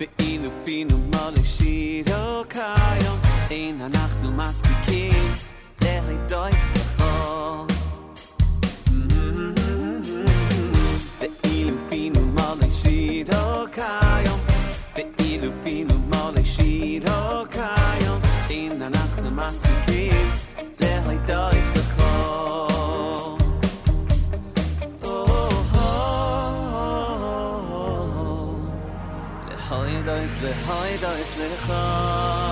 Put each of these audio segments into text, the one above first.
ואילופינו לא לשידו כיום, אין אנחנו מספיקים, דרך דויסט היי, דאָ איז מיין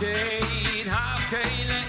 Hafkein, hafkein le'ircho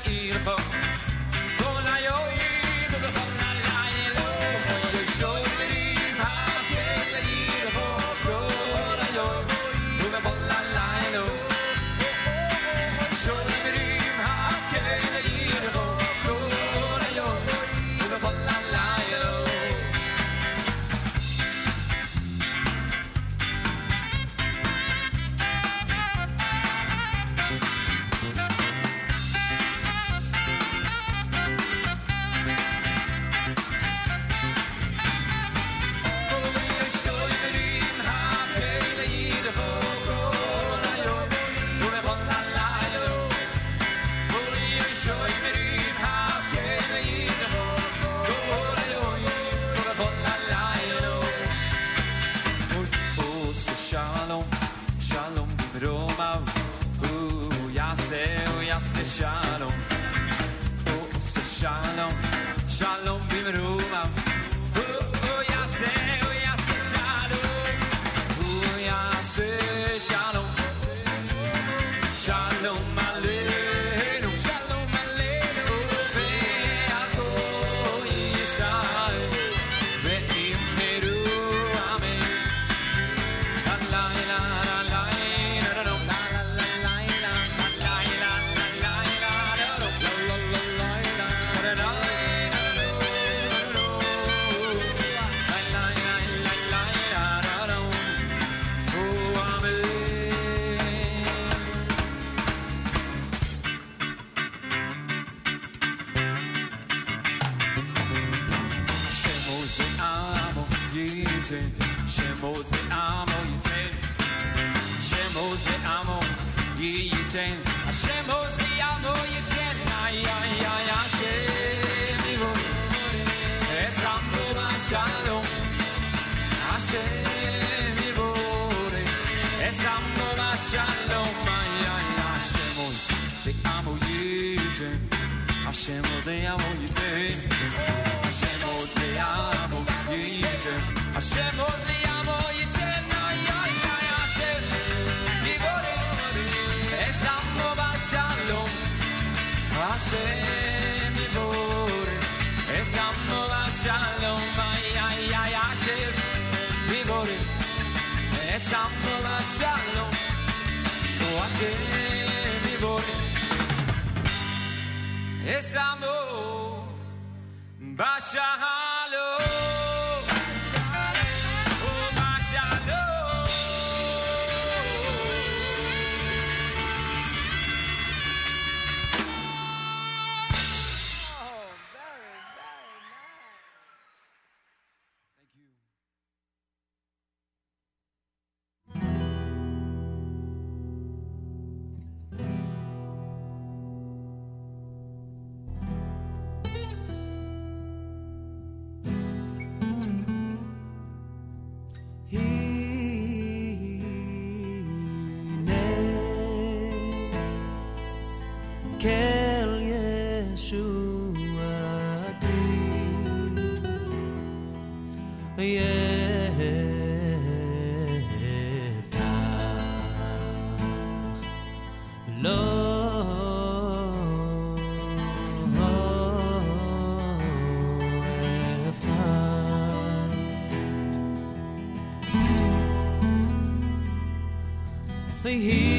the.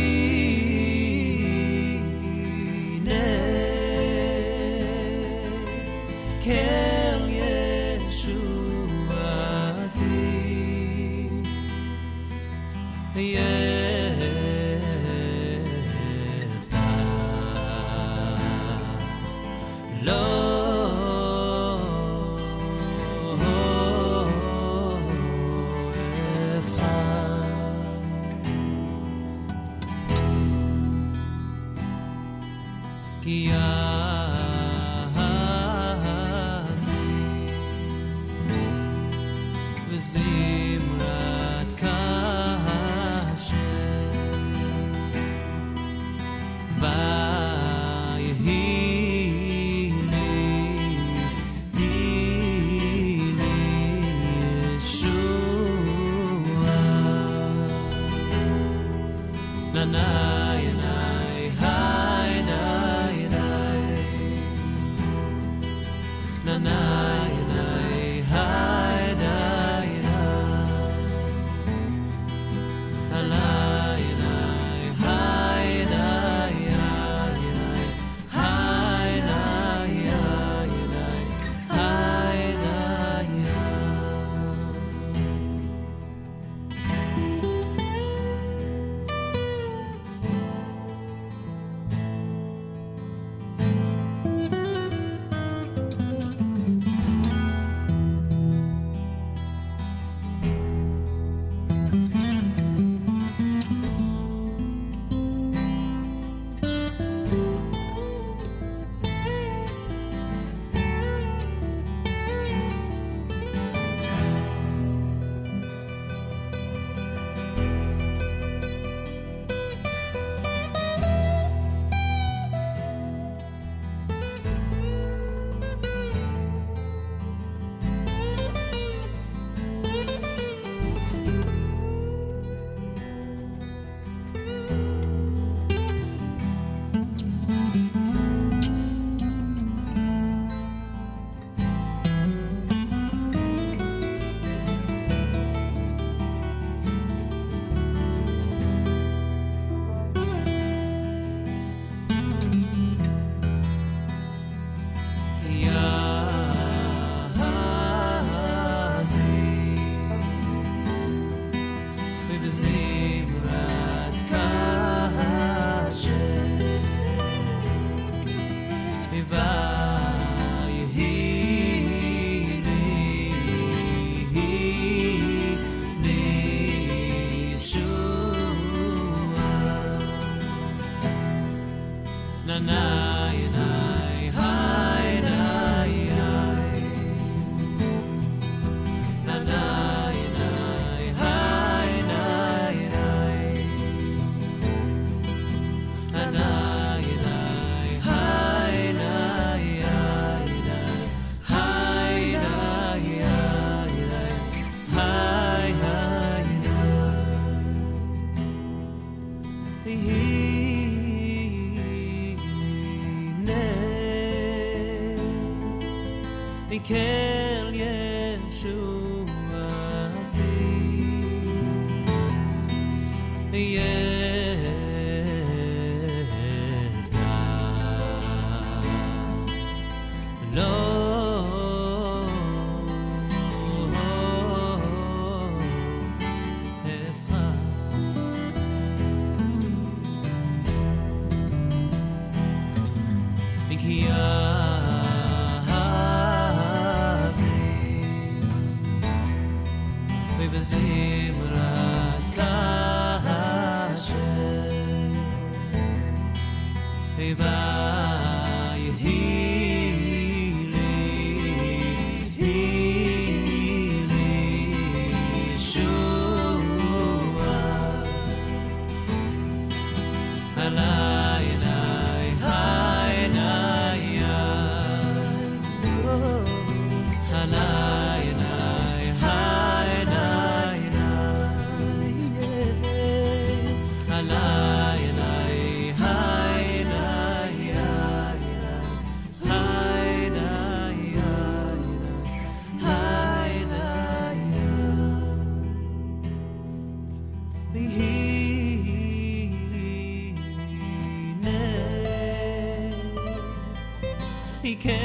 Mikel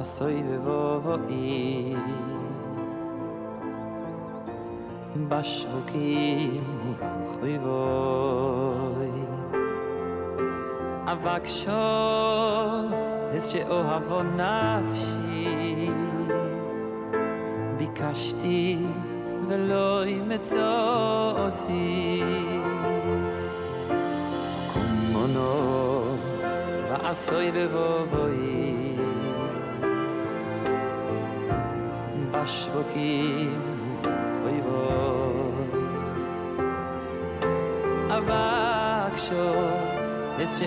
asoy ve vo vo i im bashuki mu va khoy vo i avak sho es o bikashti asoy shvoki froy vos av kshon esh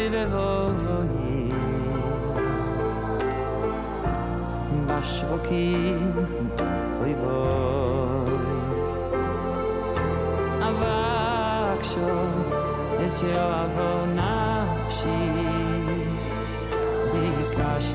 oi ve ho ho hi Bash Avak sho es yo o avonav shi Bikash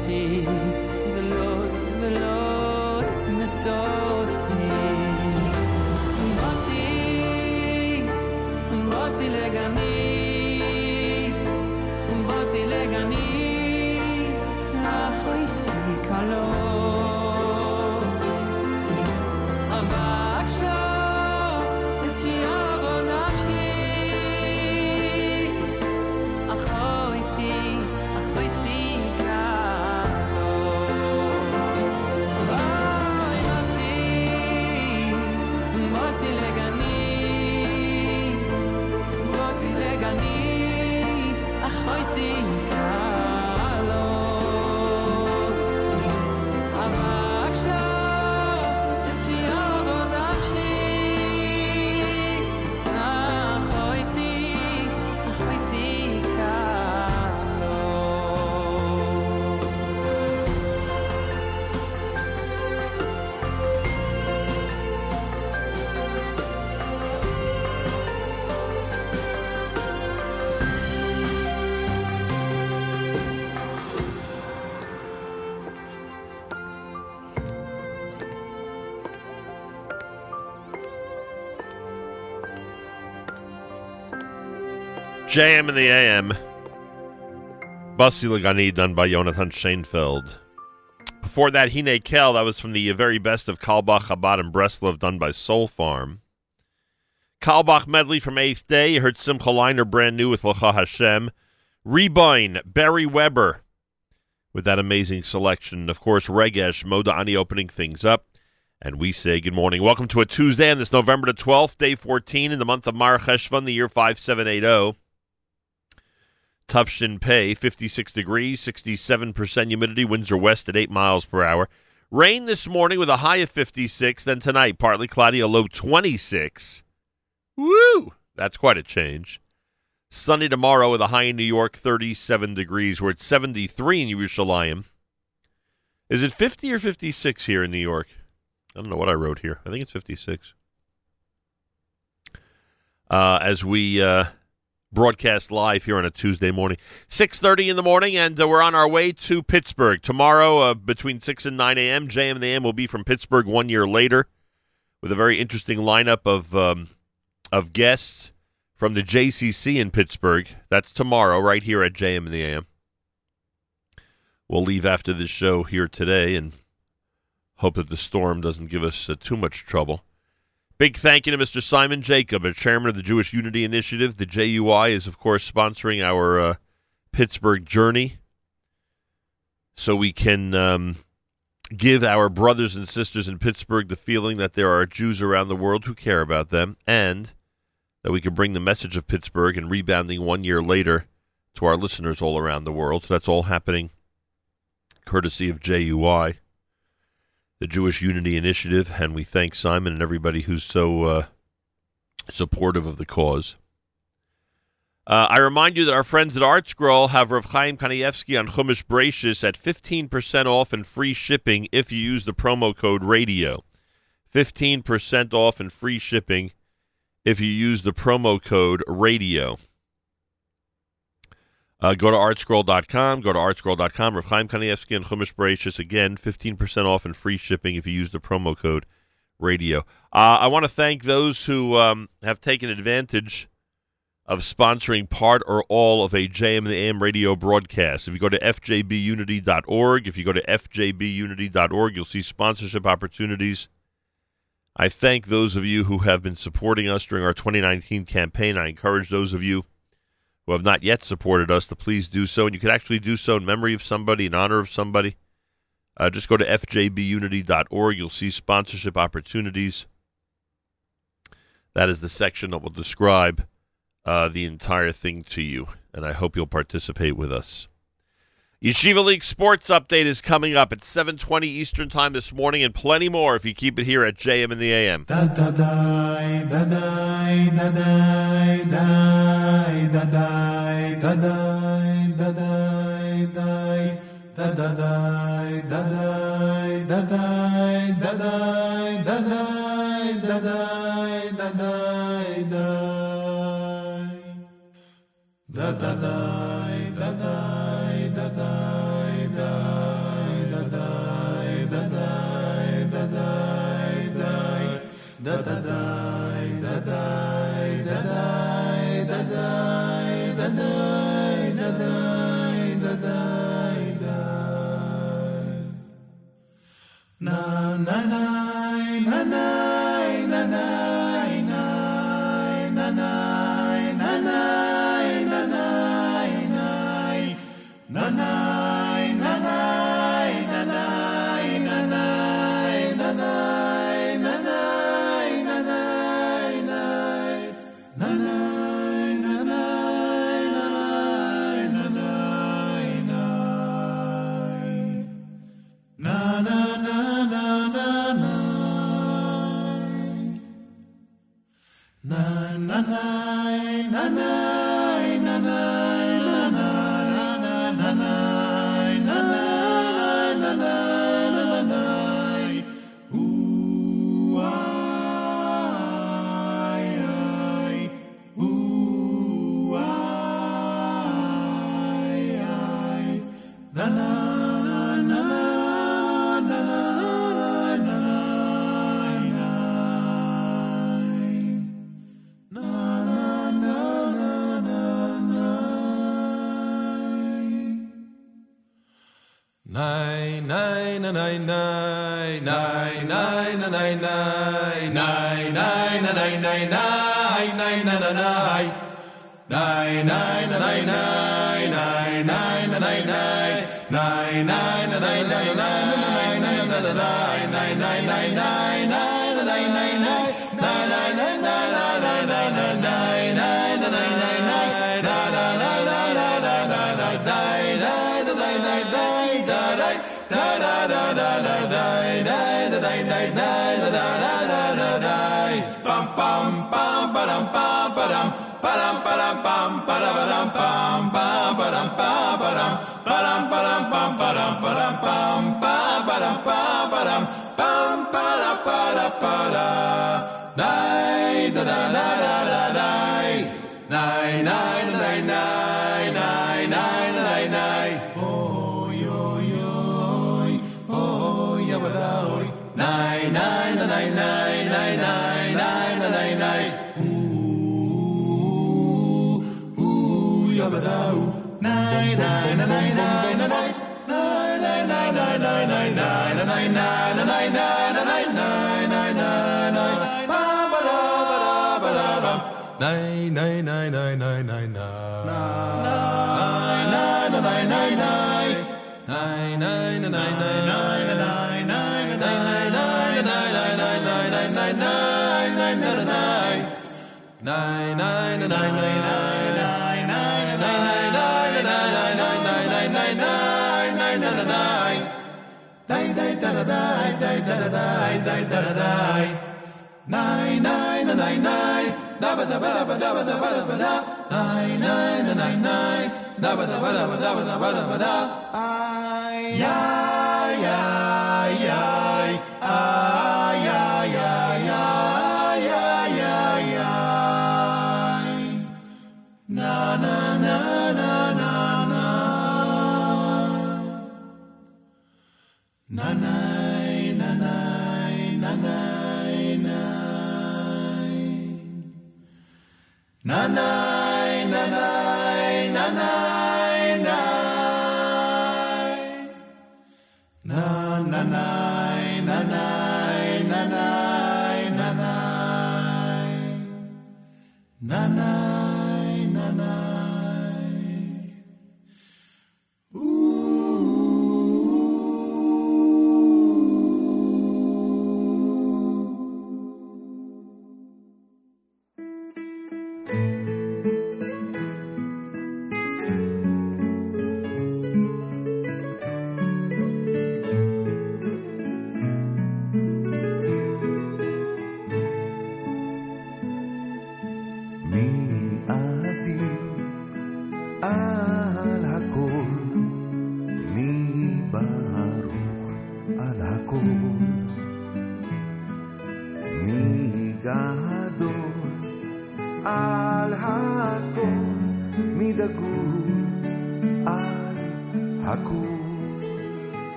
JM in the AM. Basi Lagani done by Jonathan Schoenfeld. Before that, Hine Kel, that was from the very best of Carlebach, Chabad, and Breslov done by Soul Farm. Carlebach medley from Eighth Day. You heard Simcha Leiner brand new with Lacha Hashem. Rebind, Barry Weber with that amazing selection. Of course, Regesh, Moda Ani opening things up. And we say good morning. Welcome to a Tuesday on this November the 12th, day 14 in the month of Mar Cheshvan, the year 5780. Tufshin Pay, 56 degrees, 67% humidity, winds are west at 8 miles per hour. Rain this morning with a high of 56, then tonight partly cloudy, a low 26. Woo! That's quite a change. Sunny tomorrow with a high in New York, 37 degrees. We're at 73 in Yerushalayim. Is it 50 or 56 here in New York? I don't know what I wrote here. I think it's 56. Uh, as we uh, broadcast live here on a Tuesday morning, 6.30 in the morning, and uh, we're on our way to Pittsburgh. Tomorrow, uh, between 6 and 9 a.m., JM in the AM will be from Pittsburgh one year later with a very interesting lineup of, um, of guests from the JCC in Pittsburgh. That's tomorrow, right here at JM in the AM. We'll leave after this show here today and hope that the storm doesn't give us uh, too much trouble. Big thank you to Mr. Simon Jacob, a chairman of the Jewish Unity Initiative. The JUI is, of course, sponsoring our uh, Pittsburgh journey so we can um, give our brothers and sisters in Pittsburgh the feeling that there are Jews around the world who care about them and that we can bring the message of Pittsburgh and rebounding one year later to our listeners all around the world. So that's all happening courtesy of JUI the Jewish Unity Initiative, and we thank Simon and everybody who's so uh, supportive of the cause. Uh, I remind you that our friends at Art Scroll have Rav Chaim Kanievsky on Chumash Bereishis at 15% off and free shipping if you use the promo code RADIO. 15% off and free shipping if you use the promo code RADIO. Uh, go to artscroll.com. Go to artscroll.com. Rav Chaim Kanievsky and Chumash Bereishis. Again, 15% off and free shipping if you use the promo code radio. Uh, I want to thank those who um, have taken advantage of sponsoring part or all of a JM in the AM radio broadcast. If you go to fjbunity.org, if you go to fjbunity.org, you'll see sponsorship opportunities. I thank those of you who have been supporting us during our 2019 campaign. I encourage those of you who have not yet supported us to please do so. And you can actually do so in memory of somebody, in honor of somebody. Uh, just go to fjbunity.org. You'll see sponsorship opportunities. That is the section that will describe uh, the entire thing to you. And I hope you'll participate with us. Yeshiva League Sports Update is coming up at 7.20 Eastern Time this morning and plenty more if you keep it here at JM in the AM. Da da da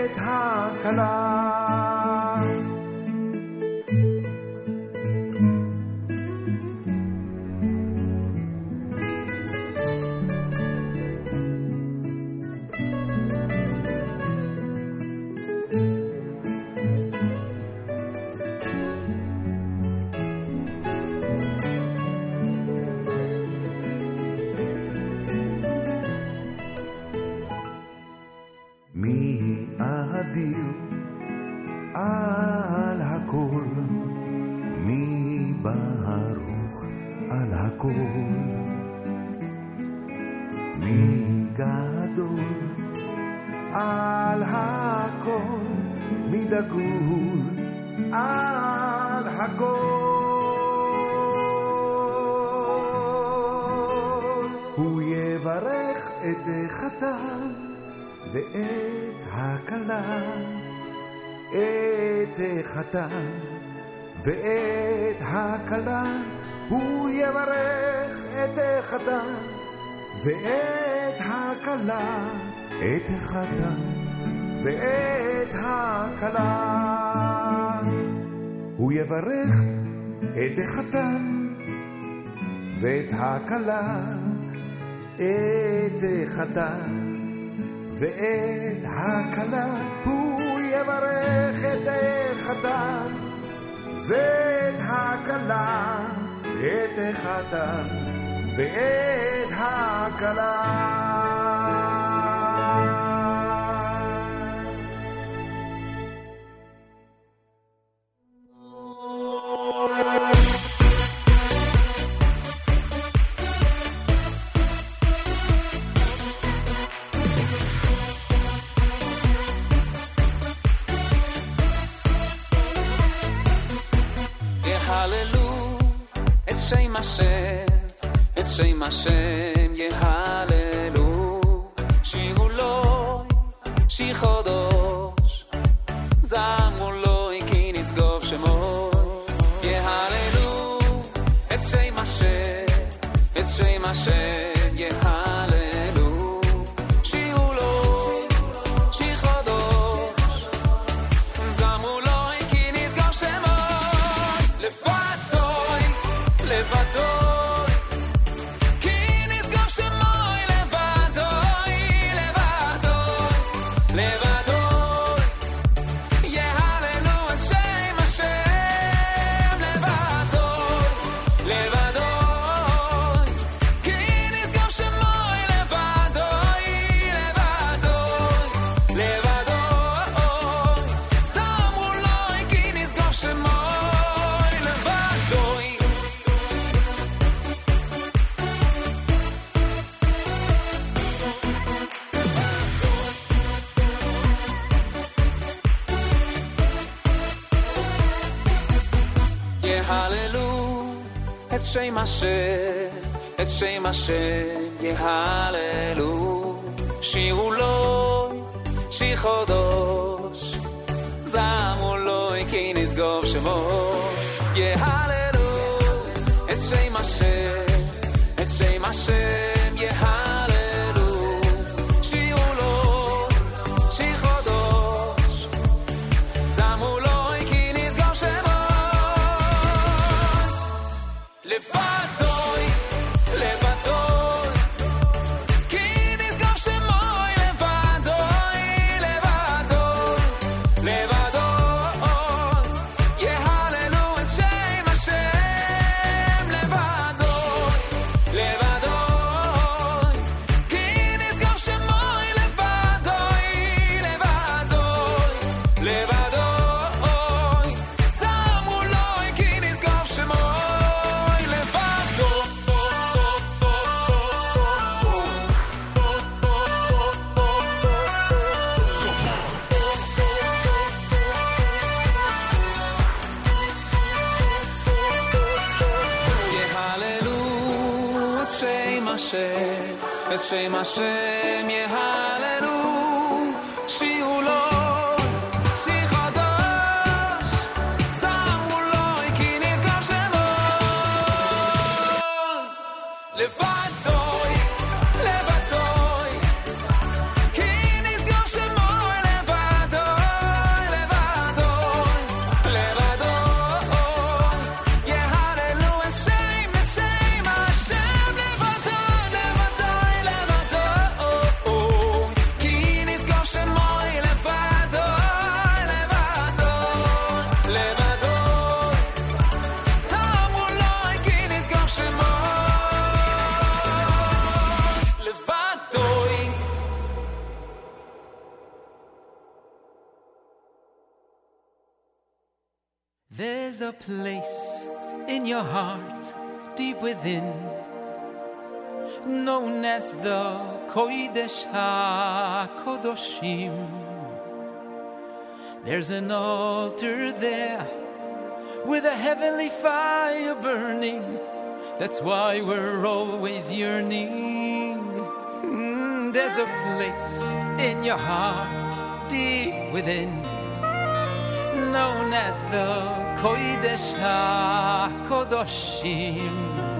ואת החתן ואת הכלה, הוא יברך את החתן ואת הכלה, את החתן ואת הכלה. הוא יברך את החתן ואת הכלה, את החתן ואת הכלה, הוא לברך את החתן ואת הכלה, את החתן ואת הכלה. השם, את שם השם. known as the Kodesh HaKodoshim. There's an altar there with a heavenly fire burning. That's why we're always yearning. Mm, there's a place in your heart, deep within, known as the Kodesh HaKodoshim.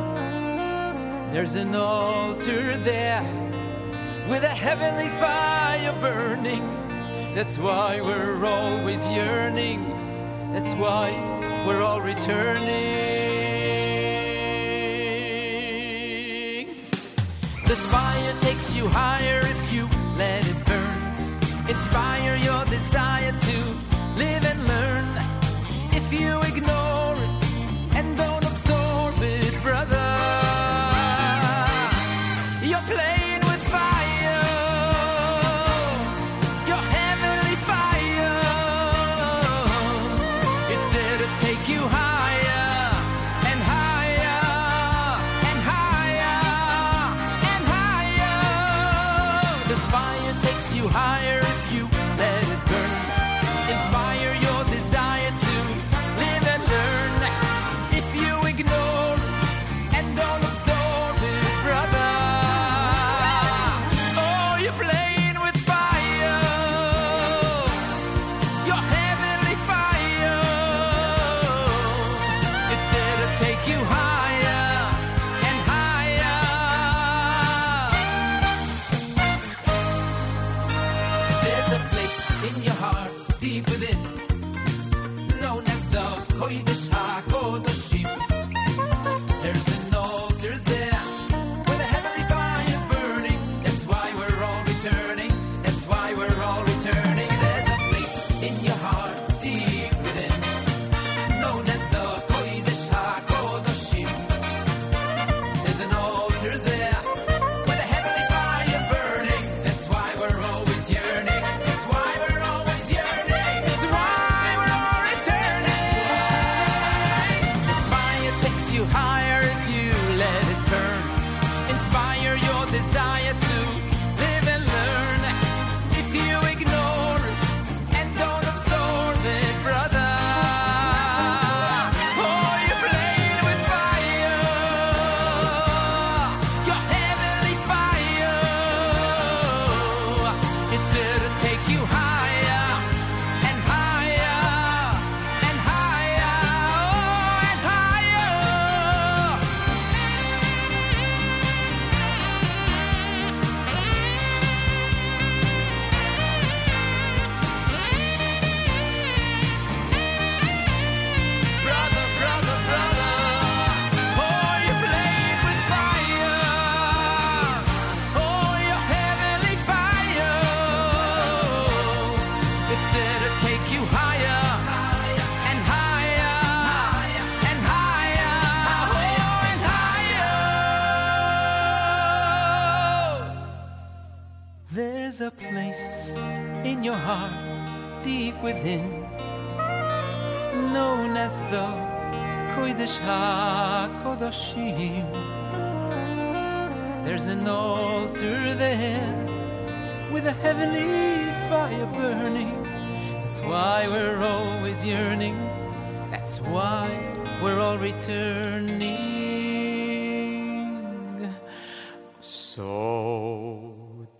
There's an altar there with a heavenly fire burning. That's why we're always yearning. That's why we're all returning. This fire takes you higher if you let it burn. Inspire your desire to live and learn. If you ignore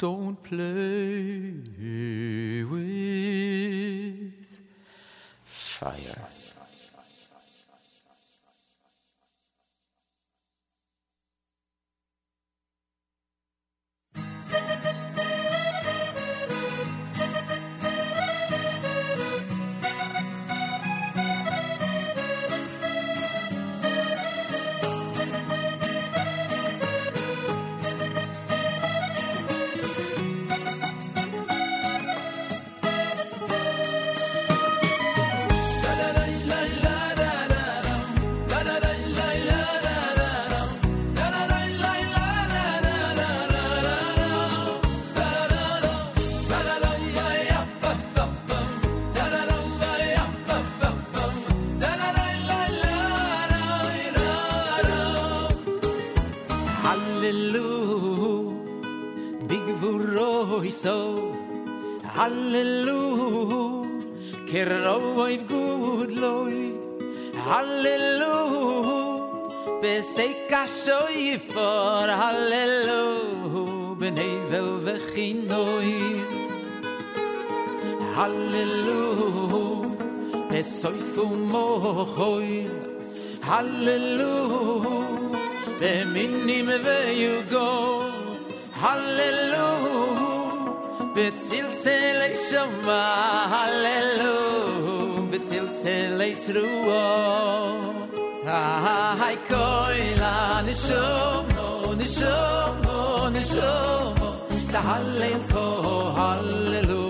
Don't play with fire. Hallelujah, beminim veyu go. Hallelujah, betzilzelei shema. Hallelujah, betzilzelei shruo. Hay koila nishomo, nishomo, nishomo. Da hallel ko hallelujah.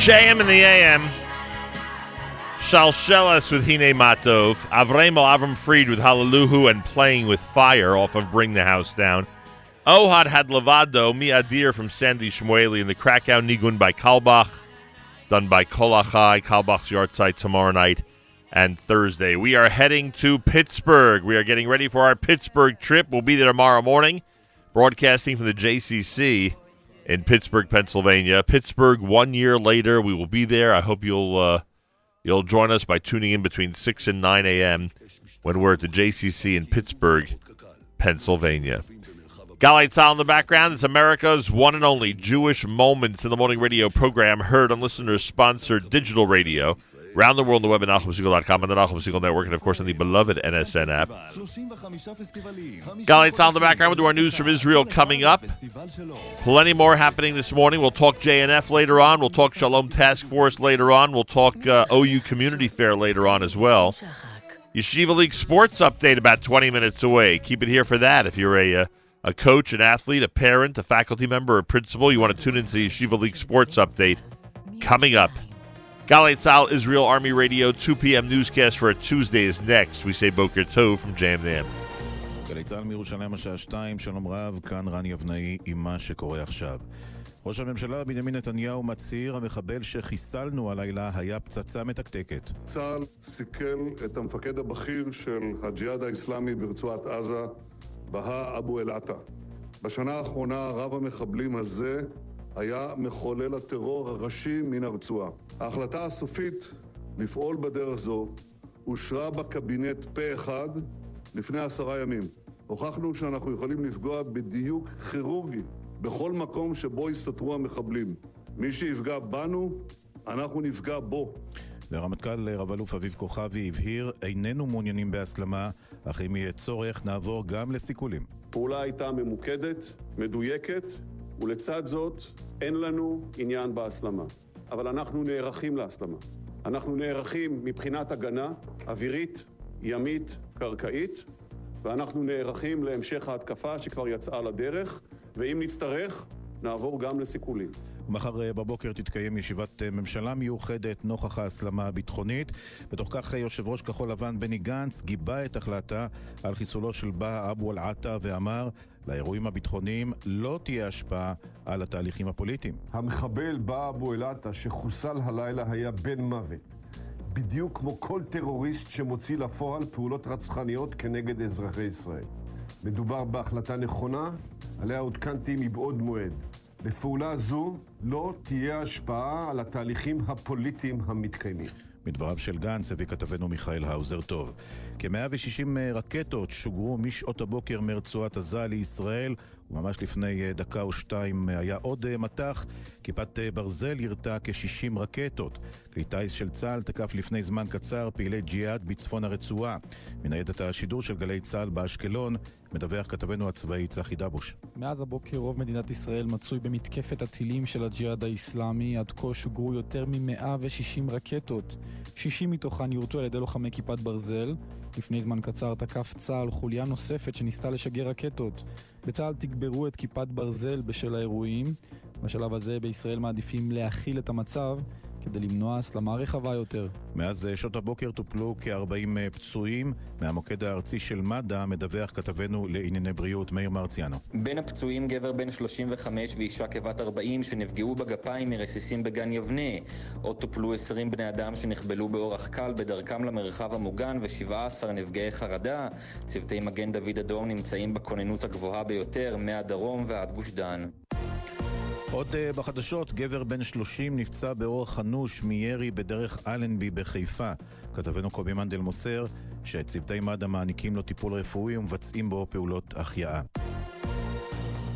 JM and the AM. Shalshelis with Hine Matov, Avremo Avram Fried with Hallelujah and Playing with Fire off of Bring the House Down. Ohad had Levado, Mi Adir from Sandy Shmueli, and the Krakow Nigun by Carlebach, done by Kolachai, Carlebach's yard site tomorrow night and Thursday. We are heading to Pittsburgh. We are getting ready for our Pittsburgh trip. We'll be there tomorrow morning, broadcasting from the JCC in Pittsburgh, Pennsylvania. Pittsburgh, one year later, we will be there. I hope you'll uh, you'll join us by tuning in between six and nine a.m. when we're at the JCC in Pittsburgh, Pennsylvania. Galay Tzal in the background. It's America's one and only Jewish Moments in the Morning radio program, heard on listeners-sponsored digital radio. Around the world on the web at NachumSegal.com and the Segal Network, and of course on the beloved NSN app. Galay Tzal in the background. We'll do our news from Israel coming up. Plenty more happening this morning. We'll talk JNF later on. We'll talk Shalom Task Force later on. We'll talk uh, OU Community Fair later on as well. Yeshiva League Sports Update about 20 minutes away. Keep it here for that. If you're a, uh, a coach, an athlete, a parent, a faculty member, a principal, you want to tune into the Yeshiva League Sports Update coming up. Galay Tzal, Israel Army Radio, 2 p.m. newscast for a Tuesday is next. We say Boker Tov from Jam Nam. גלי צה"ל מירושלים השעה 2, שלום רב, כאן רן יבנאי עם מה שקורה עכשיו. ראש הממשלה בנימין נתניהו מצהיר, המחבל שחיסלנו הלילה היה פצצה מתקתקת. צה"ל סיכל את המפקד הבכיר של הג'יהאד האיסלאמי ברצועת עזה, בהא אבו אל-עטה. בשנה האחרונה רב המחבלים הזה היה מחולל הטרור הראשי מן הרצועה. ההחלטה הסופית לפעול בדרך זו אושרה בקבינט פה אחד לפני עשרה ימים. הוכחנו שאנחנו יכולים לפגוע בדיוק כירורגי בכל מקום שבו יסתתרו המחבלים. מי שיפגע בנו, אנחנו נפגע בו. והרמטכ"ל רב-אלוף אביב כוכבי הבהיר, איננו מעוניינים בהסלמה, אך אם יהיה צורך, נעבור גם לסיכולים. הפעולה הייתה ממוקדת, מדויקת, ולצד זאת אין לנו עניין בהסלמה. אבל אנחנו נערכים להסלמה. אנחנו נערכים מבחינת הגנה אווירית, ימית, קרקעית, ואנחנו נערכים להמשך ההתקפה שכבר יצאה לדרך, ואם נצטרך, נעבור גם לסיכולים. מחר אה, בבוקר תתקיים ישיבת אה, ממשלה מיוחדת נוכח ההסלמה הביטחונית. בתוך כך אה, יושב ראש כחול לבן בני גנץ גיבה את החלטה על חיסולו של בא אבו אל-עטה ואמר לאירועים הביטחוניים לא תהיה השפעה על התהליכים הפוליטיים. המחבל בא אבו אל-עטה שחוסל הלילה היה בן מוות. בדיוק כמו כל טרוריסט שמוציא לפועל פעולות רצחניות כנגד אזרחי ישראל. מדובר בהחלטה נכונה, עליה עודכנתי מבעוד מועד. בפעולה זו לא תהיה השפעה על התהליכים הפוליטיים המתקיימים. מדבריו של גנץ הביא כתבנו מיכאל האוזר טוב. כ-160 רקטות שוגרו משעות הבוקר מרצועת עזה לישראל, וממש לפני דקה או שתיים היה עוד מטח. כיפת ברזל יירתה כ-60 רקטות. כלי טיס של צה"ל תקף לפני זמן קצר פעילי ג'יהאד בצפון הרצועה. מניידת השידור של גלי צה"ל באשקלון מדווח כתבנו הצבאי צחי דבוש. מאז הבוקר רוב מדינת ישראל מצוי במתקפת הטילים של הג'יהאד האיסלאמי. עד כה שוגרו יותר מ-160 רקטות. 60 מתוכן יורטו על ידי לוחמי כיפת ברזל. לפני זמן קצר תקף צה"ל חוליה נוספת שניסתה לשגר רקטות. בצה"ל תגברו את כיפת ברזל בשל האירועים. בשלב הזה בישראל מעדיפים להכיל את המצב כדי למנוע הסלמה רחבה יותר. מאז שעות הבוקר טופלו כ-40 פצועים. מהמוקד הארצי של מד"א מדווח כתבנו לענייני בריאות מאיר מרציאנו. בין הפצועים גבר בן 35 ואישה כבת 40 שנפגעו בגפיים מרסיסים בגן יבנה. עוד טופלו 20 בני אדם שנחבלו באורח קל בדרכם למרחב המוגן ו-17 נפגעי חרדה. צוותי מגן דוד אדום נמצאים בכוננות הגבוהה ביותר מהדרום ועד גוש דן. עוד uh, בחדשות, גבר בן 30 נפצע באורח אנוש מירי בדרך אלנבי בחיפה. כתבנו קובי מנדל מוסר שצוותי מד"א מעניקים לו טיפול רפואי ומבצעים בו פעולות החייאה.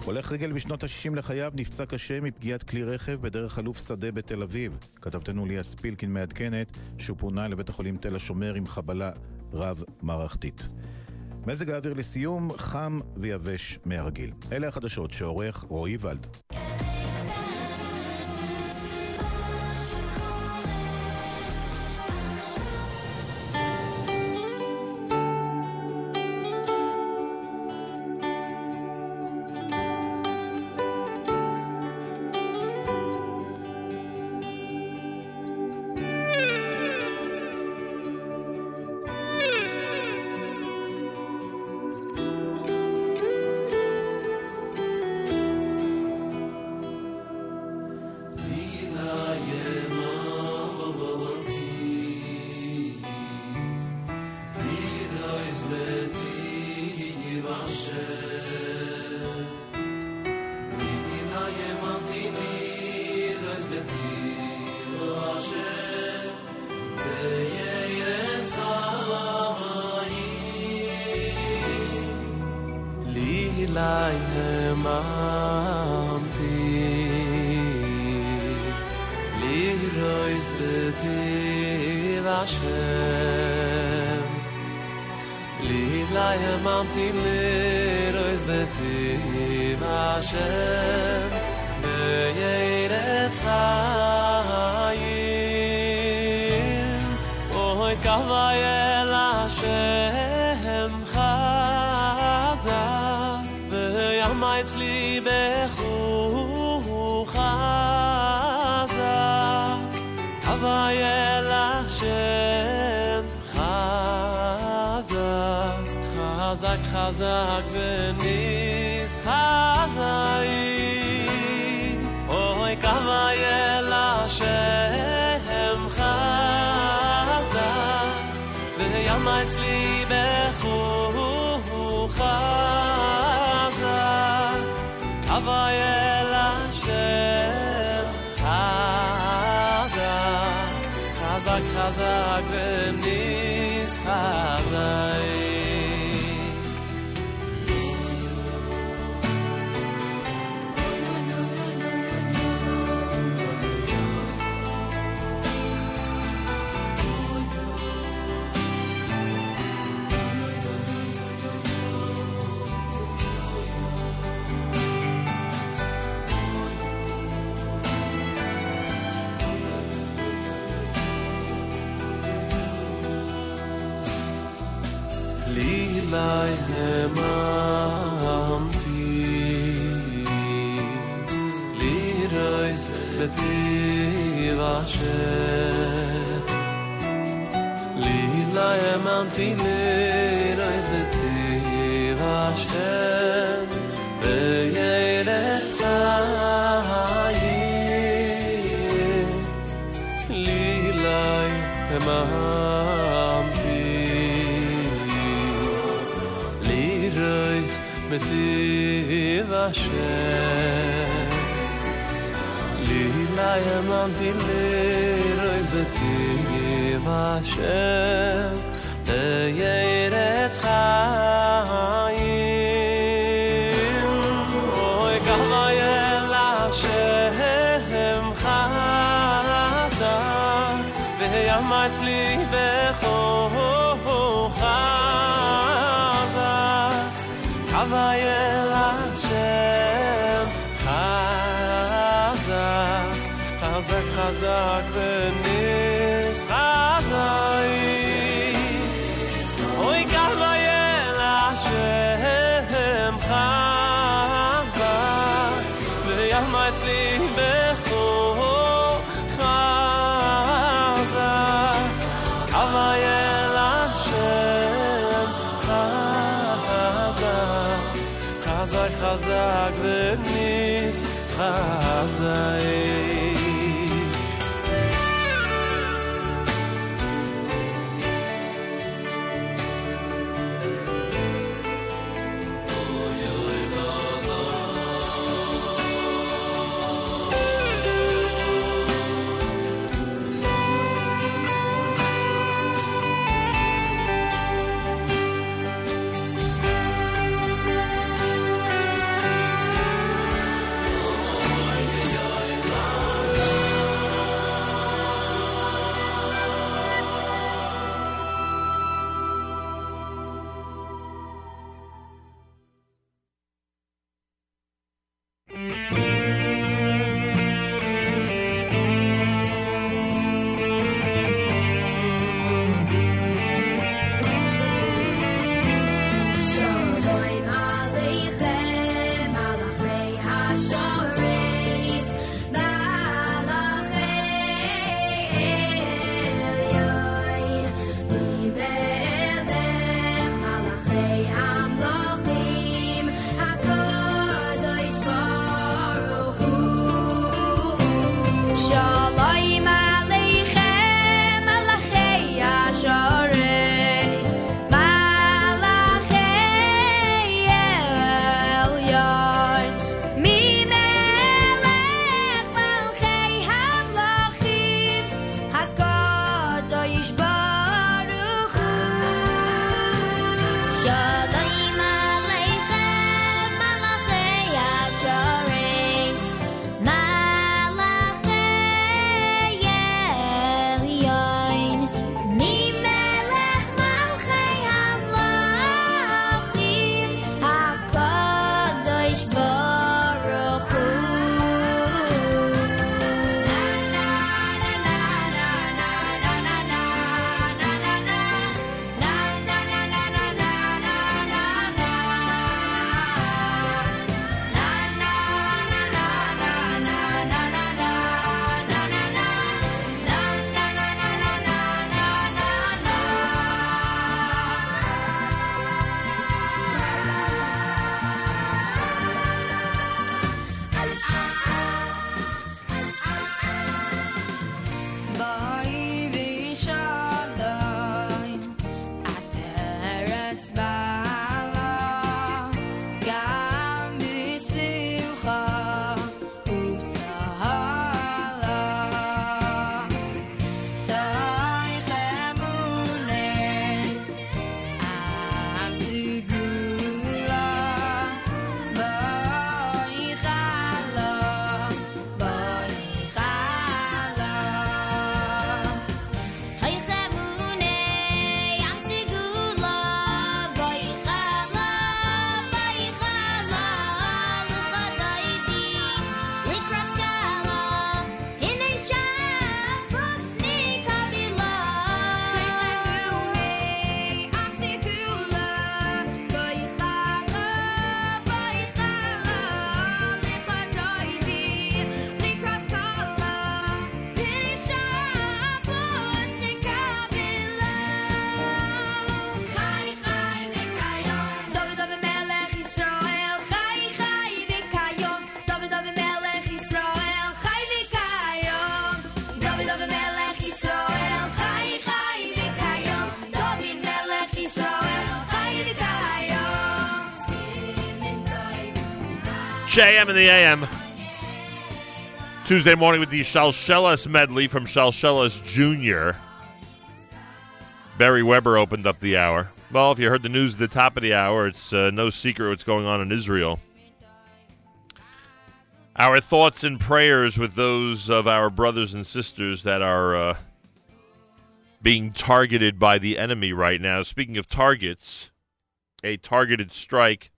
הולך רגל בשנות ה-60 לחייו נפצע קשה מפגיעת כלי רכב בדרך אלוף שדה בתל אביב. כתבתנו ליה ספילקין מעדכנת שהוא פונה לבית החולים תל השומר עם חבלה רב-מערכתית. מזג האוויר לסיום, חם ויבש מהרגיל. אלה החדשות שעורך רועי ולד. Lila em antiler eis beti vashem Beyeret zayim Lila em antiler Lira eis beti Lila em antiler 大雪 casa. JM in the AM. Tuesday morning with the Shalshelas medley from Shalshelas Jr. Barry Weber opened up the hour. Well, if you heard the news at the top of the hour, it's uh, no secret what's going on in Israel. Our thoughts and prayers with those of our brothers and sisters that are uh, being targeted by the enemy right now. Speaking of targets, a targeted strike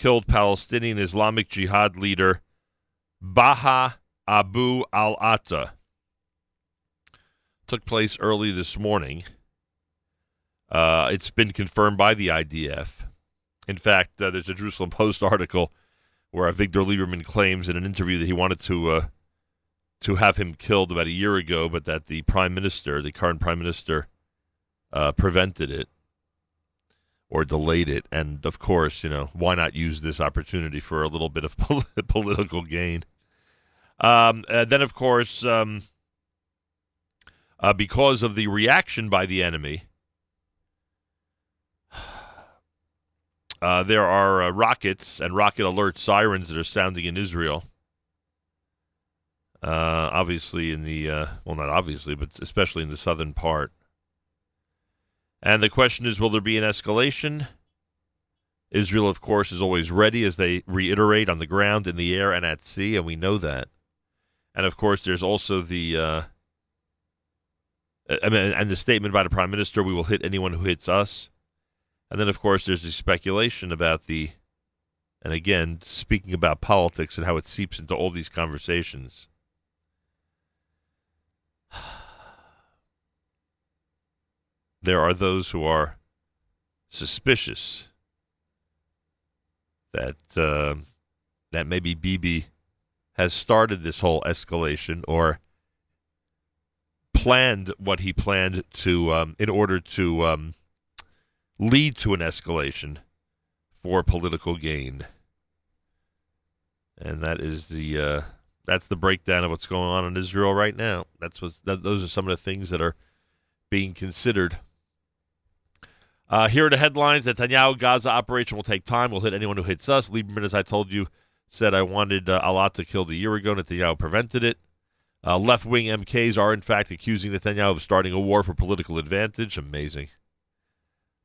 killed Palestinian Islamic Jihad leader Baha Abu al Atta. Took place early this morning. Uh, it's been confirmed by the IDF. In fact, uh, there's a Jerusalem Post article where Victor Lieberman claims in an interview that he wanted to uh, to have him killed about a year ago, but that the prime minister, the current prime minister, uh, prevented it or delayed it. And of course, you know, why not use this opportunity for a little bit of political gain? Um, then, of course, um, uh, because of the reaction by the enemy, uh, there are uh, rockets and rocket alert sirens that are sounding in Israel. Uh, obviously, in the uh, well, not obviously, but especially in the southern part. And the question is, will there be an escalation? Israel, of course, is always ready, as they reiterate, on the ground, in the air, and at sea, and we know that. And of course, there's also the uh, I mean, and the statement by the prime minister: "We will hit anyone who hits us." And then, of course, there's the speculation about the, and again, speaking about politics and how it seeps into all these conversations. There are those who are suspicious that uh, that maybe Bibi has started this whole escalation or planned what he planned to um, in order to um, lead to an escalation for political gain. And that is the uh, that's the breakdown of what's going on in Israel right now. That's what that, those are some of the things that are being considered. Uh, here are the headlines: Netanyahu Gaza operation will take time. We'll hit anyone who hits us. Lieberman, as I told you, said I wanted uh, Alat kill a year ago. Netanyahu prevented it. Uh, left wing MKs are, in fact, accusing Netanyahu of starting a war for political advantage. Amazing.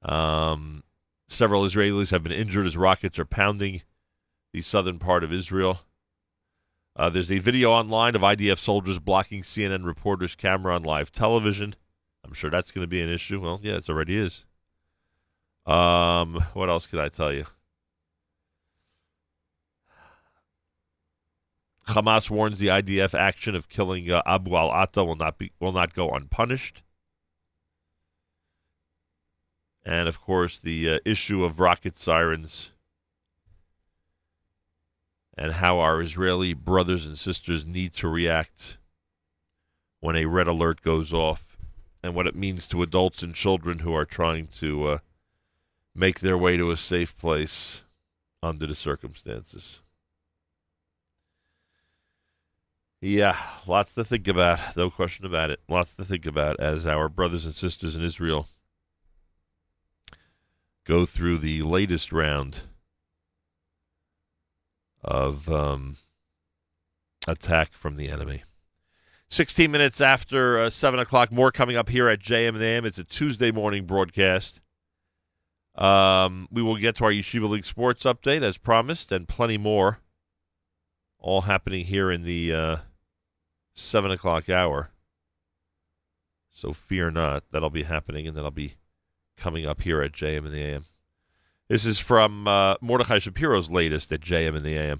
Um, several Israelis have been injured as rockets are pounding the southern part of Israel. Uh, there's a video online of IDF soldiers blocking CNN reporters' camera on live television. I'm sure that's going to be an issue. Well, yeah, it already is. Um, what else can I tell you? Hamas warns the IDF action of killing uh, Abu al Atta will not be will not go unpunished. And of course, the uh, issue of rocket sirens and how our Israeli brothers and sisters need to react when a red alert goes off, and what it means to adults and children who are trying to uh, make their way to a safe place under the circumstances. Yeah, lots to think about. No question about it. Lots to think about as our brothers and sisters in Israel go through the latest round of um, attack from the enemy. 16 minutes after uh, 7 o'clock, more coming up here at JM and. It's a Tuesday morning broadcast. Um, we will get to our Yeshiva League sports update as promised and plenty more. All happening here in the uh, 7 o'clock hour. So fear not. That'll be happening and that'll be coming up here at JM and the AM. This is from uh, Mordechai Shapiro's latest at JM and the AM.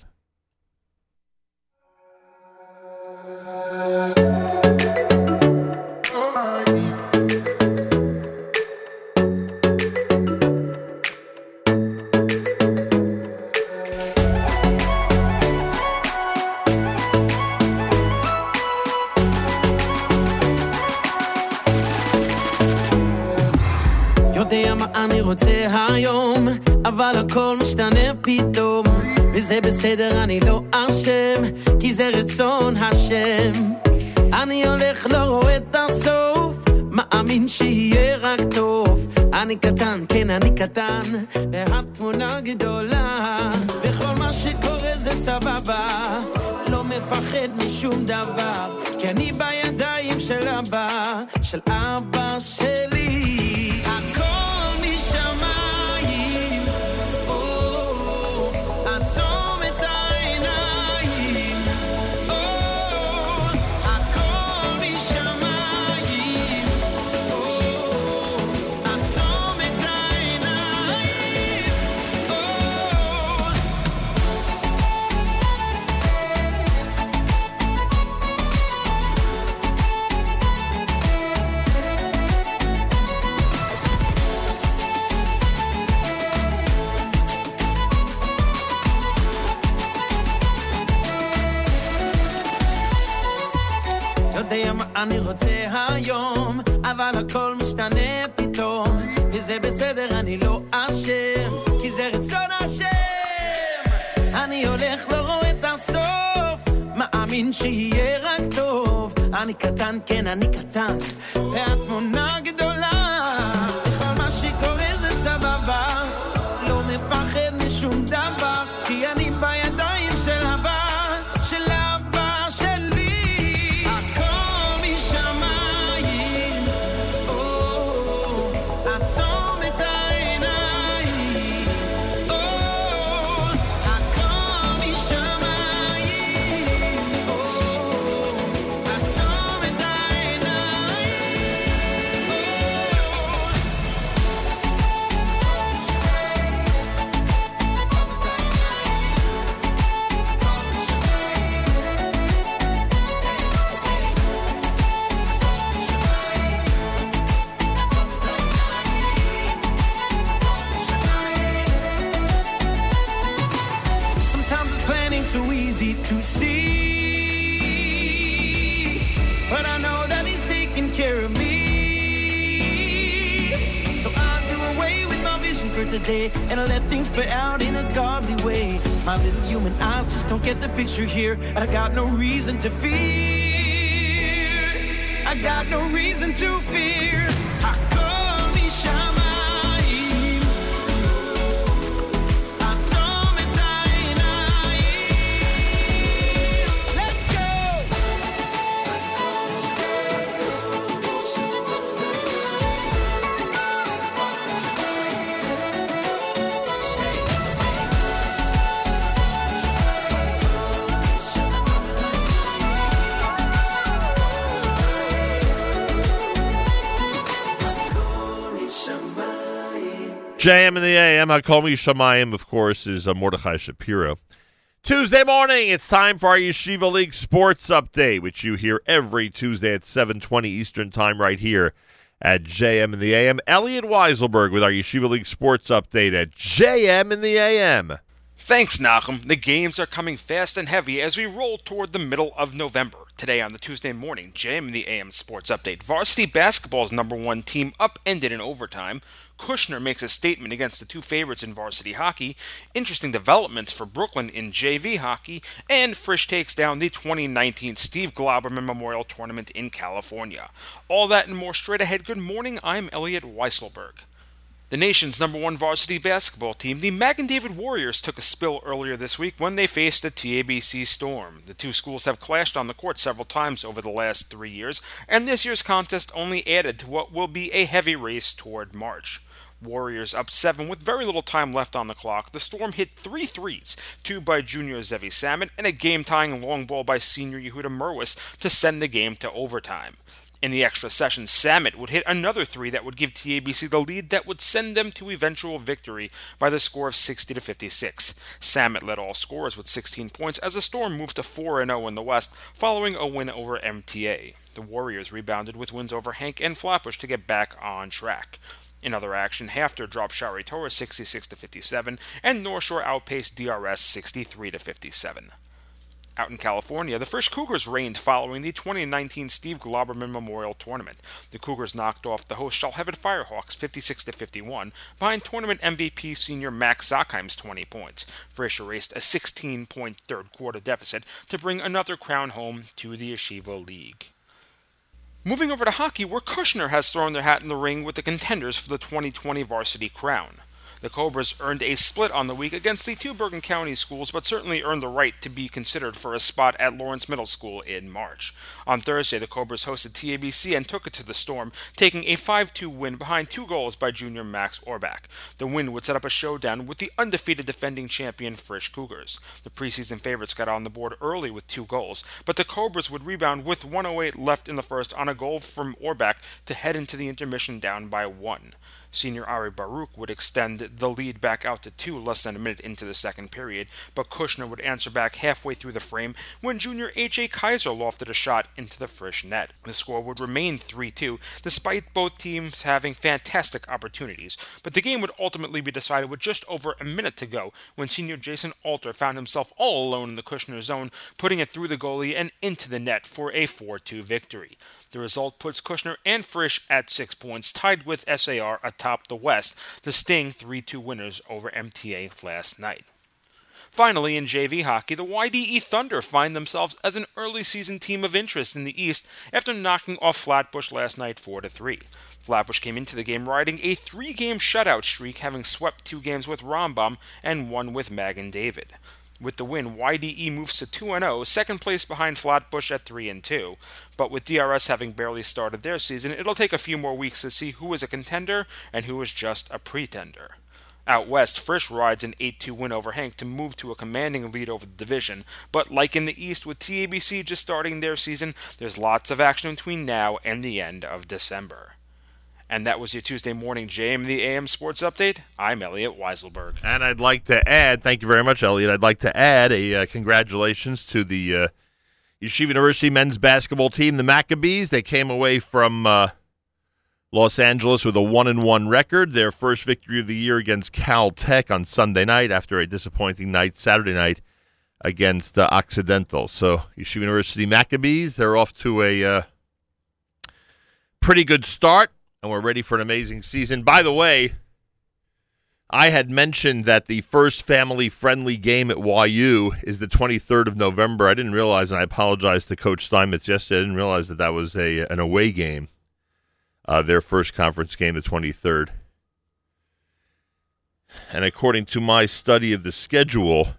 רוצה היום, אבל הכל משתנה פתאום. וזה בסדר, אני לא אשם, כי זה רצון השם. אני הולך, לא רואה את הסוף, מאמין שיהיה רק טוב. אני קטן, כן, אני קטן, והתמונה גדולה, וכל מה שקורה סבבה, לא מפחד משום דבר, כי אני בידיים של אבא, של אבא שלי. אני רוצה היום, אבל הכל משתנה פתאום, וזה בסדר, אני לא אשם, כי זה רצון השם. אני הולך, לא רואה את הסוף, מאמין שיהיה רק טוב. אני קטן, כן, אני קטן, והתמונה גדולה. Play out in a godly way. My little human eyes just don't get the picture here. And I got no reason to fear. I got no reason to fear. JM in the AM. Hakomi Shamayim, of course, is uh, Mordechai Shapiro. Tuesday morning, it's time for our Yeshiva League Sports Update, which you hear every Tuesday at 7.20 Eastern Time right here at JM in the AM. Elliot Weiselberg with our Yeshiva League Sports Update at JM in the AM. Thanks, Nachum. The games are coming fast and heavy as we roll toward the middle of November. Today on the Tuesday morning, JM in the AM Sports Update. Varsity basketball's number one team upended in overtime. Kushner makes a statement against the two favorites in varsity hockey. Interesting developments for Brooklyn in JV hockey. And Frisch takes down the 2019 Steve Glauberman Memorial Tournament in California. All that and more straight ahead. Good morning. I'm Elliot Weiselberg. The nation's number one varsity basketball team, the Magen David Warriors, took a spill earlier this week when they faced the TABC Storm. The two schools have clashed on the court several times over the last three years, and this year's contest only added to what will be a heavy race toward March. Warriors up seven with very little time left on the clock. The Storm hit three threes, two by junior Zevi Salmon, and a game tying long ball by senior Yehuda Merwis to send the game to overtime. In the extra session, Samet would hit another three that would give TABC the lead that would send them to eventual victory by the score of 60 to 56. Samet led all scorers with 16 points as the Storm moved to 4 0 in the West following a win over MTA. The Warriors rebounded with wins over HANC and Flatbush to get back on track. In other action, HAFTR dropped Shaarei Torah 66 to 57, and North Shore outpaced DRS 63 to 57. Out in California, the Frisch Cougars reigned following the 2019 Steve Glauberman Memorial Tournament. The Cougars knocked off the host Shalhevet Firehawks 56 51 behind tournament MVP senior Max Zockheim's 20 points. Frisch erased a 16-point third quarter deficit to bring another crown home to the Yeshiva League. Moving over to hockey, where Kushner has thrown their hat in the ring with the contenders for the 2020 varsity crown. The Cobras earned a split on the week against the two Bergen County schools, but certainly earned the right to be considered for a spot at Lawrence Middle School in March. On Thursday, the Cobras hosted TABC and took it to the Storm, taking a 5 2 win behind two goals by junior Max Orbach. The win would set up a showdown with the undefeated defending champion Frisch Cougars. The preseason favorites got on the board early with two goals, but the Cobras would rebound with 108 left in the first on a goal from Orbach to head into the intermission down by one. Senior Ari Baruch would extend the lead back out to two less than a minute into the second period, but Kushner would answer back halfway through the frame when junior A.J. Kaiser lofted a shot into the Frisch net. The score would remain 3 2, despite both teams having fantastic opportunities, but the game would ultimately be decided with just over a minute to go when senior Jason Alter found himself all alone in the Kushner zone, putting it through the goalie and into the net for a 4 2 victory. The result puts Kushner and Frisch at six points, tied with SAR atop the West, the Sting 3 2 winners over MTA last night. Finally, in JV hockey, the YDE Thunder find themselves as an early season team of interest in the East after knocking off Flatbush last night 4 3. Flatbush came into the game riding a three game shutout streak, having swept two games with Rambam and one with Magen David. With the win, YDE moves to 2 0, second place behind Flatbush at 3 2. But with DRS having barely started their season, it'll take a few more weeks to see who is a contender and who is just a pretender. Out west, Frisch rides an 8 2 win over HANC to move to a commanding lead over the division. But like in the East, with TABC just starting their season, there's lots of action between now and the end of December. And that was your Tuesday morning JM the AM Sports Update. I'm Elliot Weiselberg. And I'd like to add, thank you very much, Elliot. I'd like to add a uh, congratulations to the uh, Yeshiva University men's basketball team, the Maccabees. They came away from uh, Los Angeles with a one and one record. Their first victory of the year against Cal Tech on Sunday night after a disappointing night Saturday night against uh, Occidental. So Yeshiva University Maccabees, they're off to a uh, pretty good start, and we're ready for an amazing season. By the way, I had mentioned that the first family friendly game at YU is the 23rd of November. I didn't realize, and I apologize to Coach Steinmetz yesterday. I didn't realize that that was a an away game, uh, their first conference game, the 23rd. And according to my study of the schedule,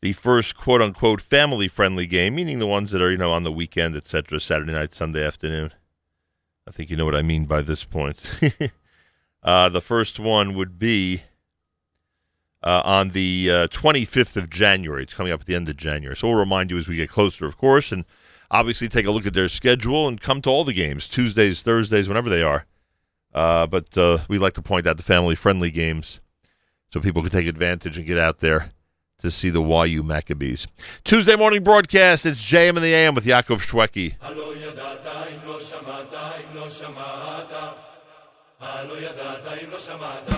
the first quote unquote family friendly game, meaning the ones that are, you know, on the weekend, etc., Saturday night, Sunday afternoon. I think you know what I mean by this point. Uh, the first one would be uh, on the uh, 25th of January. It's coming up at the end of January. So we'll remind you as we get closer, of course, and obviously take a look at their schedule and come to all the games Tuesdays, Thursdays, whenever they are. Uh, but uh, we like to point out the family friendly games so people can take advantage and get out there to see the YU Maccabees. Tuesday morning broadcast. It's JM and the AM with Yaakov Shweki. הלא ידעת אם לא שמעת,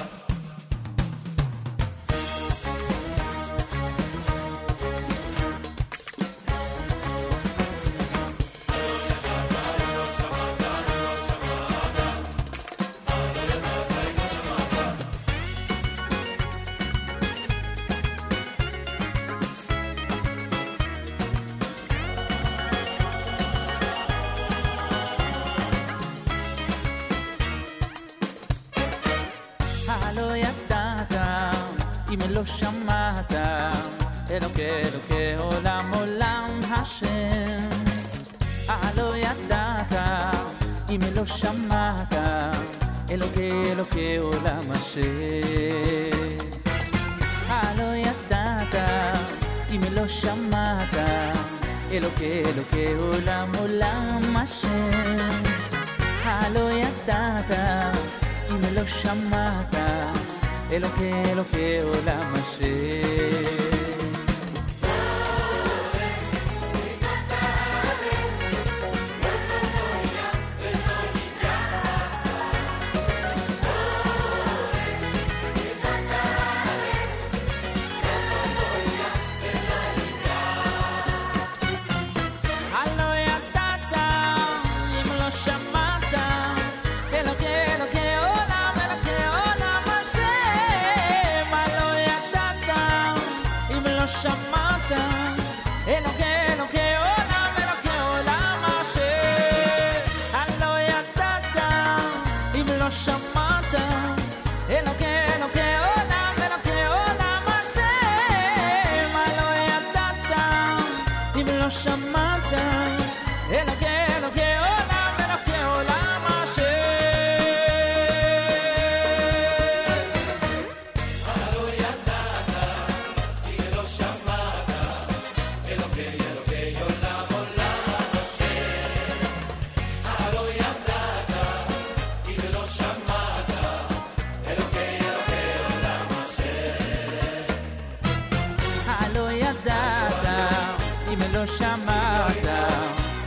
אם לא שמעת, אלוקי אלוקי עולם עולם השם. הלא ידעת, אם לא שמעת, אלוקי אלוקי עולם השם. הלא ידעת, אם לא שמעת, אלוקי אלוקי עולם עולם השם. הלא ידעת, אם לא שמעת, אלוקי אלוקי עולם השם.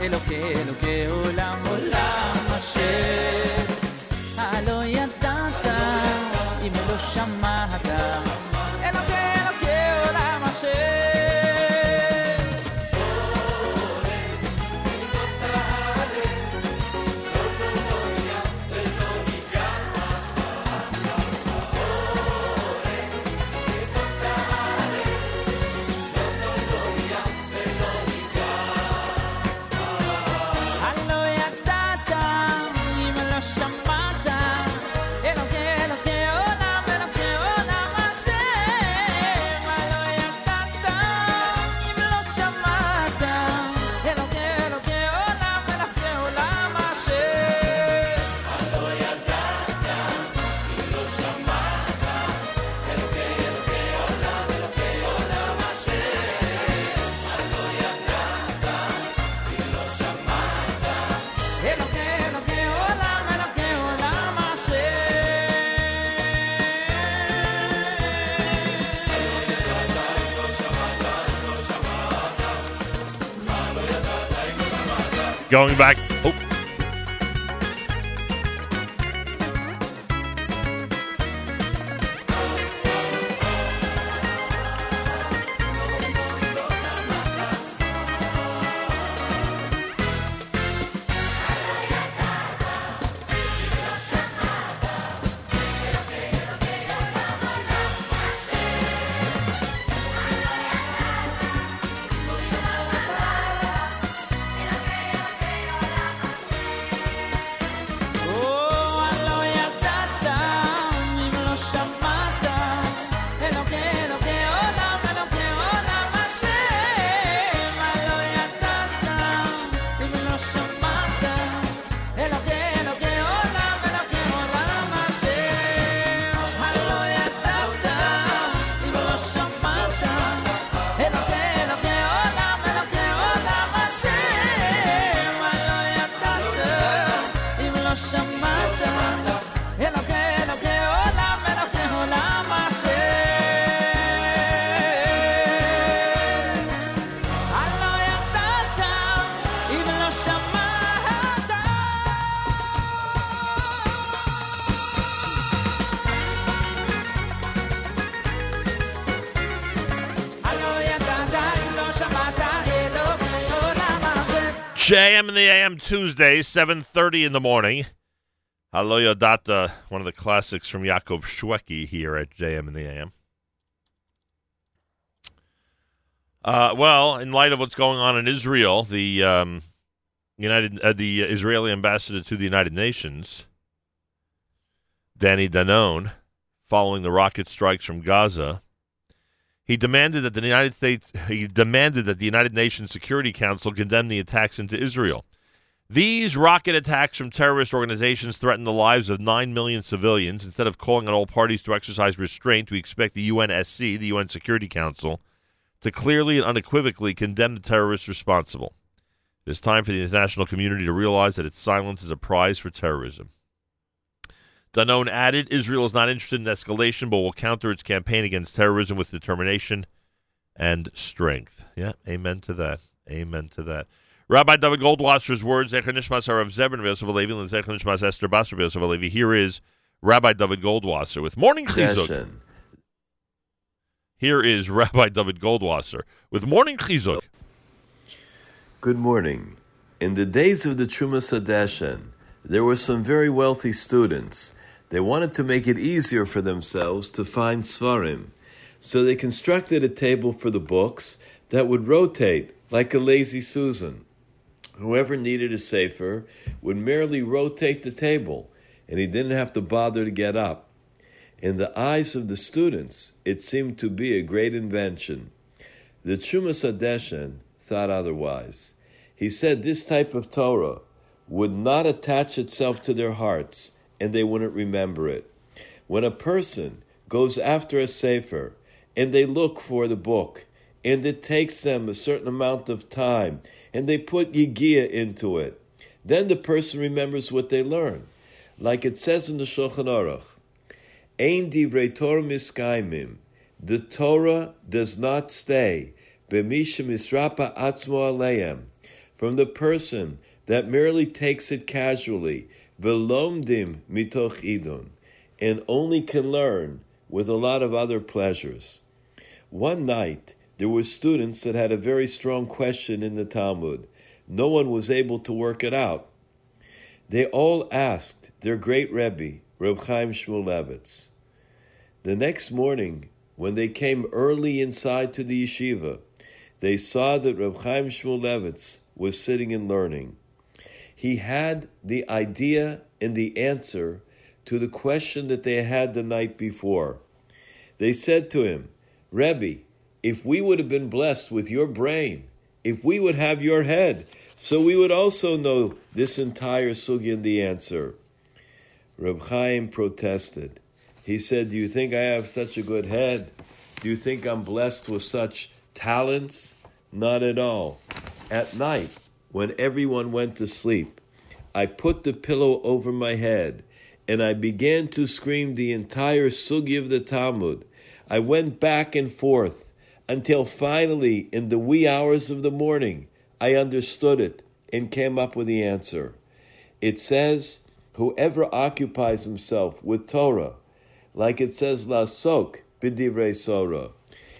Eloque, eloqueo, JM in the AM Tuesday, 7.30 in the morning. Halo Yodata, one of the classics from Yaakov Shwekey here at JM in the AM. Uh, well, in light of what's going on in Israel, the um, United, uh, the Israeli ambassador to the United Nations, Danny Danon, following the rocket strikes from Gaza, he demanded that the United States he demanded that the United Nations Security Council condemn the attacks into Israel. These rocket attacks from terrorist organizations threaten the lives of 9 million civilians. Instead of calling on all parties to exercise restraint, we expect the UNSC, the UN Security Council, to clearly and unequivocally condemn the terrorists responsible. It is time for the international community to realize that its silence is a prize for terrorism. Danon added, Israel is not interested in escalation, but will counter its campaign against terrorism with determination and strength. Yeah, amen to that. Amen to that. Rabbi David Goldwasser's words, Zecher Nishmas Harav Zebrin Yosef Alevi, and Zecher Nishmas Esther Basra Yosef Alevi. Here is Rabbi David Goldwasser with Morning Chizuk. Here is Rabbi David Goldwasser with Morning Chizuk. Good morning. In the days of the Trumas Hadeshen, there were some very wealthy students. They wanted to make it easier for themselves to find Svarim, so they constructed a table for the books that would rotate like a lazy Susan. Whoever needed a safer would merely rotate the table, and he didn't have to bother to get up. In the eyes of the students, it seemed to be a great invention. The Trumas Hadeshen thought otherwise. He said this type of Torah would not attach itself to their hearts and they wouldn't remember it. When a person goes after a Sefer and they look for the book and it takes them a certain amount of time and they put Yigia into it, then the person remembers what they learn. Like it says in the Shulchan Aruch, Ein divrei Torah miskaimim. The Torah does not stay. b'misha misrapa atzmo aleim, from the person that merely takes it casually, velomdim mitoch idun, and only can learn with a lot of other pleasures. One night, there were students that had a very strong question in the Talmud. No one was able to work it out. They all asked their great Rebbe, Reb Chaim Shmulevitz. The next morning, when they came early inside to the yeshiva, they saw that Reb Chaim Shmulevitz was sitting and learning. He had the idea and the answer to the question that they had the night before. They said to him, Rebbe, if we would have been blessed with your brain, if we would have your head, so we would also know this entire sugi and the answer. Reb Chaim protested. He said, Do you think I have such a good head? Do you think I'm blessed with such talents? Not at all. At night, when everyone went to sleep, I put the pillow over my head and I began to scream the entire sugi of the Talmud. I went back and forth until finally, in the wee hours of the morning, I understood it and came up with the answer. It says, Whoever occupies himself with Torah, like it says, Lasok b'divrei Sorah.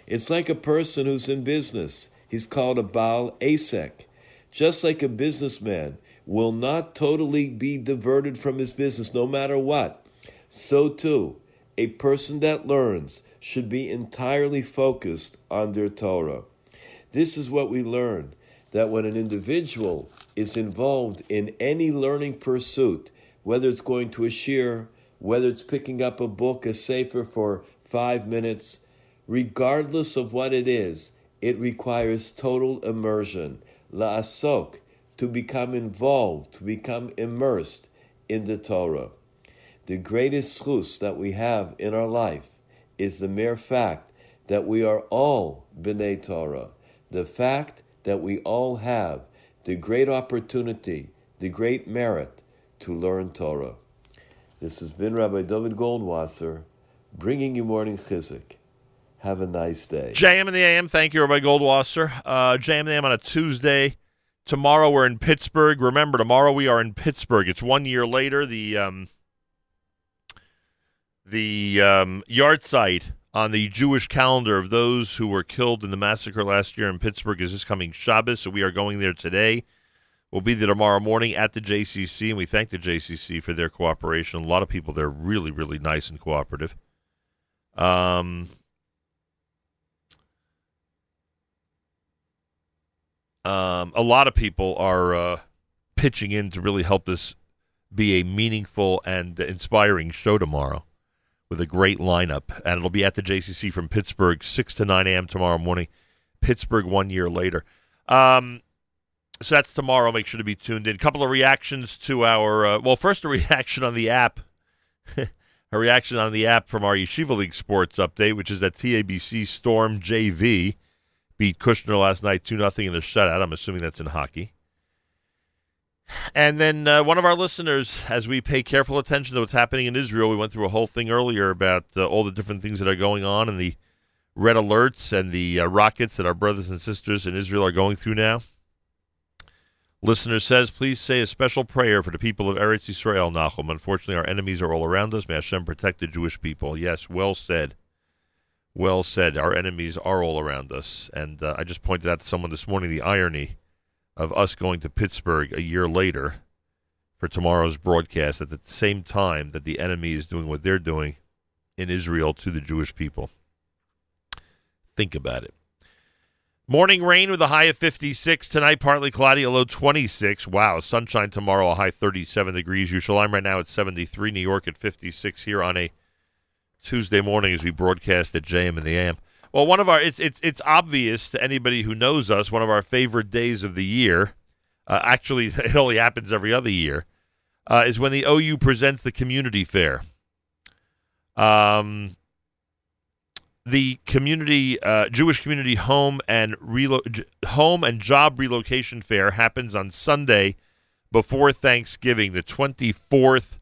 It's like a person who's in business. He's called a Baal Asek. Just like a businessman will not totally be diverted from his business no matter what, so too, a person that learns should be entirely focused on their Torah. This is what we learn that when an individual is involved in any learning pursuit, whether it's going to a shir, whether it's picking up a book, a sefer for five minutes, regardless of what it is, it requires total immersion, la'asok, to become involved, to become immersed in the Torah. The greatest chus that we have in our life is the mere fact that we are all b'nei Torah, the fact that we all have the great opportunity, the great merit to learn Torah. This has been Rabbi David Goldwasser bringing you morning Chizuk. Have a nice day. JM in the AM. Thank you, Rabbi Goldwasser. Uh, JM in the AM on a Tuesday. Tomorrow we're in Pittsburgh. Remember, tomorrow we are in Pittsburgh. It's one year later. The um, the um, yahrzeit on the Jewish calendar of those who were killed in the massacre last year in Pittsburgh is this coming Shabbos. So we are going there today. We'll be there tomorrow morning at the JCC, and we thank the JCC for their cooperation. A lot of people there really, really nice and cooperative. Um, um, a lot of people are uh, pitching in to really help this be a meaningful and inspiring show tomorrow with a great lineup. And it'll be at the JCC from Pittsburgh, 6 to 9 a.m. tomorrow morning. Pittsburgh one year later. Um, so that's tomorrow. Make sure to be tuned in. A couple of reactions to our, uh, well, first a reaction on the app. a reaction on the app from our Yeshiva League Sports update, which is that TABC Storm JV beat Kushner last night 2 0 in a shutout. I'm assuming that's in hockey. And then uh, one of our listeners, as we pay careful attention to what's happening in Israel, we went through a whole thing earlier about uh, all the different things that are going on and the red alerts and the uh, rockets that our brothers and sisters in Israel are going through now. Listener says, please say a special prayer for the people of Eretz Yisrael, Nachum. Unfortunately, our enemies are all around us. May Hashem protect the Jewish people. Yes, well said. Well said. Our enemies are all around us. And uh, I just pointed out to someone this morning the irony of us going to Pittsburgh a year later for tomorrow's broadcast at the same time that the enemy is doing what they're doing in Israel to the Jewish people. Think about it. Morning rain with a high of 56 tonight, partly cloudy, a low 26. Wow, sunshine tomorrow, a high 37 degrees. Usual. I'm right now at 73, New York at 56 here on a Tuesday morning as we broadcast at JM in the AM. Well, one of our it's it's it's obvious to anybody who knows us. One of our favorite days of the year, uh, actually, it only happens every other year, uh, is when the OU presents the community fair. Um, the community uh, Jewish community home and relo- home and job relocation fair happens on Sunday before Thanksgiving, the twenty fourth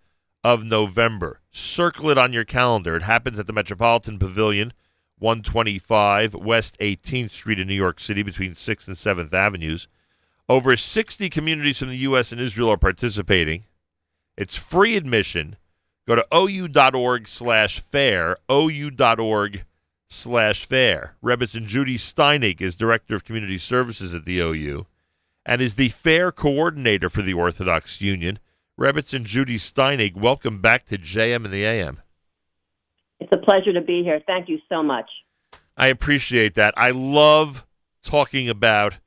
of November. Circle it on your calendar. It happens at the Metropolitan Pavilion. 125 West 18th Street in New York City between 6th and 7th Avenues. Over 60 communities from the U.S. and Israel are participating. It's free admission. Go to ou.org slash fair, ou.org slash fair. Rebbetzin Judi Steinig is Director of Community Services at the OU and is the fair coordinator for the Orthodox Union. Rebbetzin Judi Steinig, welcome back to JM in the AM. It's a pleasure to be here. Thank you so much. I appreciate that. I love talking about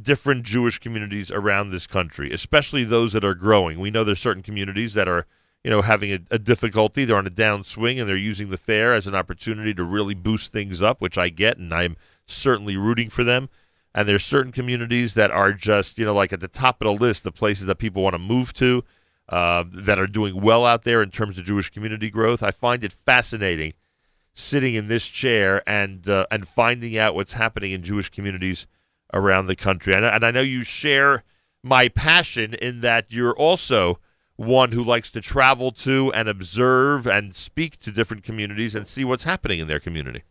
different Jewish communities around this country, especially those that are growing. We know there's certain communities that are, you know, having a, a difficulty. They're on a downswing, and they're using the fair as an opportunity to really boost things up, which I get, and I'm certainly rooting for them. And there's certain communities that are just, you know, like at the top of the list, the places that people want to move to, uh, that are doing well out there in terms of Jewish community growth. I find it fascinating sitting in this chair and uh, and finding out what's happening in Jewish communities around the country. And, and I know you share my passion in that you're also one who likes to travel to and observe and speak to different communities and see what's happening in their community.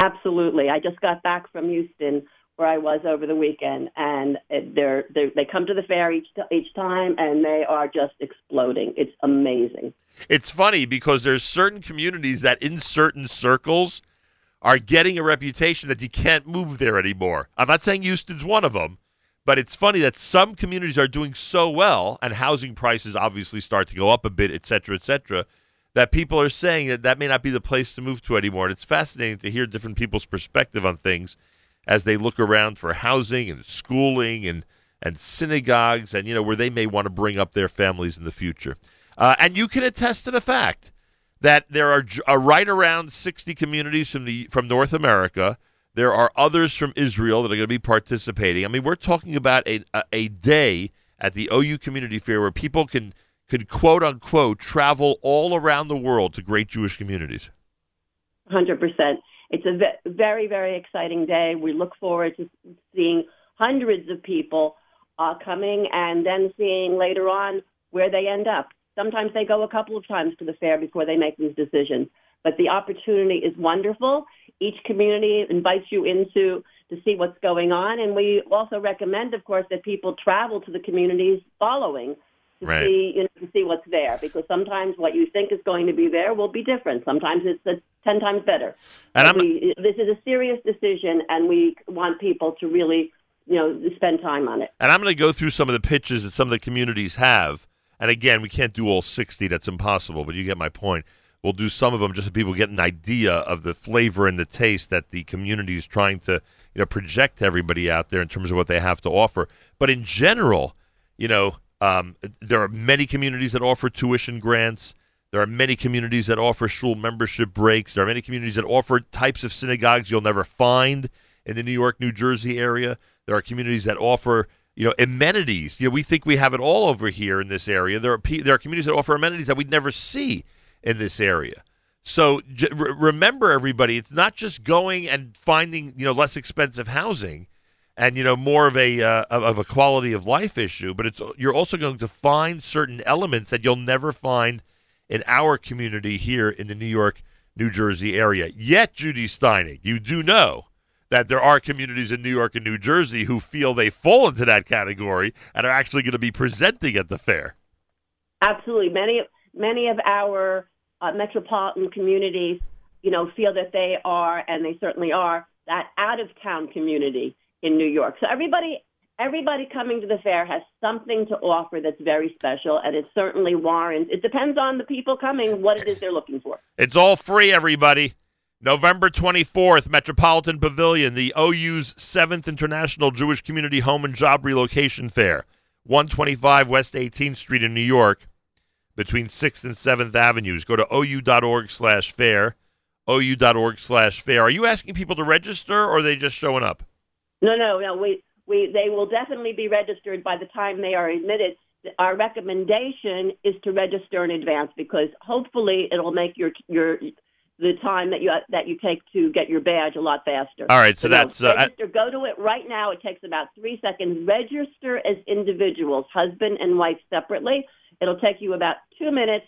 Absolutely. I just got back from Houston where I was over the weekend, and they're, they're they come to the fair each each time, and they are just exploding. It's amazing. It's funny because there's certain communities that in certain circles are getting a reputation that you can't move there anymore. I'm not saying Houston's one of them, but it's funny that some communities are doing so well and housing prices obviously start to go up a bit, et cetera, et cetera, that people are saying that that may not be the place to move to anymore. And it's fascinating to hear different people's perspective on things as they look around for housing and schooling and and synagogues and you know where they may want to bring up their families in the future. Uh, and you can attest to the fact that there are, are right around 60 communities from the from North America. There are others from Israel that are going to be participating. I mean, we're talking about a, a, a day at the OU Community Fair where people can can quote unquote travel all around the world to great Jewish communities. Hundred percent. It's a ve- very very exciting day. We look forward to seeing hundreds of people uh, coming, and then seeing later on where they end up. Sometimes they go a couple of times to the fair before they make these decisions. But the opportunity is wonderful. Each community invites you into to see what's going on, and we also recommend, of course, that people travel to the communities following to Right. see you know, to see what's there because sometimes what you think is going to be there will be different. Sometimes it's uh, ten times better. And I'm- we, this is a serious decision, and we want people to really you know spend time on it. And I'm going to go through some of the pitches that some of the communities have. And again, we can't do all 60. That's impossible, but you get my point. We'll do some of them just so people get an idea of the flavor and the taste that the community is trying to, you know, project to everybody out there in terms of what they have to offer. But in general, you know, um, there are many communities that offer tuition grants. There are many communities that offer shul membership breaks. There are many communities that offer types of synagogues you'll never find in the New York, New Jersey area. There are communities that offer, you know, amenities. You know, we think we have it all over here in this area. There are there are communities that offer amenities that we'd never see in this area. So j- remember, everybody, it's not just going and finding you know less expensive housing and you know more of a uh, of a quality of life issue, but it's you're also going to find certain elements that you'll never find in our community here in the New York, New Jersey area. Yet, Judi Steinig, you do know that there are communities in New York and New Jersey who feel they fall into that category and are actually going to be presenting at the fair. Absolutely. Many many of our uh, metropolitan communities, you know, feel that they are, and they certainly are, that out of town community in New York. So everybody everybody coming to the fair has something to offer that's very special, and it certainly warrants. It depends on the people coming what it is they're looking for. It's all free, everybody. November 24th, Metropolitan Pavilion, the OU's 7th International Jewish Community Home and Job Relocation Fair, 125 West 18th Street in New York, between 6th and 7th Avenues. Go to ou.org slash fair, ou.org slash fair. Are you asking people to register, or are they just showing up? No, no, no. We we they will definitely be registered by the time they are admitted. Our recommendation is to register in advance because hopefully it'll make your your the time that you that you take to get your badge a lot faster. All right, so no, that's, uh, register. go to it right now. It takes about three seconds. Register as individuals, husband and wife separately. It'll take you about two minutes,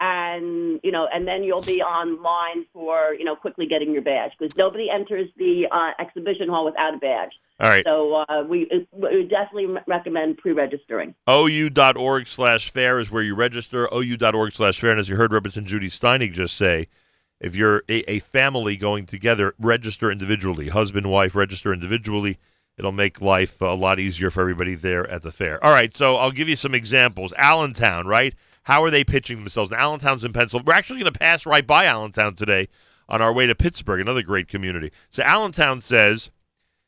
and you know, and then you'll be online for you know quickly getting your badge because nobody enters the uh, exhibition hall without a badge. All right. So uh, we, we definitely recommend pre-registering. OU.org slash fair is where you register. OU.org slash fair. And as you heard Representative Judi Steinig just say, if you're a, a family going together, register individually. Husband, wife, register individually. It'll make life a lot easier for everybody there at the fair. All right, so I'll give you some examples. Allentown, right? How are they pitching themselves? Now, Allentown's in Pennsylvania. We're actually going to pass right by Allentown today on our way to Pittsburgh, another great community. So Allentown says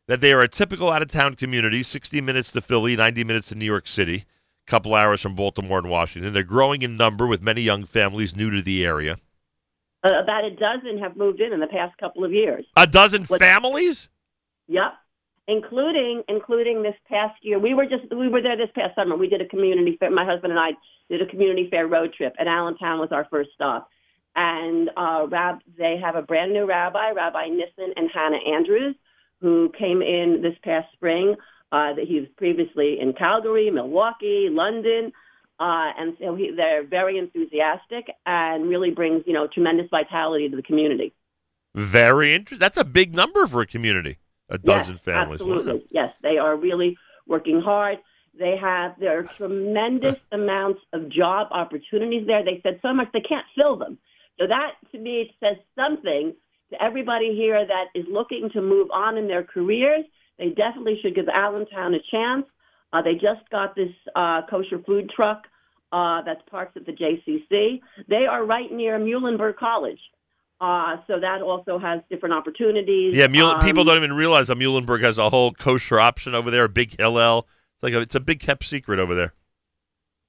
that they are a typical out of town community, 60 minutes to Philly, 90 minutes to New York City, a couple hours from Baltimore and Washington. They're growing in number with many young families new to the area. Uh, about a dozen have moved in in the past couple of years. A dozen families? Yep, including including this past year. We were just we were there this past summer. We did a community fair. My husband and I did a community fair road trip, and Allentown was our first stop. And uh, Rab, they have a brand new rabbi, Rabbi Nissen and Hannah Andrews, who came in this past spring. Uh, that he was previously in Calgary, Milwaukee, London, uh, and so he, they're very enthusiastic and really brings you know tremendous vitality to the community. Very interesting. That's a big number for a community. A dozen yes, families. Absolutely. Yes, they are really working hard. They have there are tremendous amounts of job opportunities there. They said so much they can't fill them. So that to me says something to everybody here that is looking to move on in their careers. They definitely should give Allentown a chance. Uh, they just got this uh, kosher food truck uh, that's parked at the JCC. They are right near Muhlenberg College. Uh, so that also has different opportunities. Yeah, Mule, people Um, don't even realize that Muhlenberg has a whole kosher option over there, a big Hillel. It's like a, it's a big kept secret over there,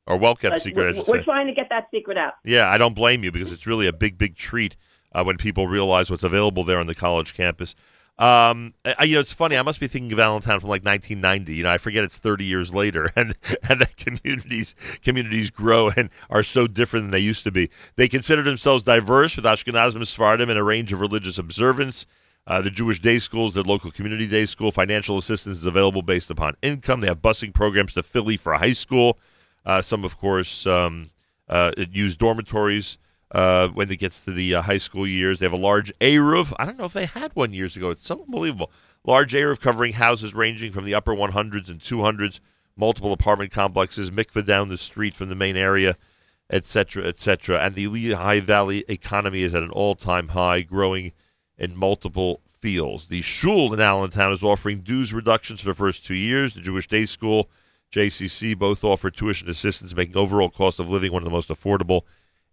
or well kept secret, we're, we're trying to get that secret out. Yeah, I don't blame you because it's really a big, big treat uh, when people realize what's available there on the college campus. Um, I, you know, it's funny. I must be thinking of Allentown from like 1990. You know, I forget it's 30 years later, and and that communities communities grow and are so different than they used to be. They consider themselves diverse with Ashkenazim Sephardim and a range of religious observance. Uh, the Jewish day schools, their local community day school, financial assistance is available based upon income. They have busing programs to Philly for high school. Uh, some, of course, um, uh, use dormitories uh, when it gets to the uh, high school years. They have a large Eruv. I don't know if they had one years ago. It's so unbelievable. Large Eruv covering houses ranging from the upper 100s and 200s, multiple apartment complexes, mikveh down the street from the main area, etc., etc. And the Lehigh Valley economy is at an all-time high, growing in multiple fields. The shul in Allentown is offering dues reductions for the first two years. The Jewish Day School, JCC, both offer tuition assistance, making overall cost of living one of the most affordable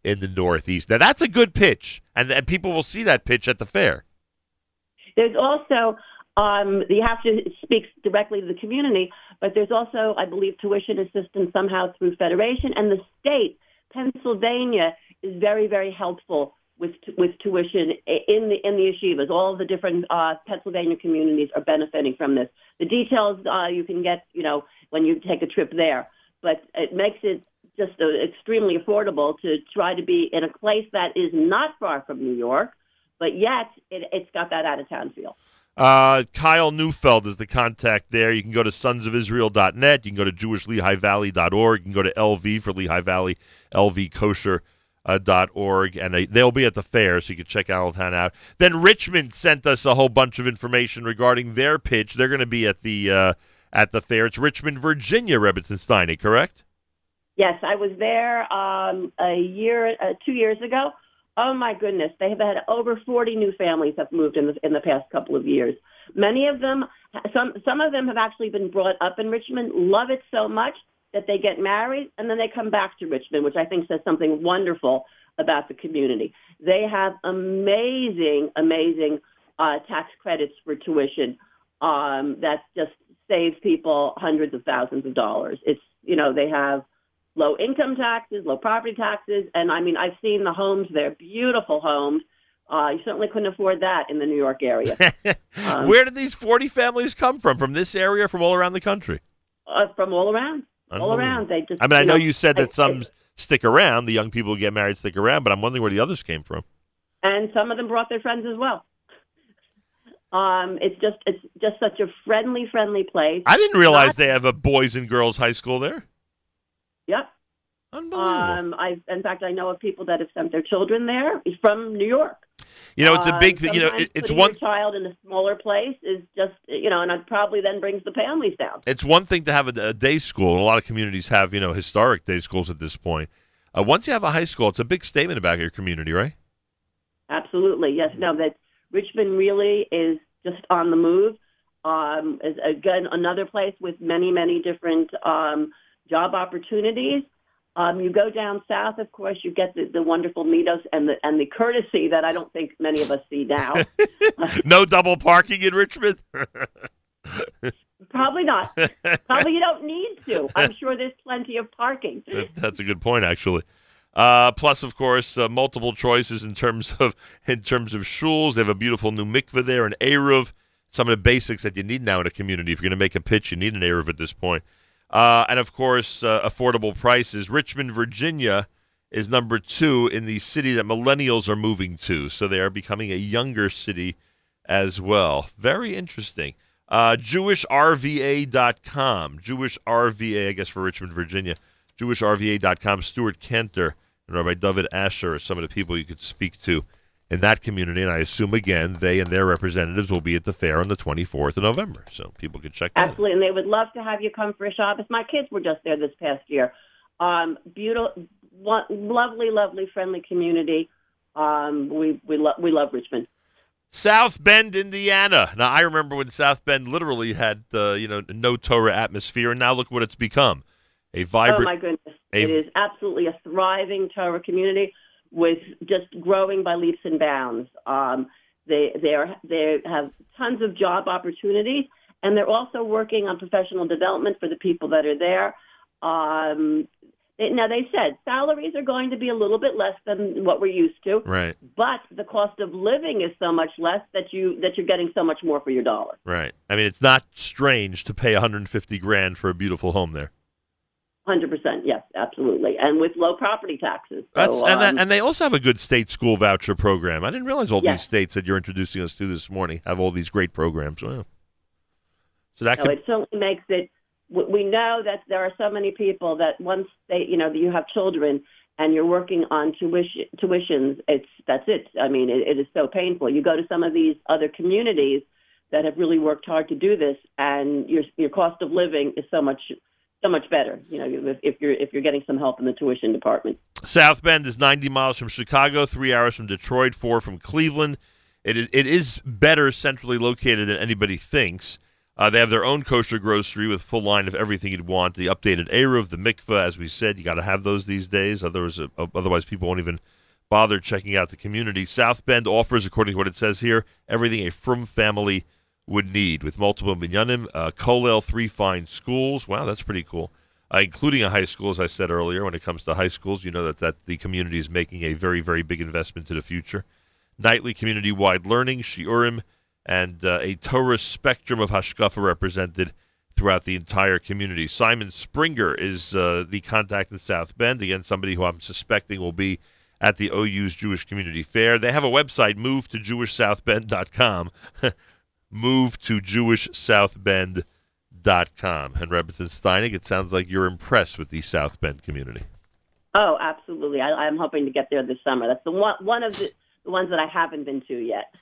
in the Northeast. Now that's a good pitch, and, and people will see that pitch at the fair. There's also um, you have to speak directly to the community, but there's also, I believe, tuition assistance somehow through Federation, and the state, Pennsylvania, is very, very helpful with with tuition in the in the yeshivas. All the different uh, Pennsylvania communities are benefiting from this. The details uh, you can get, you know, when you take a trip there, but it makes it just uh, extremely affordable to try to be in a place that is not far from New York, but yet it, it's got that out of town feel. Uh, Kyle Neufeld is the contact there. You can go to sonsofisrael.net. You can go to jewishlehigh-valley.org. You can go to LV for Lehigh Valley, lvkosher uh, and they, they'll be at the fair, so you can check Allentown out. Then Richmond sent us a whole bunch of information regarding their pitch. They're going to be at the uh, at the fair. It's Richmond, Virginia, Rebbetzin Steinig, correct? Yes, I was there um, a year, uh, two years ago. Oh my goodness, they have had over 40 new families have moved in the in the past couple of years. Many of them, some some of them have actually been brought up in Richmond, love it so much that they get married and then they come back to Richmond, which I think says something wonderful about the community. They have amazing, amazing uh, tax credits for tuition um, that just saves people hundreds of thousands of dollars. It's you know they have low income taxes, low property taxes, and I mean I've seen the homes there, beautiful homes. Uh, you certainly couldn't afford that in the New York area. Um, Where did these 40 families come from? From this area, from all around the country? uh, from all around, all around. They just. I mean, I know know you said that I- some stick around, the young people who get married stick around, but I'm wondering where the others came from. and some of them brought their friends as well. Um, it's just it's just such a friendly, friendly place. I didn't realize Not- they have a boys and girls high school there. Yep. Um, I, in fact, I know of people that have sent their children there from New York. You know, it's a big Uh, thing. You know, it, it's one child in a smaller place is just you know, and it probably then brings the families down. it's one thing to have a, a day school, and a lot of communities have you know historic day schools at this point. Uh, once you have a high school, it's a big statement about your community, right? Absolutely, yes. No, that Richmond really is just on the move. Um, is again another place with many, many different um, job opportunities. Um, you go down south, of course, you get the, the wonderful middos and the and the courtesy that I don't think many of us see now. no double parking in Richmond. Probably not. Probably you don't need to. I'm sure there's plenty of parking. That's a good point, actually. Uh, plus, of course, uh, multiple choices in terms of in terms of shuls. They have a beautiful new mikveh there, an eruv. Some of the basics that you need now in a community. If you're going to make a pitch, you need an eruv at this point. Uh, and of course, uh, affordable prices. Richmond, Virginia, is number two in the city that millennials are moving to. So they are becoming a younger city as well. Very interesting. Uh, JewishRVA.com. Jewish RVA, I guess, for Richmond, Virginia. JewishRVA.com. Stuart Kenter and Rabbi David Asher are some of the people you could speak to in that community. And I assume, again, they and their representatives will be at the fair on the 24th of November. So people can check out. Absolutely, and they would love to have you come for a Shabbos. My kids were just there this past year. Um, beautiful, lo- lovely, lovely, friendly community. Um, we we love we love Richmond. South Bend, Indiana. Now I remember when South Bend literally had uh, you know no Torah atmosphere, and now look what it's become. A vibrant. oh my goodness, a- it is absolutely a thriving Torah community with just growing by leaps and bounds. Um, they they are they have tons of job opportunities, and they're also working on professional development for the people that are there. Um, they, now they said salaries are going to be a little bit less than what we're used to, Right, but the cost of living is so much less that you that you're getting so much more for your dollar. right. I mean, it's not strange to pay 150 grand for a beautiful home there. Hundred percent, yes, absolutely, and with low property taxes. So, That's, and, that, um, and they also have a good state school voucher program. I didn't realize all Yes. these states that you're introducing us to this morning have all these great programs. Wow. So that could, it certainly makes it. We know that there are so many people that once they, you know, you have children and you're working on tuition, tuitions. It's that's it. I mean, it, it is so painful. You go to some of these other communities that have really worked hard to do this, and your your cost of living is so much so much better. You know, if, if you're if you're getting some help in the tuition department. South Bend is 90 miles from Chicago, three hours from Detroit, four from Cleveland. It is, it is better centrally located than anybody thinks. Uh, they have their own kosher grocery with full line of everything you'd want. The updated Eruv, the mikveh, as we said, you got to have those these days. Otherwise, uh, otherwise people won't even bother checking out the community. South Bend offers, according to what it says here, everything a Frum family would need with multiple minyanim, uh, Kolel, three fine schools. Wow, that's pretty cool. Uh, including a high school, as I said earlier. When it comes to high schools, you know that, that the community is making a very, very big investment to the future. Nightly community-wide learning, shiurim, and uh, a Torah spectrum of hashkafa represented throughout the entire community. Simon Springer is uh, the contact in South Bend. Again, somebody who I'm suspecting will be at the OU's Jewish Community Fair. They have a website, move to jewishsouthbend.com. move to jewishsouthbend.com. And Rebbetzin Steinig, it sounds like you're impressed with the South Bend community. Oh, absolutely. I, I'm hoping to get there this summer. That's the one one of the, the ones that I haven't been to yet.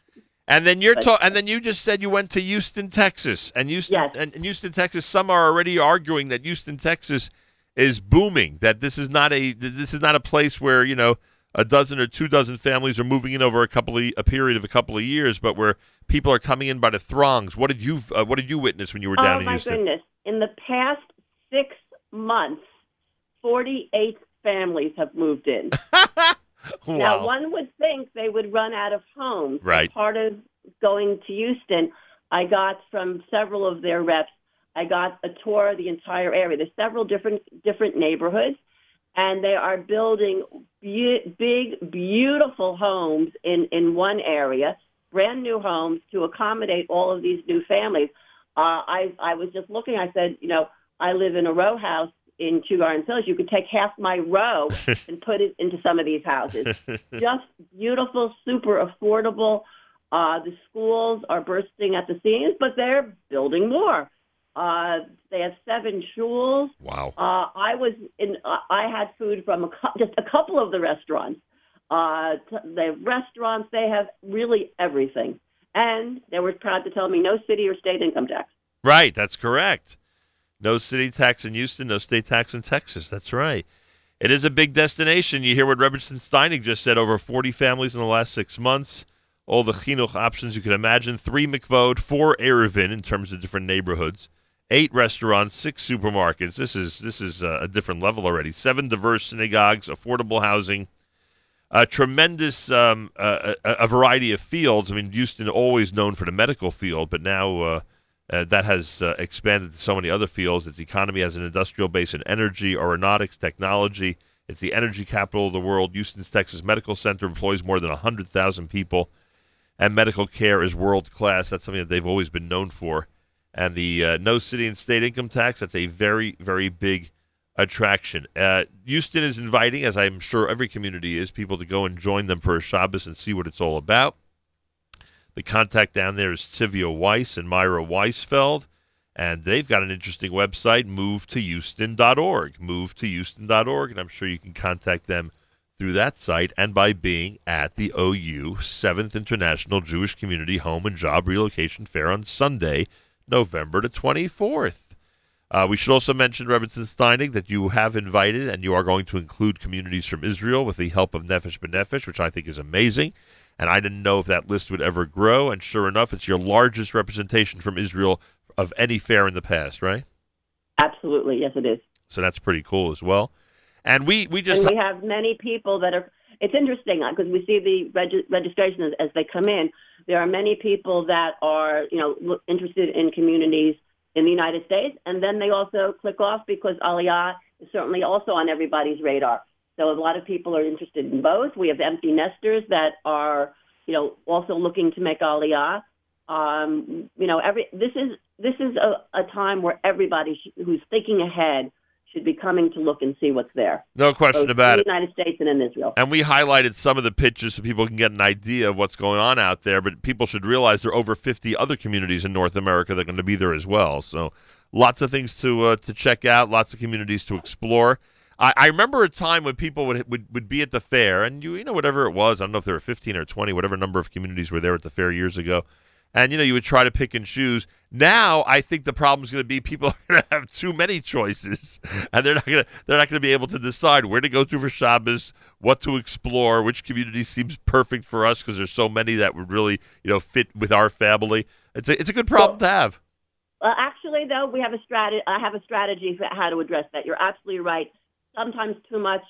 And then you're ta- and then you just said you went to Houston, Texas, and Houston and, and Houston, Texas. Some are already arguing that Houston, Texas, is booming. That this is not a this is not a place where you know a dozen or two dozen families are moving in over a couple of a period of a couple of years, but where people are coming in by the throngs. What did you uh, What did you witness when you were down oh in my Houston? goodness! In the past six months, 48 families have moved in. wow. Now, one would think they would run out of homes. Right. Part of going to Houston, I got from several of their reps. I got a tour of the entire area. There's several different different neighborhoods, and they are building be- big, beautiful homes in in one area, brand new homes to accommodate all of these new families. Uh, I I was just looking. I said, you know, I live in a row house in Two Gardens Village. You could take half my row and put it into some of these houses. Just beautiful, super affordable. Uh, the schools are bursting at the seams, but they're building more. Uh, they have seven shuls. Wow. Uh, I was in. Uh, I had food from a, cou- just a couple of the restaurants. Uh, t- they have restaurants. They have really everything, and they were proud to tell me no city or state income tax. Right, that's correct. No city tax in Houston, no state tax in Texas. That's right. It is a big destination. You hear what Rebbetzin Steinig just said over 40 families in the last six months. All the chinuch options you can imagine. Three mikvod, four Eruvin in terms of different neighborhoods. Eight restaurants, six supermarkets. This is this is uh, a different level already. Seven diverse synagogues, affordable housing, a tremendous um, a, a variety of fields. I mean, Houston always known for the medical field, but now uh, uh, that has uh, expanded to so many other fields. Its economy has an industrial base in energy, aeronautics, technology. It's the energy capital of the world. Houston's Texas Medical Center employs more than 100,000 people, and medical care is world class. That's something that they've always been known for. And the uh, no city and state income tax, that's a very, very big attraction. Uh, Houston is inviting, as I'm sure every community is, people to go and join them for a Shabbos and see what it's all about. The contact down there is Tivia Weiss and Myra Weisfeld, and they've got an interesting website, movetohouston.org. Movetohouston.org, and I'm sure you can contact them through that site and by being at the OU 7th International Jewish Community Home and Job Relocation Fair on Sunday, November the 24th. Uh, we should also mention, Rebbetzin Steinig, that you have invited and you are going to include communities from Israel with the help of Nefesh B'Nefesh, which I think is amazing. And I didn't know if that list would ever grow. And sure enough, it's your largest representation from Israel of any fair in the past, right? Absolutely, yes, it is. So that's pretty cool as well. And we, we just. and we have many people that are. It's interesting because we see the reg- registration as, as they come in. There are many people that are, you know, interested in communities in the United States, and then they also click off because Aliyah is certainly also on everybody's radar. So a lot of people are interested in both. We have empty nesters that are, you know, also looking to make Aliyah. Um, you know, every this is this is a, a time where everybody sh- who's thinking ahead should be coming to look and see what's there. No question both about in it. the United States and in Israel. And we highlighted some of the pictures so people can get an idea of what's going on out there. But people should realize there are over 50 other communities in North America that are going to be there as well. So lots of things to uh, to check out, lots of communities to explore. I, I remember a time when people would, would would be at the fair, and you you know whatever it was, I don't know if there were 15 or 20, whatever number of communities were there at the fair years ago. And you know you would try to pick and choose. Now I think the problem is going to be people are going to have too many choices, and they're not going to they're not going to be able to decide where to go to for Shabbos, what to explore, which community seems perfect for us because there's so many that would really you know fit with our family. It's a it's a good problem to have. Well, actually, though, we have a strategy. I have a strategy for how to address that. You're absolutely right. Sometimes too much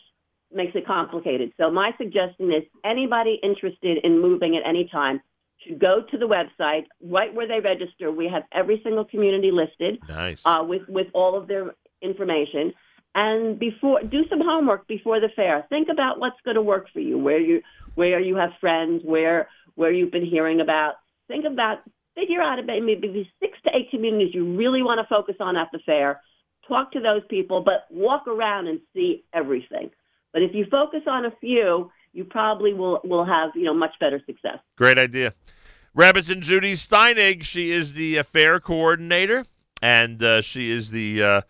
makes it complicated. So my suggestion is anybody interested in moving at any time should go to the website right where they register. We have every single community listed Nice. uh, with with all of their information. And before, do some homework before the fair. Think about what's going to work for you. Where you where you have friends, where where you've been hearing about. Think about figure out about maybe six to eight communities you really want to focus on at the fair. Talk to those people, but walk around and see everything. But if you focus on a few, you probably will will have you know much better success. Great idea. Rebbetzin Judi Steinig. She is the fair coordinator, and uh, she is the uh,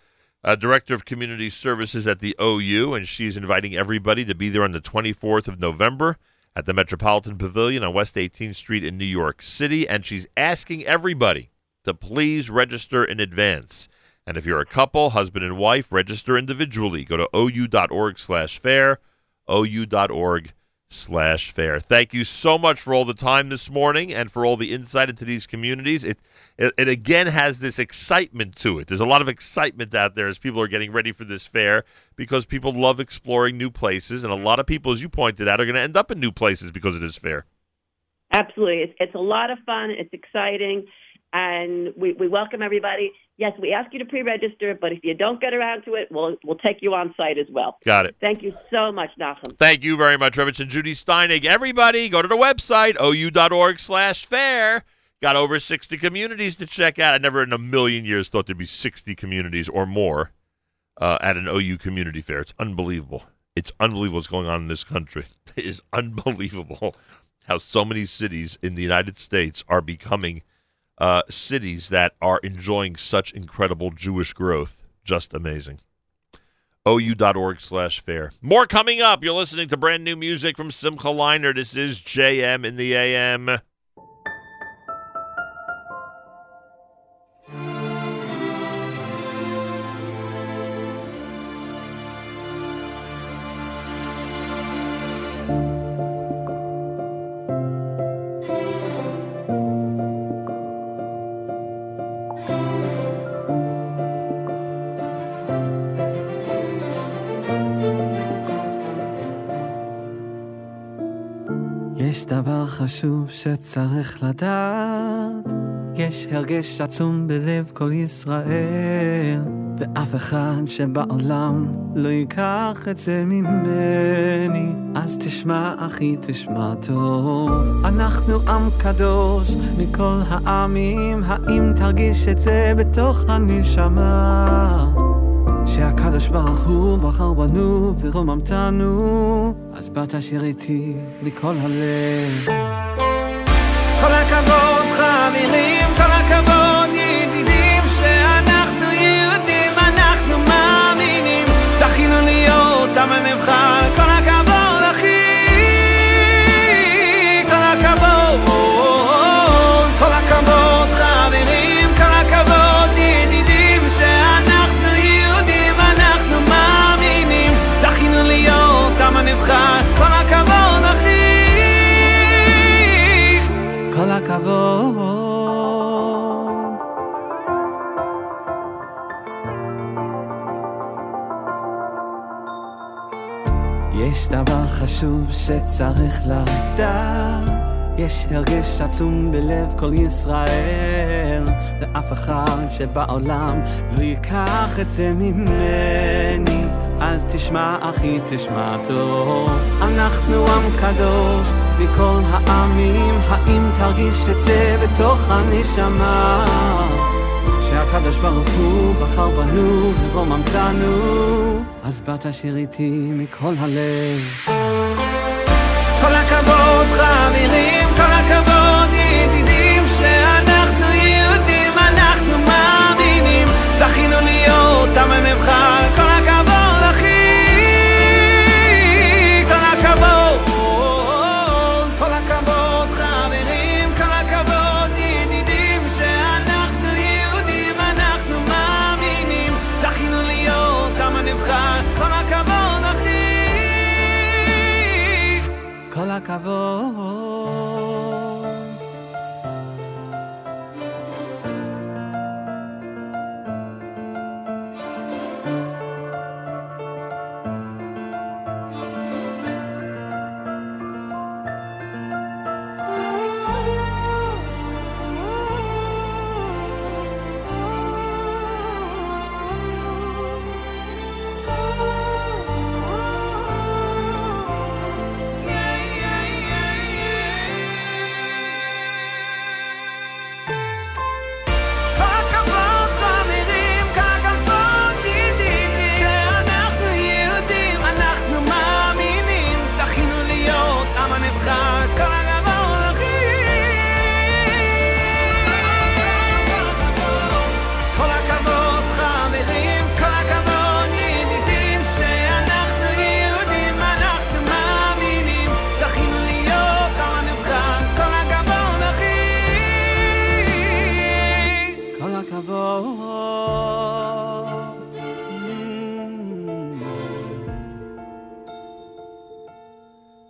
uh, director of community services at the OU, and she's inviting everybody to be there on the 24th of November at the Metropolitan Pavilion on West 18th Street in New York City, and she's asking everybody to please register in advance. And if you're a couple, husband and wife, register individually. Go to ou.org slash fair, ou.org slash fair. Thank you so much for all the time this morning and for all the insight into these communities. It, it, it again has this excitement to it. There's a lot of excitement out there as people are getting ready for this fair because people love exploring new places. And a lot of people, as you pointed out, are going to end up in new places because of this fair. Absolutely. It's, it's a lot of fun. It's exciting. And we, we welcome everybody. Yes, we ask you to pre-register, but if you don't get around to it, we'll, we'll take you on site as well. Got it. Thank you so much, Nachum. Thank you very much, Rebbetzin Judi Steinig. Everybody, go to the website, ou.org slash fair. Got over 60 communities to check out. I never in a million years thought there'd be 60 communities or more uh, at an OU community fair. It's unbelievable. It's unbelievable what's going on in this country. It is unbelievable how so many cities in the United States are becoming uh, cities that are enjoying such incredible Jewish growth. Just amazing. OU.org slash fair. More coming up. You're listening to brand new music from Simcha Leiner. This is JM in the AM. חשוב שצריך לדעת, יש הרגש עצום בלב כל ישראל, ואף אחד שבעולם לא ייקח את זה ממני. אז תשמע אחי, תשמע טוב, אנחנו עם קדוש מכל העמים, האם תרגיש את זה בתוך הנשמה? שהקדוש ברוך הוא בחר בנו ורוממתנו, אז באת שיר איתי מכל הלב. כל הכבוד חברים, שצריך לדעת, יש הרגש עצום בלב כל ישראל, ואף אחד שבעולם לא ייקח את זה ממני. אז תשמע אחי, תשמע טוב, אנחנו עם קדוש מכל העמים, האם תרגיש את זה בתוך הנשמה? שהקדוש ברוך הוא בחר בנו ורוממתנו, אז באת שיר איתי מכל הלב. כל הכבוד אחי, כל הכבוד.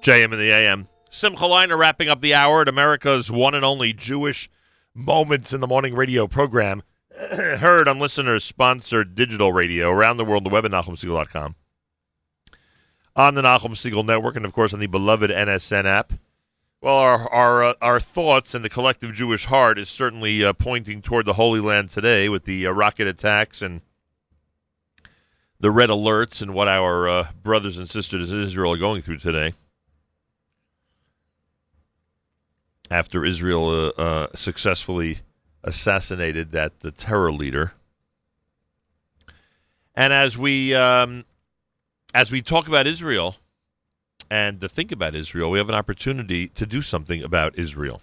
JM in the AM. Simcha Leiner wrapping up the hour at America's one and only Jewish Moments in the Morning radio program. Heard on listeners sponsored digital radio around the world, the web at NachumSiegel.com. On the Nachum Siegel Network, and of course on the beloved NSN app. Well, our our uh, our thoughts and the collective Jewish heart is certainly uh, pointing toward the Holy Land today with the uh, rocket attacks and the red alerts and what our uh, brothers and sisters in Israel are going through today. After Israel uh, uh, successfully assassinated that the terror leader, and as we um, as we talk about Israel and to think about Israel, we have an opportunity to do something about Israel.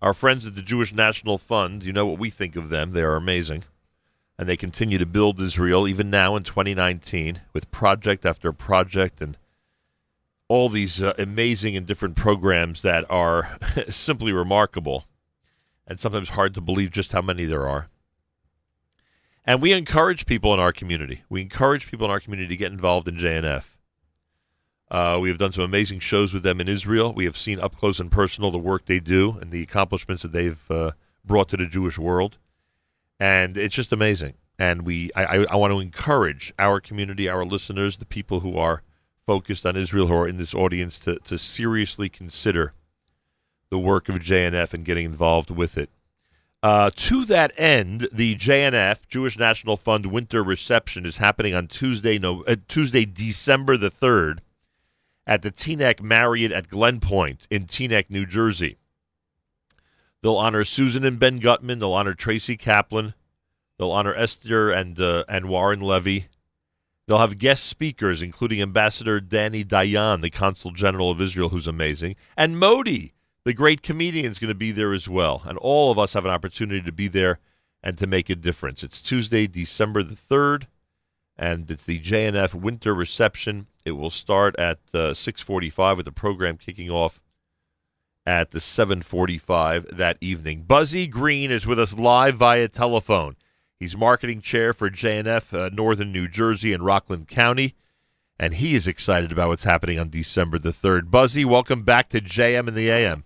Our friends at the Jewish National Fund, you know what we think of them. They are amazing. And they continue to build Israel even now in 2019 with project after project and all these uh, amazing and different programs that are simply remarkable and sometimes hard to believe just how many there are. And we encourage people in our community. We encourage people in our community to get involved in JNF. Uh, we have done some amazing shows with them in Israel. We have seen up close and personal the work they do and the accomplishments that they've uh, brought to the Jewish world, and it's just amazing. And we, I, I, I want to encourage our community, our listeners, the people who are focused on Israel, who are in this audience, to to seriously consider the work of JNF and getting involved with it. Uh, to that end, the JNF Jewish National Fund Winter Reception is happening on Tuesday, no, uh, Tuesday, December the third, at the Teaneck Marriott at Glen Point in Teaneck, New Jersey. They'll honor Susan and Ben Gutman. They'll honor Tracy Kaplan. They'll honor Esther and uh, and Warren Levy. They'll have guest speakers, including Ambassador Danny Dayan, the Consul General of Israel, who's amazing, and Modi, the great comedian, is going to be there as well. And all of us have an opportunity to be there and to make a difference. It's Tuesday, December the 3rd, and it's the JNF Winter Reception. It will start at uh, 645 with the program kicking off at the 745 that evening. Buzzy Green is with us live via telephone. He's marketing chair for JNF uh, Northern New Jersey and Rockland County, and he is excited about what's happening on December the 3rd. Buzzy, welcome back to JM and the AM.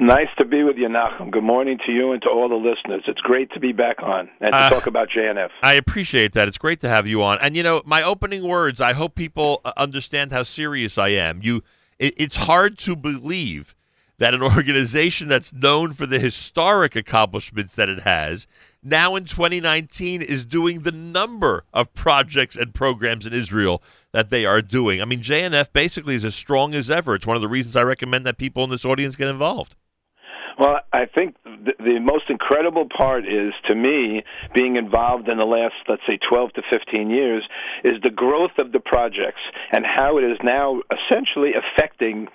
Nice to be with you, Nachum. Good morning to you and to all the listeners. It's great to be back on and to Uh, talk about JNF. I appreciate that. It's great to have you on. And you know, my opening words, I hope people uh, understand how serious I am. You it, it's hard to believe that an organization that's known for the historic accomplishments that it has now in 2019 is doing the number of projects and programs in Israel that they are doing. I mean, JNF basically is as strong as ever. It's one of the reasons I recommend that people in this audience get involved. Well, I think the, the most incredible part is, to me, being involved in the last, let's say, 12 to 15 years, is the growth of the projects and how it is now essentially affecting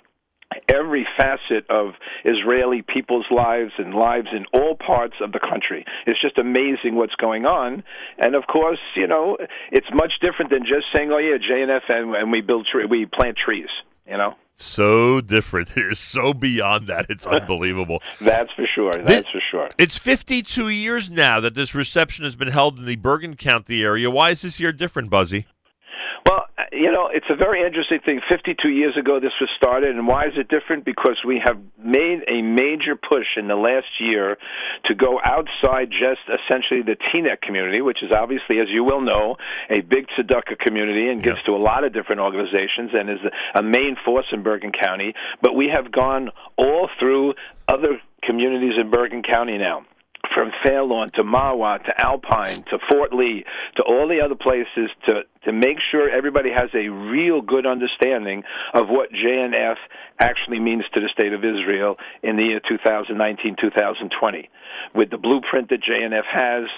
every facet of Israeli people's lives and lives in all parts of the country. It's just amazing what's going on. And of course, you know, it's much different than just saying, "Oh yeah, JNF and, and we build tre- we plant trees." You know, So different. It is so beyond that. It's unbelievable. that's for sure. That's for sure. It's 52 years now that this reception has been held in the Bergen County area. Why is this year different, Buzzy? Well, you know, it's a very interesting thing. 52 years ago, this was started, and why is it different? Because we have made a major push in the last year to go outside just essentially the Teaneck community, which is obviously, as you will know, a big tzedakah community and gives to a lot of different organizations and is a main force in Bergen County. But we have gone all through other communities in Bergen County now from Fairlawn to Mahwah to Alpine to Fort Lee to all the other places to to make sure everybody has a real good understanding of what JNF actually means to the state of Israel in the year 2019-2020 with the blueprint that JNF has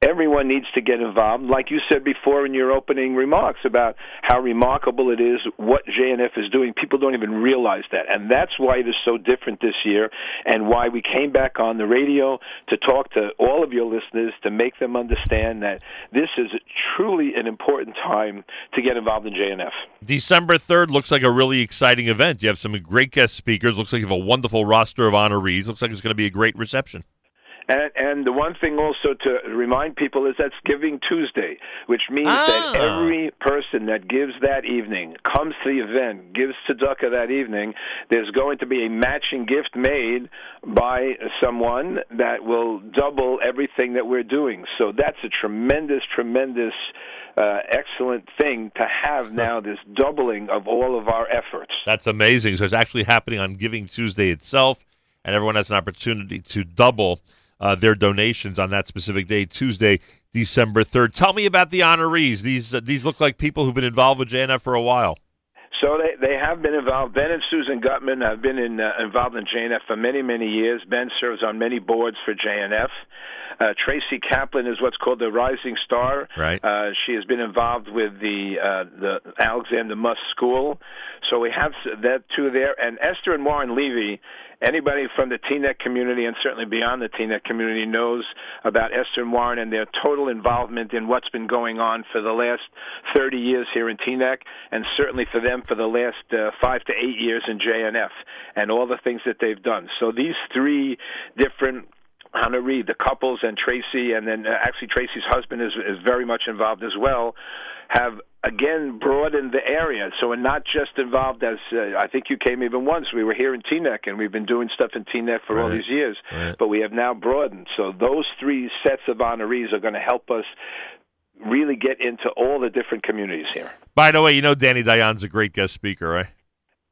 Everyone needs to get involved. Like you said before in your opening remarks about how remarkable it is what JNF is doing, people don't even realize that. And that's why it is so different this year and why we came back on the radio to talk to all of your listeners to make them understand that this is truly an important time to get involved in JNF. December 3rd looks like a really exciting event. You have some great guest speakers. Looks like you have a wonderful roster of honorees. Looks like it's going to be a great reception. And, and the one thing also to remind people is that's Giving Tuesday, which means that every person that gives that evening comes to the event, gives tzedakah that evening. There's going to be a matching gift made by someone that will double everything that we're doing. So that's a tremendous, tremendous. Uh, excellent thing to have now this doubling of all of our efforts. That's amazing. So it's actually happening on Giving Tuesday itself, and everyone has an opportunity to double uh, their donations on that specific day, Tuesday, December 3rd. Tell me about the honorees. These uh, these look like people who've been involved with JNF for a while. So they they have been involved. Ben and Susan Gutman have been in, uh, involved in JNF for many many years. Ben serves on many boards for JNF. Uh, Tracy Kaplan is what's called the Rising Star. Right. Uh, she has been involved with the uh, the Alexander Muss School. So we have that two there, and Esther and Warren Levy. Anybody from the Teaneck community and certainly beyond the Teaneck community knows about Esther and Warren and their total involvement in what's been going on for the last 30 years here in Teaneck, and certainly for them for the last uh, five to eight years in JNF, and all the things that they've done. So these three different Hannah Reed, the couples, and Tracy, and then uh, actually Tracy's husband is is very much involved as well, have again broadened the area. So we're not just involved as uh, I think you came even once. We were here in Teaneck, and we've been doing stuff in Teaneck for all these years. Right. But we have now broadened. So those three sets of honorees are going to help us really get into all the different communities here. By the way, you know Danny Dayan's a great guest speaker, right?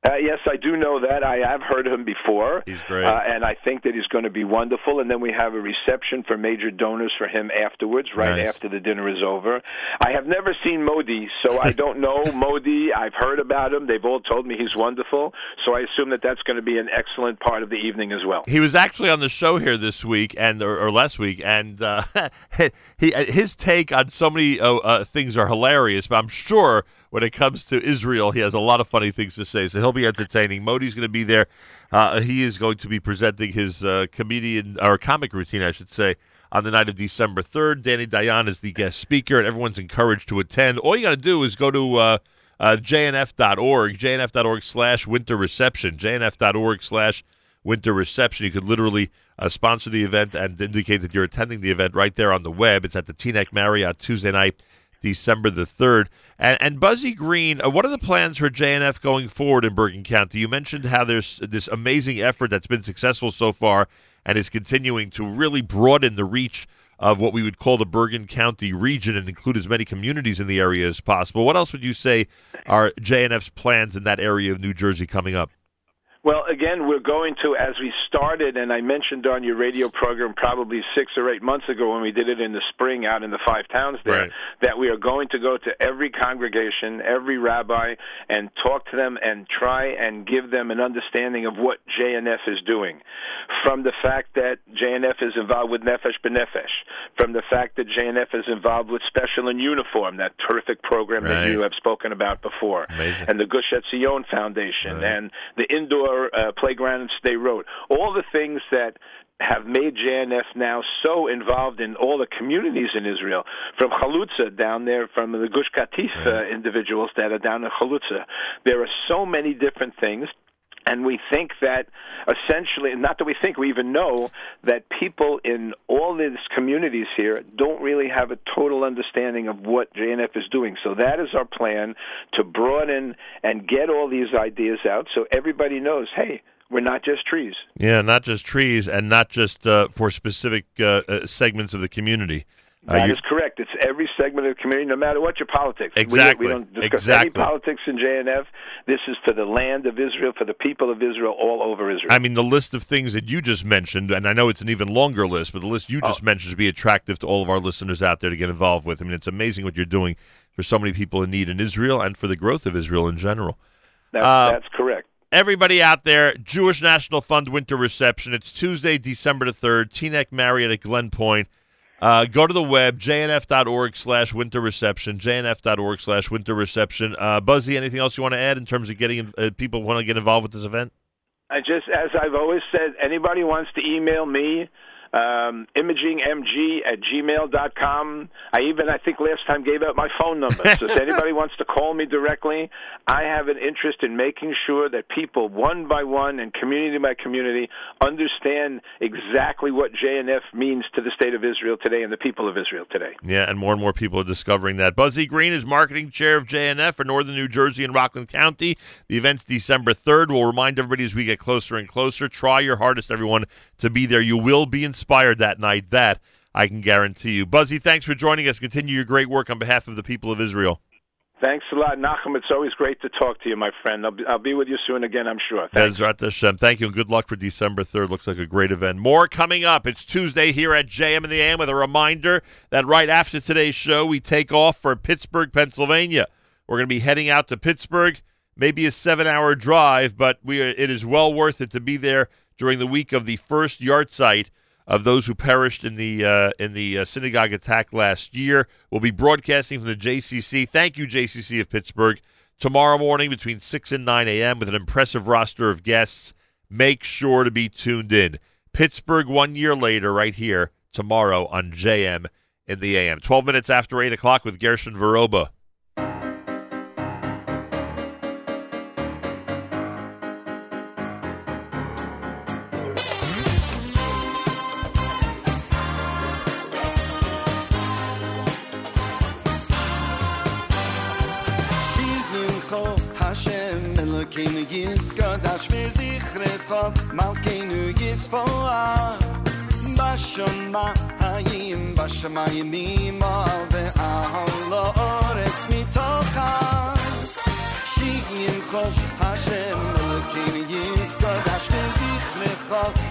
Uh, yes, I do know that. I have heard him before. He's great. Uh, and I think that he's going to be wonderful. And then we have a reception for major donors for him afterwards, right Nice. after the dinner is over. I have never seen Modi, so I don't know Modi. I've heard about him. They've all told me he's wonderful. So I assume that that's going to be an excellent part of the evening as well. He was actually on the show here this week and or, or last week, and uh, he his take on so many uh, uh, things are hilarious. But I'm sure when it comes to Israel, he has a lot of funny things to say. So he'll be entertaining. Modi's going to be there. Uh, he is going to be presenting his uh, comedian or comic routine, I should say. On the night of December 3rd, Danny Dayan is the guest speaker, and everyone's encouraged to attend. All you got to do is go to uh, uh, jnf.org, jnf.org slash winter reception, jnf.org slash winter reception. You could literally uh, sponsor the event and indicate that you're attending the event right there on the web. It's at the Teaneck Marriott Tuesday night, December the 3rd. And, and Buzzy Green, uh, what are the plans for JNF going forward in Bergen County? You mentioned how there's this amazing effort that's been successful so far and is continuing to really broaden the reach of what we would call the Bergen County region and include as many communities in the area as possible. What else would you say are JNF's plans in that area of New Jersey coming up? Well, again, we're going to, as we started, and I mentioned on your radio program probably six or eight months ago when we did it in the spring out in the five towns there, Right. that we are going to go to every congregation, every rabbi, and talk to them and try and give them an understanding of what JNF is doing. From the fact that JNF is involved with Nefesh B'Nefesh, from the fact that JNF is involved with Special in Uniform, that terrific program that you have spoken about before, Amazing. and the Gush Etzion Foundation, and the indoor uh, playground in Sderot. All the things that have made JNF now so involved in all the communities in Israel, from Chalutza down there, from the Gush Katif uh, individuals that are down in Chalutza. There are so many different things. And we think that essentially, not that we think, we even know that people in all these communities here don't really have a total understanding of what JNF is doing. So that is our plan to broaden and get all these ideas out so everybody knows, hey, we're not just trees. Yeah, not just trees and not just uh, for specific uh, uh, segments of the community. That is correct. It's every segment of the community, no matter what your politics. Exactly. We, don't discuss Exactly. any politics in JNF. This is for the land of Israel, for the people of Israel, all over Israel. I mean, the list of things that you just mentioned, and I know it's an even longer list, but the list you Oh. just mentioned should be attractive to all of our listeners out there to get involved with. I mean, it's amazing what you're doing for so many people in need in Israel and for the growth of Israel in general. That's, Uh, that's correct. Everybody out there, Jewish National Fund Winter Reception. It's Tuesday, December the 3rd, Teaneck Marriott at Glen Point. Uh, go to the web, jnf.org slash winter reception, jnf.org slash winter reception. Uh, Buzzy, anything else you want to add in terms of getting uh, people want to get involved with this event? I just, as I've always said, anybody wants to email me, um, imagingemg at gmail.com. I even, I think last time gave out my phone number. so if anybody wants to call me directly, I have an interest in making sure that people, one by one and community by community, understand exactly what JNF means to the state of Israel today and the people of Israel today. Yeah, and more and more people are discovering that. Buzzy Green is marketing chair of JNF for Northern New Jersey and Rockland County. The event's December 3rd. We'll remind everybody as we get closer and closer. Try your hardest, everyone, to be there. You will be inspired that night. That I can guarantee you. Buzzy, thanks for joining us. Continue your great work on behalf of the people of Israel. Thanks a lot, Nachum. It's always great to talk to you, my friend. I'll be, I'll be with you soon again, I'm sure. Thanks. Bezrat Hashem. Thank you, and good luck for December 3rd. Looks like a great event. More coming up. It's Tuesday here at JM in the AM with a reminder that right after today's show, we take off for Pittsburgh, Pennsylvania. We're going to be heading out to Pittsburgh, maybe a seven hour drive, but we are, it is well worth it to be there during the week of the first yahrzeit of those who perished in the uh, in the uh, synagogue attack last year. We'll be broadcasting from the JCC. Thank you, JCC of Pittsburgh. Tomorrow morning between 6 and 9 a.m. with an impressive roster of guests. Make sure to be tuned in. Pittsburgh one year later, right here, tomorrow on JM in the AM. 12 minutes after 8 o'clock with Gershon Veroba. ba mal keinu is fo a ba hayim ba shma ma ve a hola orets mi tokas shigim khosh hashem ba keinu is bezikh me khosh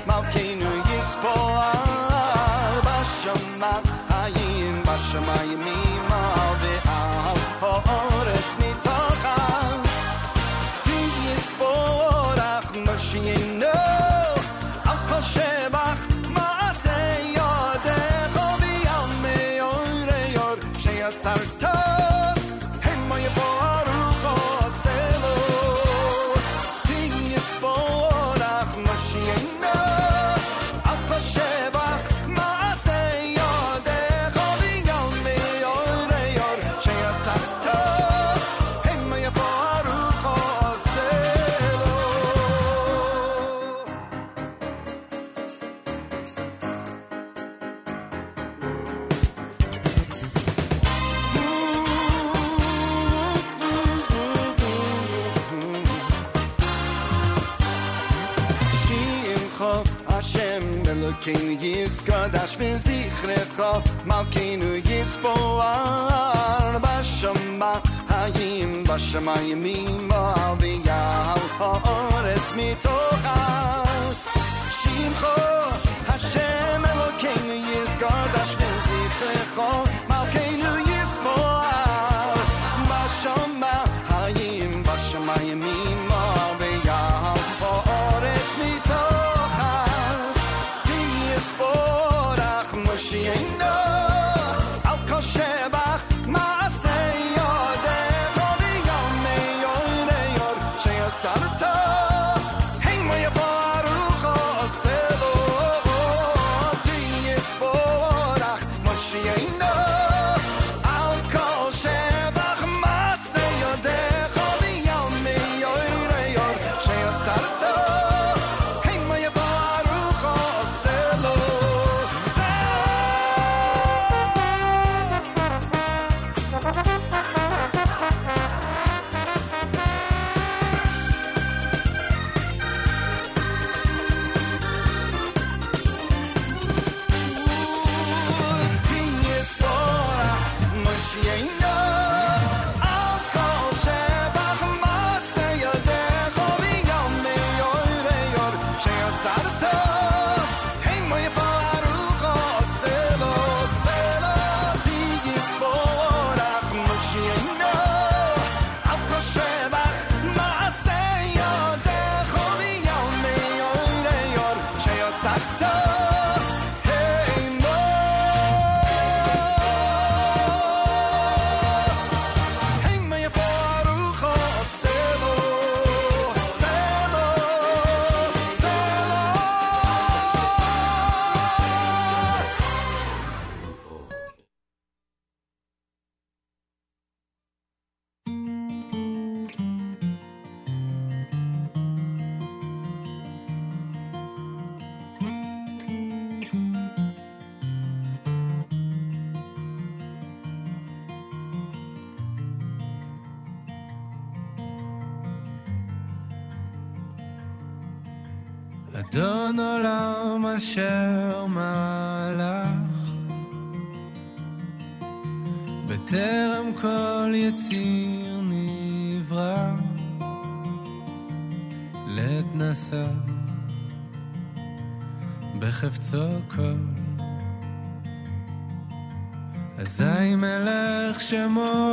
Yiskodash V'zichrecho Malkeinu Yispoar Bashama Hayim Bashamayim Mimo V'yal Ha'oretz Mitochas Shimcho Hashem Yiskodash V'zichrecho Malkeinu chamou.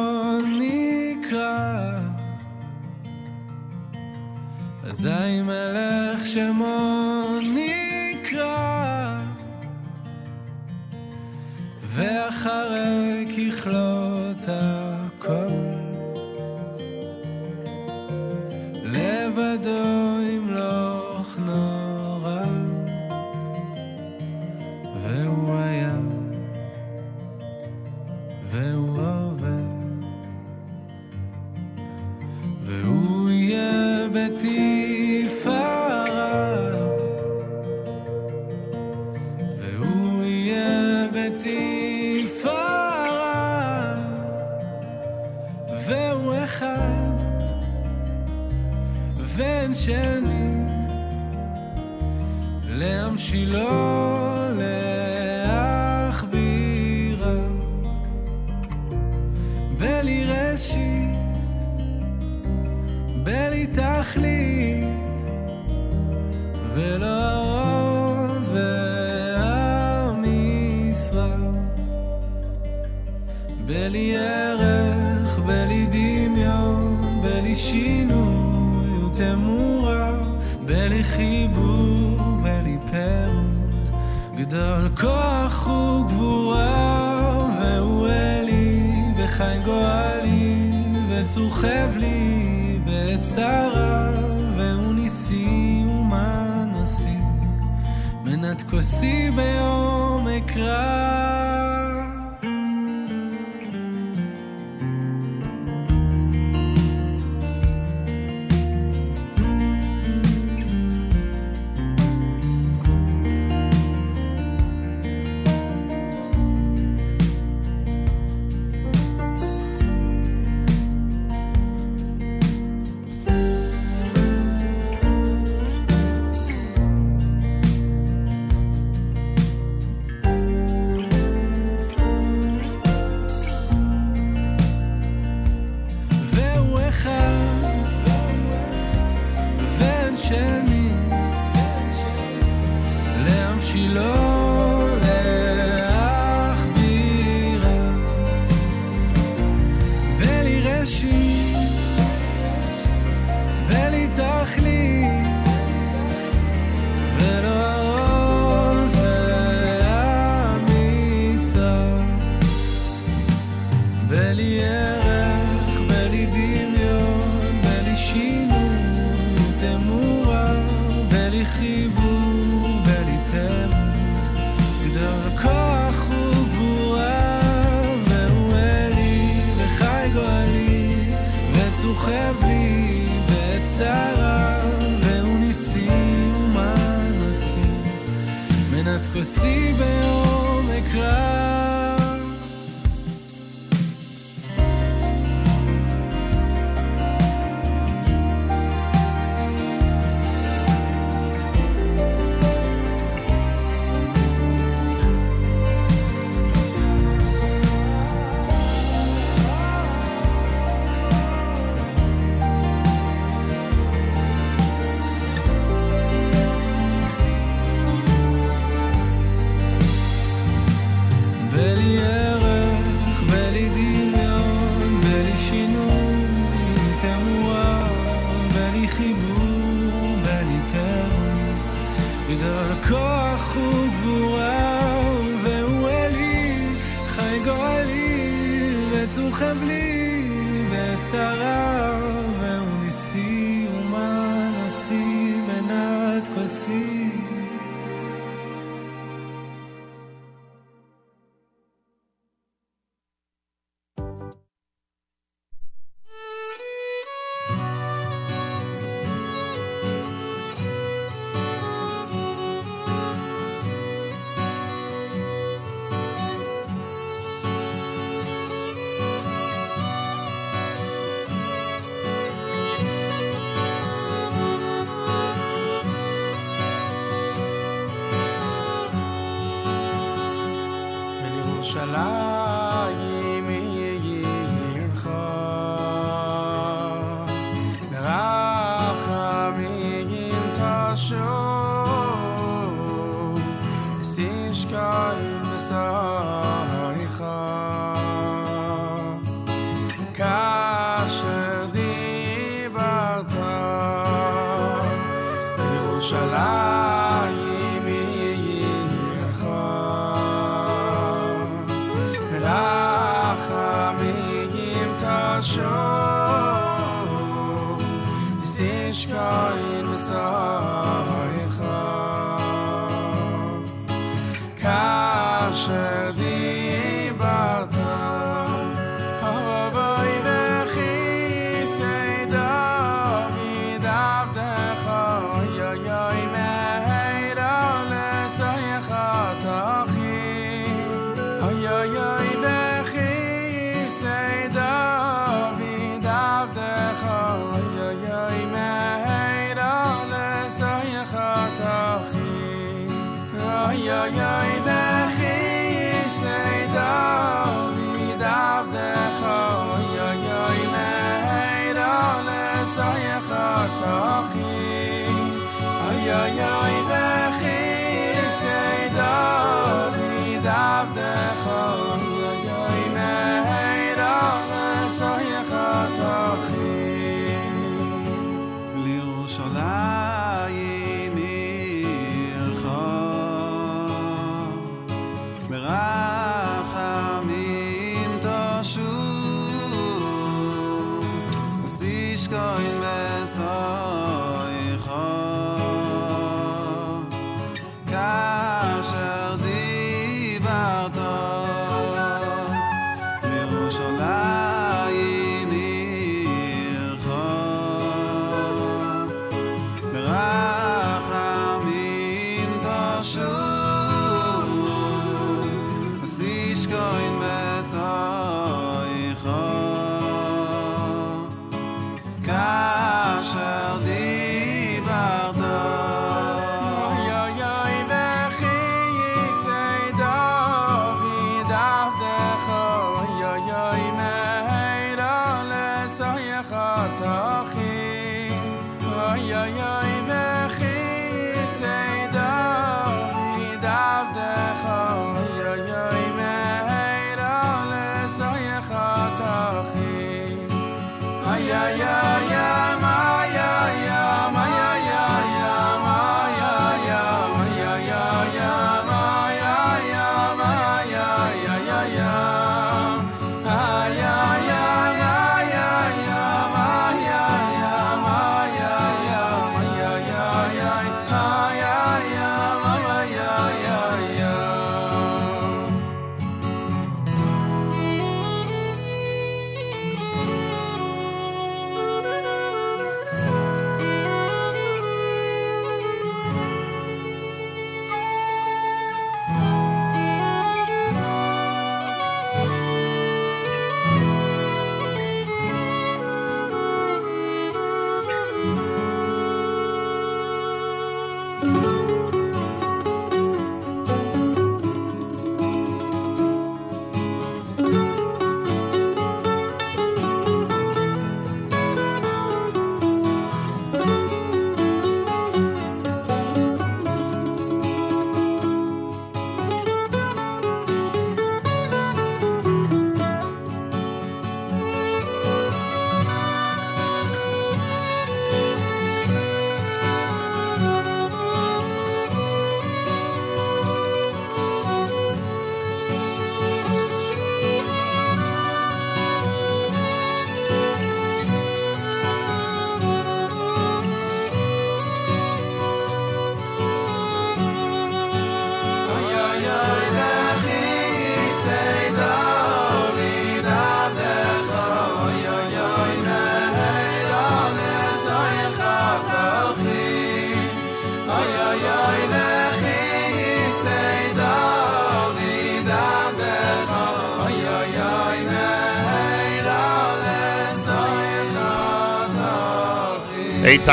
מנת כוסי בעומק רב.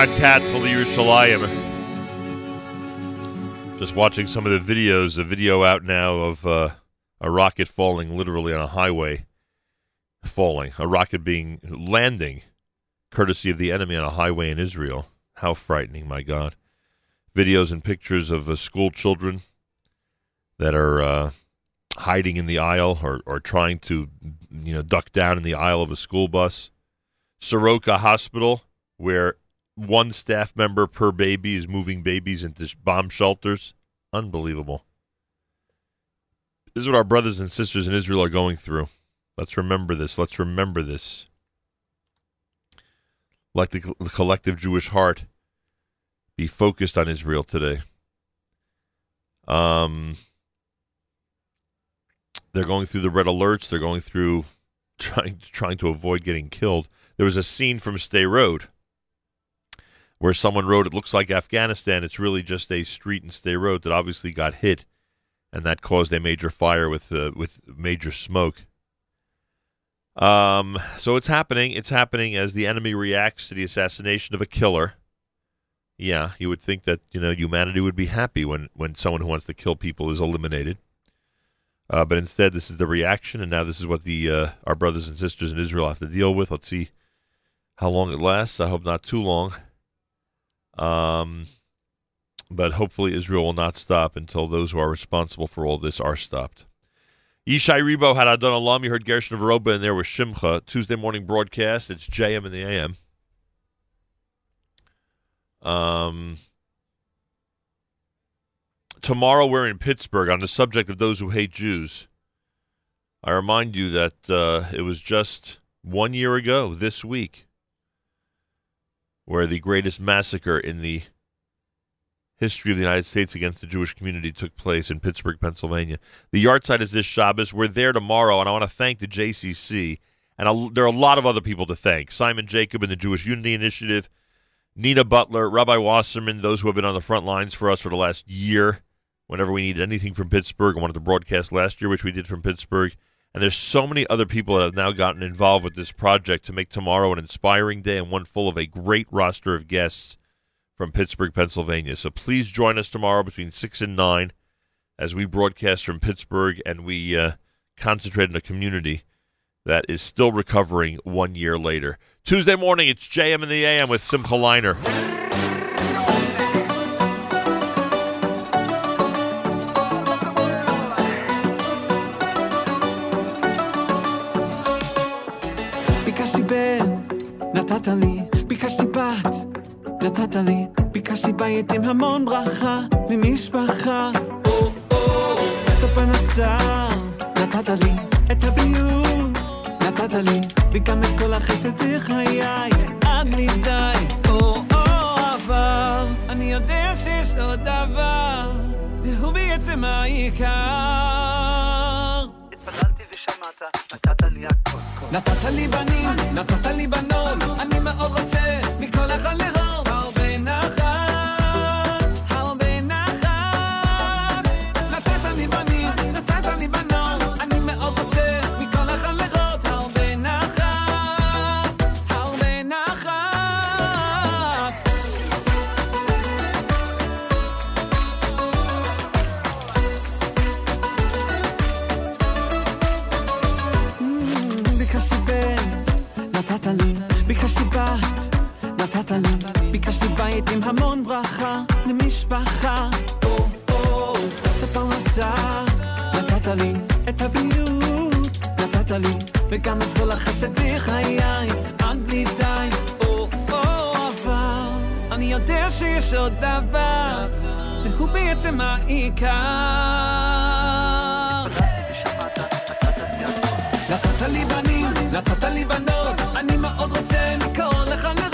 Katz, Holy Yerushalayim. Just watching some of the videos, a video out now of uh, a rocket falling literally on a highway. Falling. A rocket being landing, courtesy of the enemy on a highway in Israel. How frightening, my God. Videos and pictures of uh, school children that are uh, hiding in the aisle or, or trying to, you know, duck down in the aisle of a school bus. Soroka Hospital, where one staff member per baby is moving babies into bomb shelters. Unbelievable. This is what our brothers and sisters in Israel are going through. Let's remember this. Let's remember this. Let the, the collective Jewish heart be focused on Israel today. Um, they're going through the red alerts. They're going through trying trying to avoid getting killed. There was a scene from Sderot where someone wrote, "It looks like Afghanistan. It's really just a street and Sderot that obviously got hit, and that caused a major fire with uh, with major smoke." Um, so it's happening. It's happening as the enemy reacts to the assassination of a killer. Yeah, you would think that you know humanity would be happy when when someone who wants to kill people is eliminated. Uh, but instead, this is the reaction, and now this is what the uh, our brothers and sisters in Israel have to deal with. Let's see how long it lasts. I hope not too long. Um, but hopefully, Israel will not stop until those who are responsible for all this are stopped. Yishai Ribo had Adon Olam. You heard Gershon Veroba in there with Shimcha. Tuesday morning broadcast. It's JM in the AM. Um, tomorrow we're in Pittsburgh on the subject of those who hate Jews. I remind you that uh, it was just one year ago this week where the greatest massacre in the history of the United States against the Jewish community took place in Pittsburgh, Pennsylvania. The yahrzeit is this Shabbos. We're there tomorrow, and I want to thank the JCC. And a, there are a lot of other people to thank Simon Jacob and the Jewish Unity Initiative, Nina Butler, Rabbi Wasserman, those who have been on the front lines for us for the last year. Whenever we needed anything from Pittsburgh, I wanted to broadcast last year, which we did from Pittsburgh. And there's so many other people that have now gotten involved with this project to make tomorrow an inspiring day and one full of a great roster of guests from Pittsburgh, Pennsylvania. So please join us tomorrow between 6 and 9 as we broadcast from Pittsburgh and we uh, concentrate on a community that is still recovering one year later. Tuesday morning, it's JM in the AM with Simcha Leiner. נתת לי, ביקשתי בת, נתת לי, ביקשתי בית עם המון ברכה, ממשפחה. את הפרנסה, נתת לי, את הביוב, נתת לי, וגם את כל החסד בחיי, עד לי די. או, או, אבל, אני יודע שיש עוד דבר, והוא בעצם העיקר. נתת לי בנים, נתת לי בנות, אני מאוד רוצה מכל אחד בית עם המון ברכה למשפחה. או, או, את הפרנסה, נתת לי, את הביוב, נתת לי, וגם את כל החסד בחיי, עד בלי די. או, או, אבל אני יודע שיש עוד דבר, והוא בעצם העיקר. נתת לי בנים, נתת לי בנות, אני מאוד רוצה מכל לראות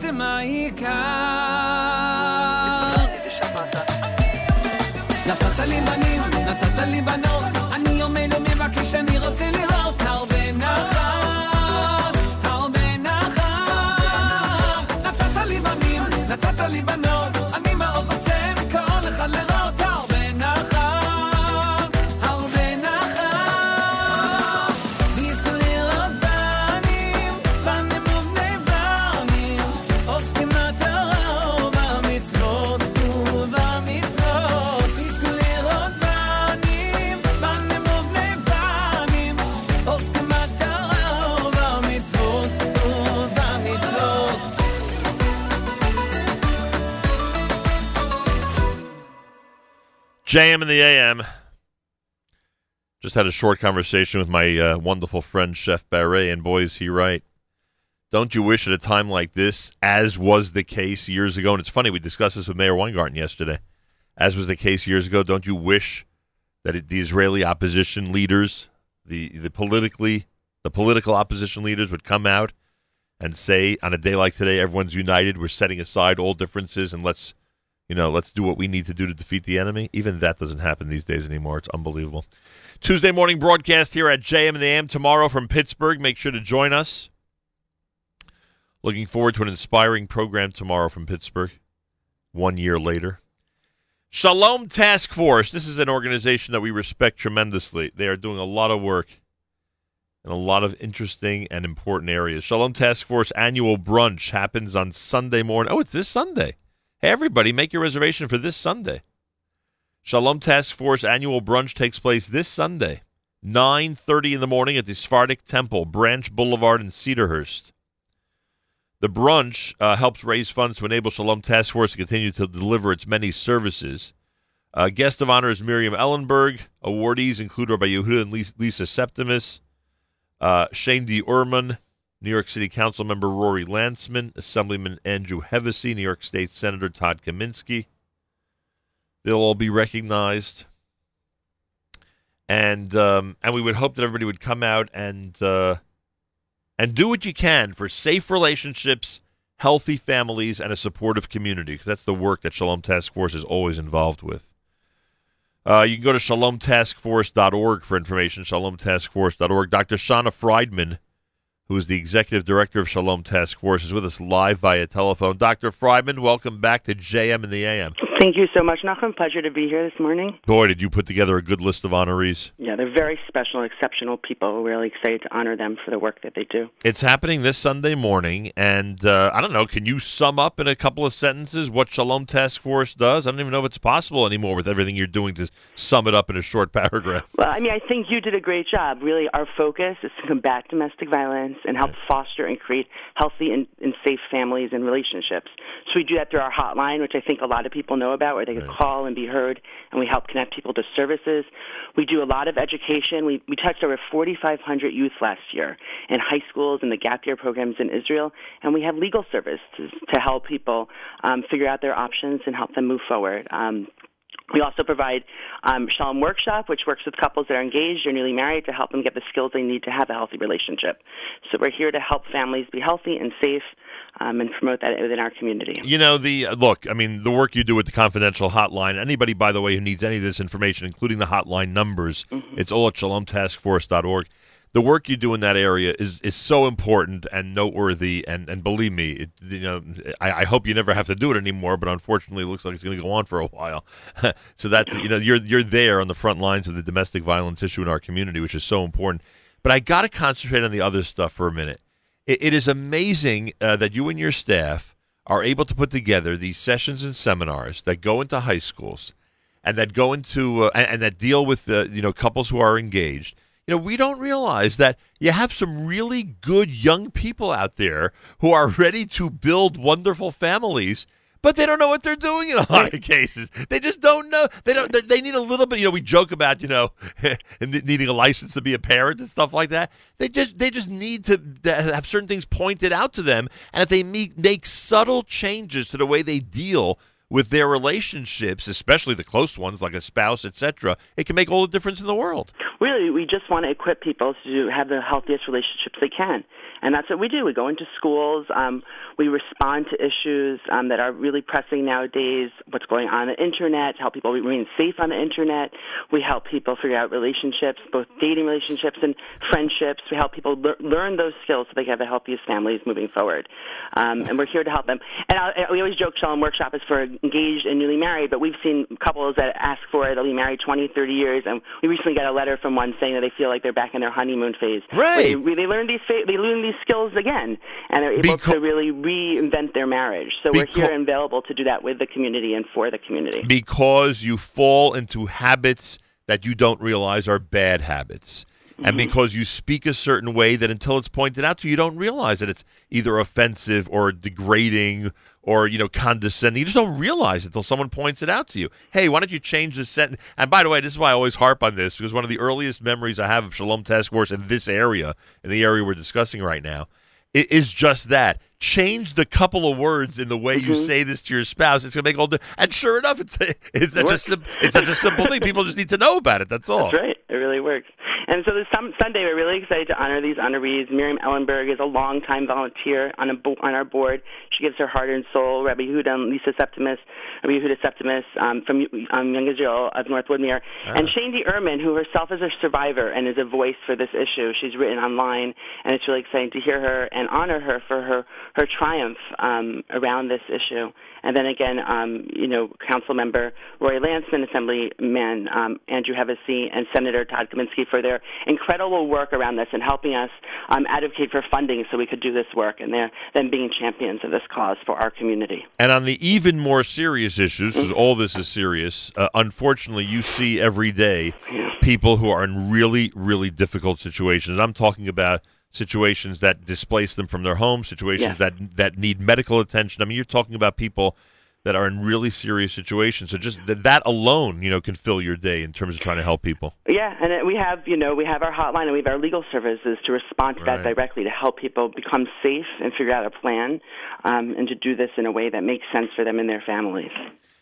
בעצם העיקר. נתת לי בנים, נתת לי בנות, אני עומד ומבקש, אני רוצה לראות JM in the AM. Just had a short conversation with my uh, wonderful friend Chef Barret, and boy, is he right. Don't you wish at a time like this, as was the case years ago, and it's funny, we discussed this with Mayor Weingarten yesterday, as was the case years ago, don't you wish that it, the Israeli opposition leaders, the, the politically, the political opposition leaders would come out and say on a day like today, everyone's united, we're setting aside all differences and let's you know, let's do what we need to do to defeat the enemy. Even that doesn't happen these days anymore. It's unbelievable. Tuesday morning broadcast here at JM in the AM tomorrow from Pittsburgh. Make sure to join us. Looking forward to an inspiring program tomorrow from Pittsburgh, one year later. Shalom Task Force. This is an organization that we respect tremendously. They are doing a lot of work in a lot of interesting and important areas. Shalom Task Force annual brunch happens on Sunday morning. Oh, it's this Sunday. Hey, everybody, make your reservation for this Sunday. Shalom Task Force annual brunch takes place this Sunday, 9.30 in the morning at the Sephardic Temple, Branch Boulevard in Cedarhurst. The brunch uh, helps raise funds to enable Shalom Task Force to continue to deliver its many services. Uh, guest of honor is Miriam Ellenberg. Awardees include Rabbi Yehuda and Lisa Septimus, uh, Shane D. Urman, New York City Council member Rory Landsman, Assemblyman Andrew Hevesi, New York State Senator Todd Kaminsky. They'll all be recognized, and um, and we would hope that everybody would come out and uh, and do what you can for safe relationships, healthy families, and a supportive community. Because that's the work that Shalom Task Force is always involved with. Uh, you can go to shalomtaskforce.org for information. Shalomtaskforce.org. Dr. Shana Frydman who is the executive director of Shalom Task Force, is with us live via telephone. Dr. Frydman, welcome back to JM in the AM. Thank you so much, Nachum. Pleasure to be here this morning. Boy, did you put together a good list of honorees. Yeah, they're very special exceptional people. We're really excited to honor them for the work that they do. It's happening this Sunday morning, and uh, I don't know, can you sum up in a couple of sentences what Shalom Task Force does? I don't even know if it's possible anymore with everything you're doing to sum it up in a short paragraph. Well, I mean, I think you did a great job. Really, our focus is to combat domestic violence and help foster and create healthy and, and safe families and relationships. So we do that through our hotline, which I think a lot of people know about, where they can call and be heard, and we help connect people to services. We do a lot of education. We, we touched over 4,500 youth last year in high schools and the gap year programs in Israel, and we have legal services to help people um, figure out their options and help them move forward. Um, we also provide um, Shalom Workshop, which works with couples that are engaged or newly married to help them get the skills they need to have a healthy relationship. So we're here to help families be healthy and safe um, and promote that within our community. You know, the uh, look, I mean, the work you do with the confidential hotline, anybody, by the way, who needs any of this information, including the hotline numbers, it's all at shalomtaskforce.org. The work you do in that area is, is so important and noteworthy, and, and believe me, it, you know, I, I hope you never have to do it anymore. But unfortunately, it looks like it's going to go on for a while. so that you know, you're you're there on the front lines of the domestic violence issue in our community, which is so important. But I got to concentrate on the other stuff for a minute. It, it is amazing uh, that you and your staff are able to put together these sessions and seminars that go into high schools and that go into uh, and, and that deal with the you know couples who are engaged. You know, we don't realize that you have some really good young people out there who are ready to build wonderful families but they don't know what they're doing in a lot of cases. They just don't know. They don't. They, they need a little bit. You know, we joke about you know needing a license to be a parent and stuff like that. They just they just need to, to have certain things pointed out to them, and if they make, make subtle changes to the way they deal with their relationships, especially the close ones like a spouse, etc., it can make all the difference in the world. Really, we just want to equip people to have the healthiest relationships they can. And that's what we do. We go into schools. Um, we respond to issues um, that are really pressing nowadays. What's going on, on the internet? Help people remain safe on the internet. We help people figure out relationships, both dating relationships and friendships. We help people le- learn those skills so they can have the healthiest families moving forward. Um, and we're here to help them. And I, we always joke Shalom Workshop is for engaged and newly married, but we've seen couples that ask for it. They'll be married 20, 30 years, and we recently got a letter from one saying that they feel like they're back in their honeymoon phase. Right. They, they learn these they learn these skills again, and they're able to really reinvent their marriage. So we're here and available to do that with the community and for the community. because you fall into habits that you don't realize are bad habits. And Mhm. because you speak a certain way that until it's pointed out to you, you don't realize that it's either offensive or degrading or you know condescending. You just don't realize it until someone points it out to you. Hey, why don't you change this sentence? And by the way, this is why I always harp on this because one of the earliest memories I have of Shalom Task Force in this area, in the area we're discussing right now, is just that. Change the couple of words in the way you Mhm. say this to your spouse. It's gonna make all the. And sure enough, it's it's such a sim- it's such a simple thing. People just need to know about it. That's all. That's right. It really works. And so this Sunday, we're really excited to honor these honorees. Miriam Ellenberg is a longtime volunteer on a bo- on our board. She gives her heart and soul. Rabbi Yehuda and Lisa Septimus, Rabbi Yehuda Septimus um, from um, Young Israel of North Woodmere, and Shandy. Ehrman, who herself is a survivor and is a voice for this issue. She's written online, and it's really exciting to hear her and honor her for her her triumph um, around this issue. And then again, um, you know, Council Member Roy Lancman, Assemblyman um, Andrew Hevesi, and Senator Todd Kaminsky for their incredible work around this and helping us um, advocate for funding so we could do this work, and they're them being champions of this cause for our community. And on the even more serious issues, because all this is serious, uh, unfortunately, you see every day people who are in really, really difficult situations. I'm talking about situations that displace them from their homes, situations Yeah. that that need medical attention. I mean, you're talking about people that are in really serious situations. So just th- that alone, you know, can fill your day in terms of trying to help people. Yeah, and it- we have, you know, we have our hotline and we have our legal services to respond to that directly to help people become safe and figure out a plan, um, and to do this in a way that makes sense for them and their families.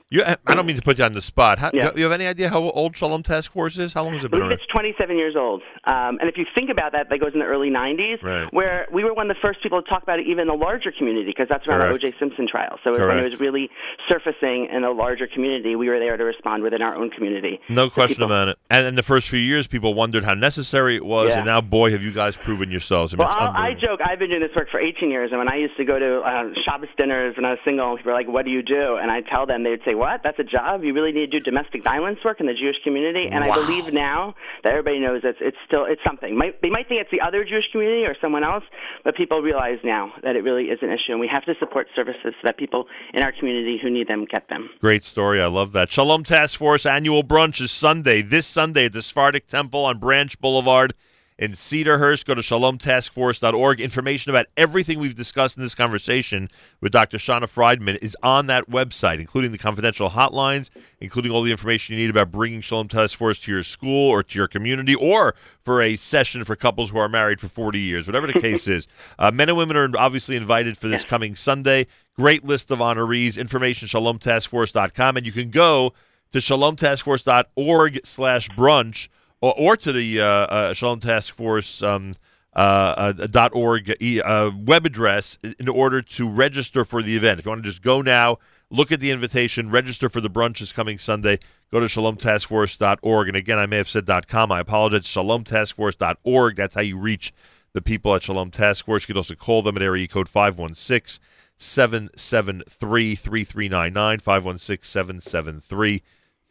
You, I don't mean to put you on the spot. How, Yeah. You have any idea how old Shalom Task Force is? How long has it I been believe around? it's 27 years old. Um, and if you think about that, that goes in the early 90s, Right. where we were one of the first people to talk about it even in the larger community, because that's around the O.J. Simpson trial. So it was when it was really surfacing in a larger community, we were there to respond within our own community. No question people- about it. And in the first few years, people wondered how necessary it was, Yeah. and now, boy, have you guys proven yourselves. I mean, Well, I joke. I've been doing this work for 18 years, and when I used to go to uh, Shabbos dinners when I was single, people were like, "What do you do?" And I tell them, they'd say, "What? That's a job? You really need to do domestic violence work in the Jewish community?" And I believe now that everybody knows it's it's still it's something. Might, they might think it's the other Jewish community or someone else, but people realize now that it really is an issue, and we have to support services so that people in our community who need them get them. Great story. I love that. Shalom Task Force annual brunch is Sunday, this Sunday at the Sephardic Temple on Branch Boulevard in Cedarhurst. Go to shalomtaskforce.org. Information about everything we've discussed in this conversation with Dr. Shana Frydman is on that website, including the confidential hotlines, including all the information you need about bringing Shalom Task Force to your school or to your community or for a session for couples who are married for 40 years, whatever the case is. Uh, men and women are obviously invited for this coming Sunday. Great list of honorees. Information, shalomtaskforce.com. And you can go to shalomtaskforce.org slash brunch or, or to the uh, uh, Shalom Task Force um, uh, uh, org e- uh, web address in order to register for the event. If you want to just go now, look at the invitation, register for the brunch is coming Sunday, go to shalomtaskforce.org. And again, I may have said .com. I apologize. Shalomtaskforce.org. That's how you reach the people at Shalom Task Force. You can also call them at area code 516 773 3399. 516 773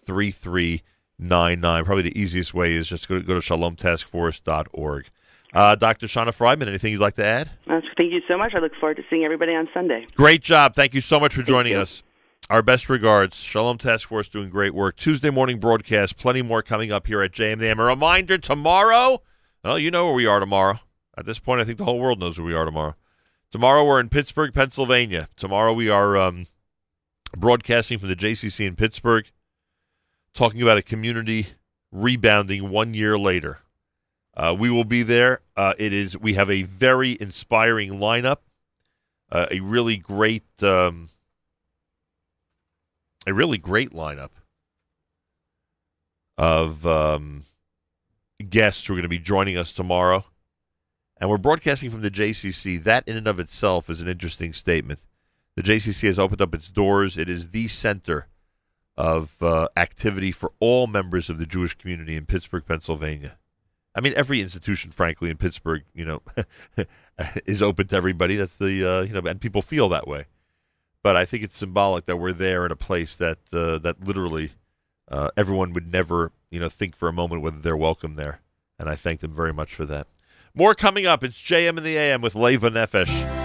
3399. Probably the easiest way is just go, go to shalomtaskforce.org. Uh, Dr. Shana Frydman, anything you'd like to add? Uh, Thank you so much. I look forward to seeing everybody on Sunday. Great job. Thank you so much for joining us. Our best regards. Shalom Task Force doing great work. Tuesday morning broadcast. Plenty more coming up here at JMDM. A reminder tomorrow. Well, you know where we are tomorrow. At this point, I think the whole world knows where we are tomorrow. Tomorrow we're in Pittsburgh, Pennsylvania. Tomorrow we are um, broadcasting from the JCC in Pittsburgh, talking about a community rebounding one year later. Uh, we will be there. Uh, it is. We have a very inspiring lineup. Uh, a really great, um, a really great lineup of um, guests who are going to be joining us tomorrow, and we're broadcasting from the JCC. That, in and of itself, is an interesting statement. The JCC has opened up its doors. It is the center of uh, activity for all members of the Jewish community in Pittsburgh, Pennsylvania. I mean, every institution, frankly, in Pittsburgh, you know, is open to everybody. That's the uh, you know, and people feel that way. But I think it's symbolic that we're there in a place that uh, that literally uh, everyone would never, you know, think for a moment whether they're welcome there. And I thank them very much for that. More coming up. It's JM in the AM with Leva Nefesh.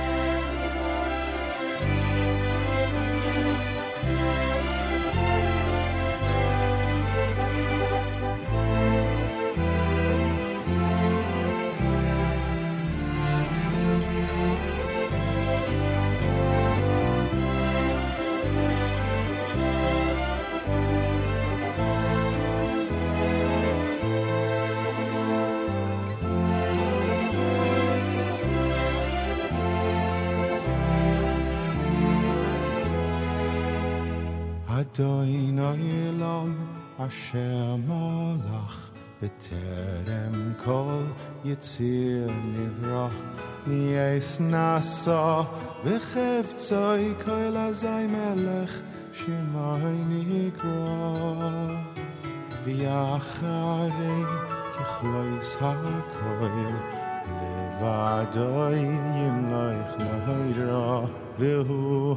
Adoinai Elam Asher Malach B'terem Kol Yitzir Nivra Nies Nasa V'chevtzoi Kol Azai Melech Shemai Nikra V'yacharei Kichlois HaKoil Levadoi Yimloich ve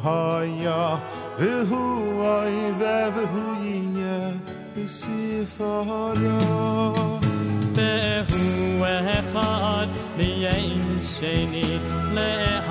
haya ve hu ay ve ve hu isi fara. به هو خاد لیه این le له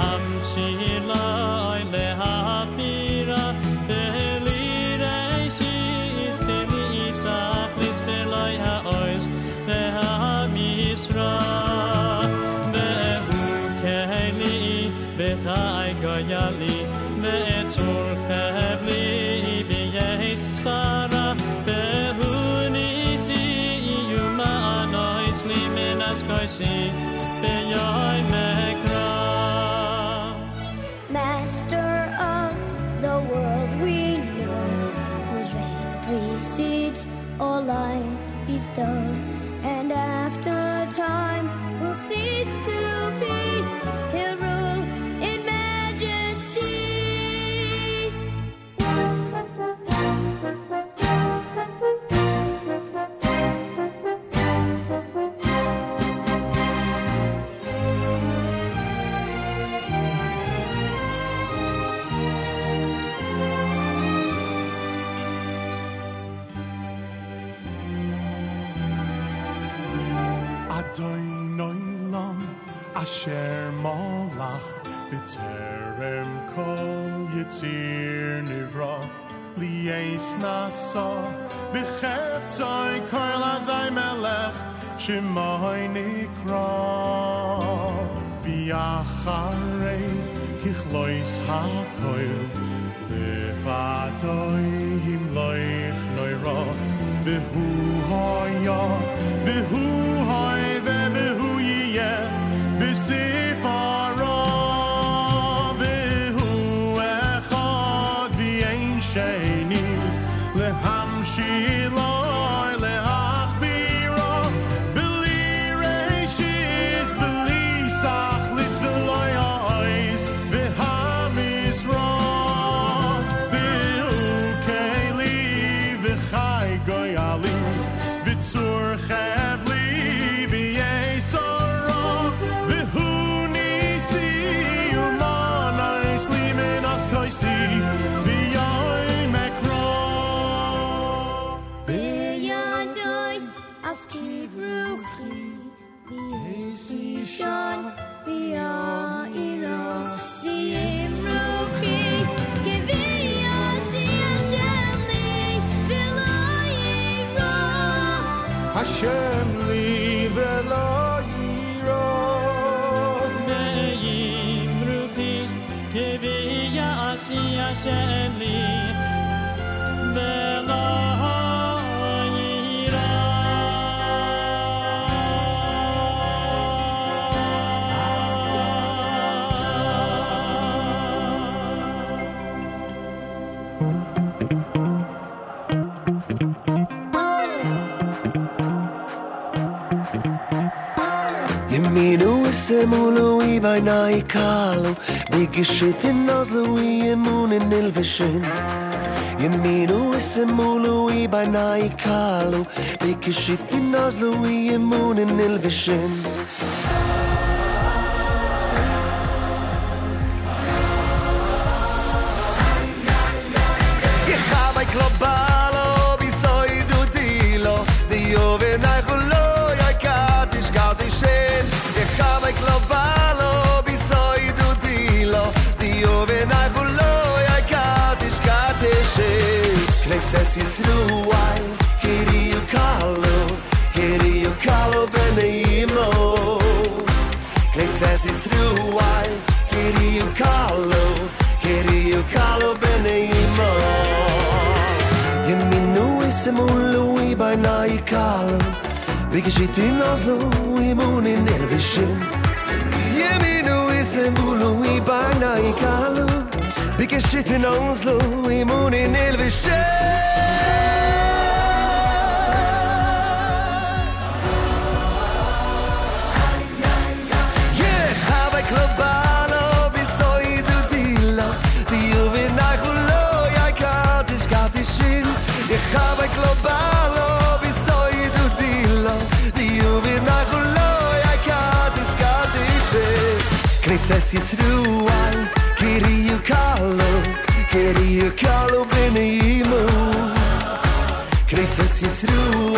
life Asher Malach B'terem Kol Yitzir Nivra Lies Nasa B'chevtzoi Kol Azai Melech Shemai Nikra. V'yacharei Kichlois HaKoil Levadoi Yimloich Noira V'hu Haya V'hu Yiyeh B'sifara Yeminu isemulu ibainai kalu Bigishitin ozlu yemunin ilvishin Yeminu isemulu ibainai kalu Bigishitin ozlu yemunin mun lui bei nei kal Wie geschieht in Oslo i mun in Elvision Je mi nu is en bulu i bei nei kal Wie geschieht in Oslo i mun in Elvision Knesses Yisruel Kiriyu kalo Kiriyu kalo b'neimu Knesses Yisruel Kiriyu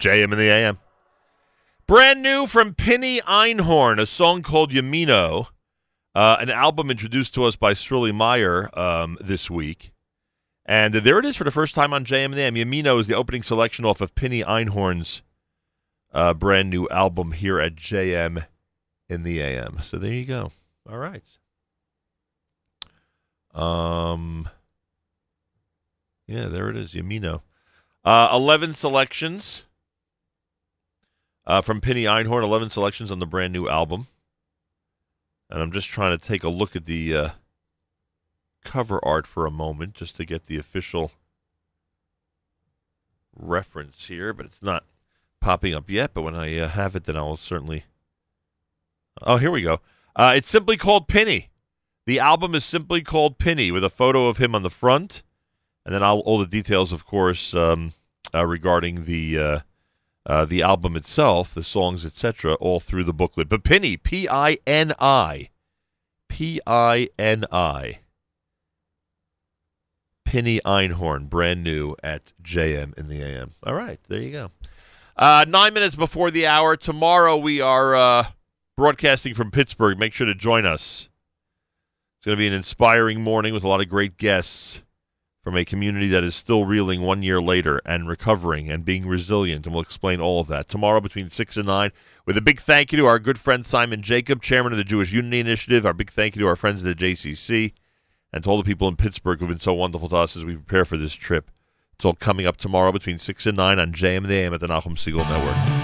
JM in the AM. Brand new from Pini Einhorn, a song called Yamino, uh, an album introduced to us by Strilly Meyer um, this week. And there it is for the first time on JM in the AM. Yamino is the opening selection off of Pini Einhorn's uh, brand new album here at JM in the AM. So there you go. All right. Um, yeah, there it is, Yamino. Uh, 11 selections uh, from Pini Einhorn, 11 selections on the brand new album. And I'm just trying to take a look at the uh, cover art for a moment just to get the official reference here, but it's not popping up yet. But when I uh, have it, then I'll certainly. Oh, here we go. Uh, it's simply called Pini. The album is simply called Pini with a photo of him on the front. And then I'll, all the details, of course, um, uh, regarding the. Uh, uh, the album itself, the songs, etc., all through the booklet. But Pini, P I N I, P I N I, Pini Einhorn, brand new at JM in the AM. All right, there you go. Uh, nine minutes before the hour. Tomorrow we are uh, broadcasting from Pittsburgh. Make sure to join us. It's going to be an inspiring morning with a lot of great guests from a community that is still reeling one year later and recovering and being resilient. And we'll explain all of that tomorrow between 6 and 9. With a big thank you to our good friend Simon Jacob, chairman of the Jewish Unity Initiative. Our big thank you to our friends at the JCC and to all the people in Pittsburgh who've been so wonderful to us as we prepare for this trip. It's all coming up tomorrow between 6 and 9 on JM in the AM at the Nachum Segal Network.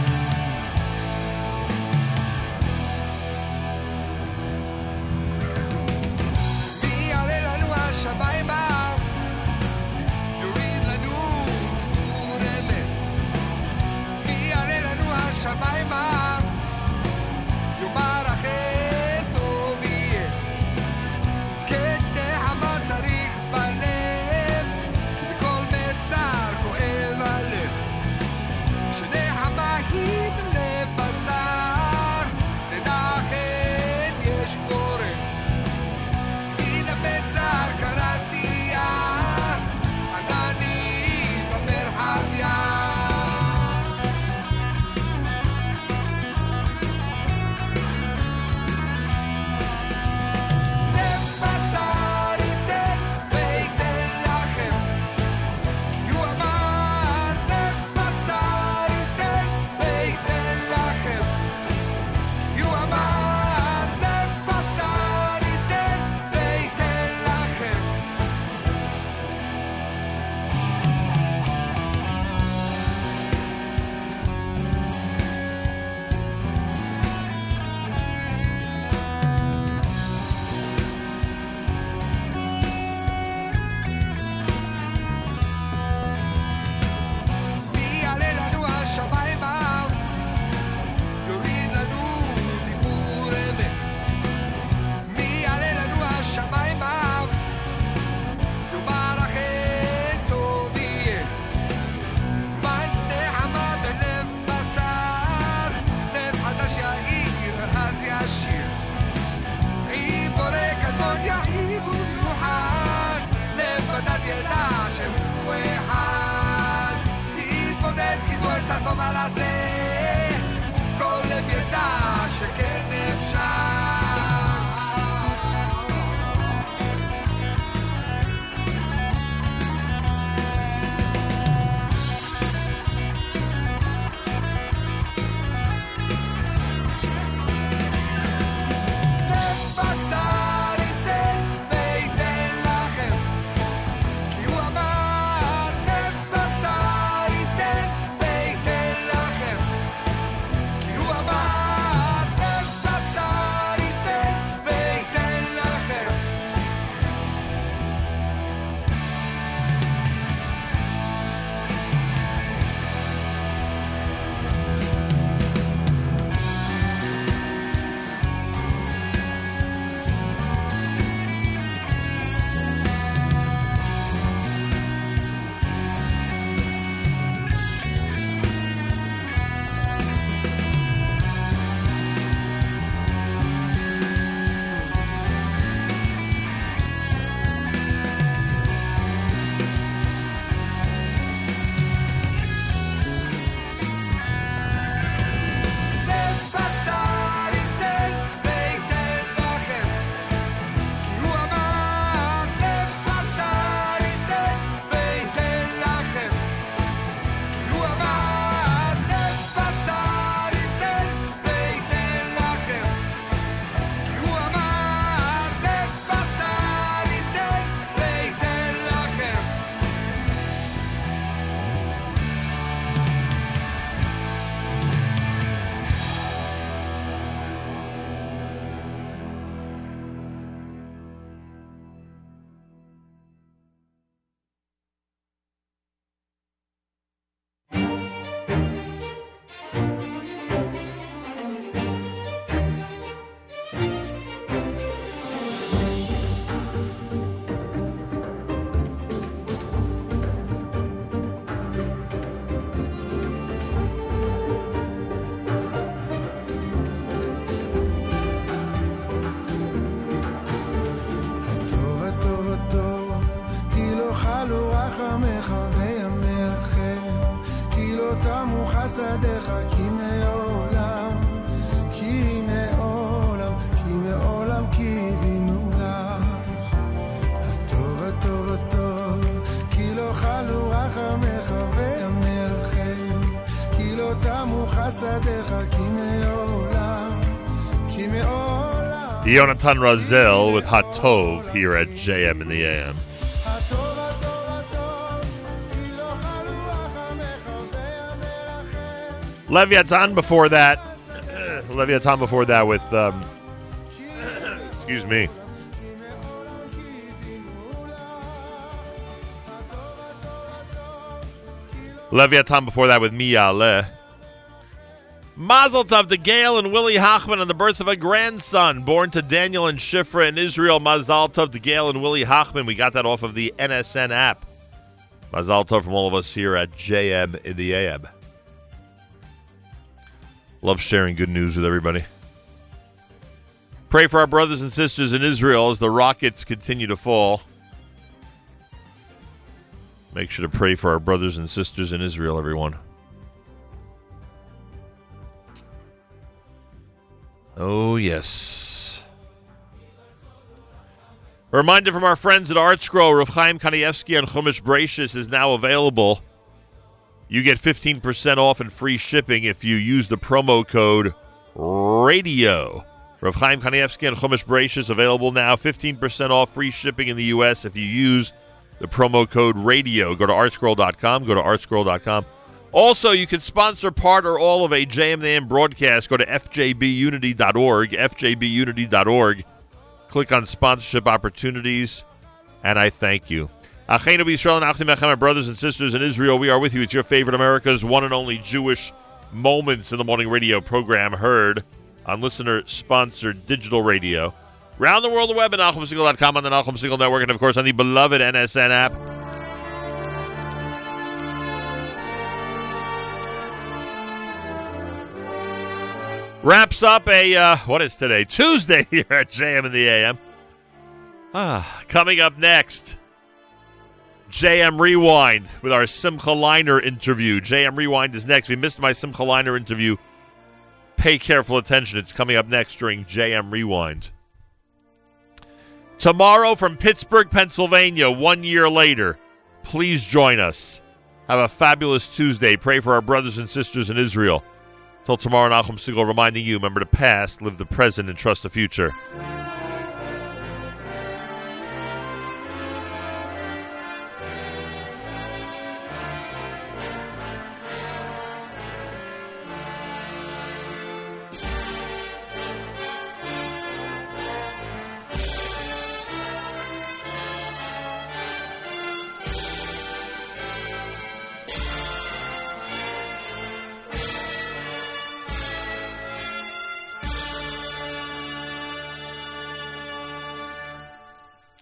Yonatan Razel with Hot here at JM in the AM. Leviathan before that. Leviathan before that with, um, excuse me. Leviathan before that with Miyale. Mazel Tov to Gail and Willie Hochman on the birth of a grandson born to Daniel and Shifra in Israel. Mazel Tov to Gail and Willie Hochman. We got that off of the NSN app. Mazel Tov from all of us here at JM in the AM. Love sharing good news with everybody. Pray for our brothers and sisters in Israel as the rockets continue to fall. Make sure to pray for our brothers and sisters in Israel, everyone. Oh, yes. A reminder from our friends at ArtScroll, Rav Chaim Kanievsky on Chumash Bereishis is now available. You get 15% off and free shipping if you use the promo code RADIO. Rav Chaim Kanievsky and Chumash Bereishis available now. 15% off free shipping in the U.S. if you use the promo code RADIO. Go to artscroll.com. Go to artscroll.com. Also, you can sponsor part or all of a JMN broadcast. Go to fjbunity.org, fjbunity.org. Click on sponsorship opportunities, and I thank you. Achenu Yisrael and Achim my brothers and sisters in Israel, we are with you. It's your favorite America's one and only Jewish Moments in the Morning radio program heard on listener-sponsored digital radio. Round the world, the web at NachumSegal.com on the Nachum Segal Network, and of course on the beloved NSN app. Wraps up a, uh, what is today? Tuesday here at JM in the AM. Ah, coming up next, JM Rewind with our Simcha Leiner interview. JM Rewind is next. We missed my Simcha Leiner interview, pay careful attention. It's coming up next during JM Rewind. Tomorrow from Pittsburgh, Pennsylvania, one year later, please join us. Have a fabulous Tuesday. Pray for our brothers and sisters in Israel. Till tomorrow, Nachum Segal reminding you remember the past, live the present, and trust the future.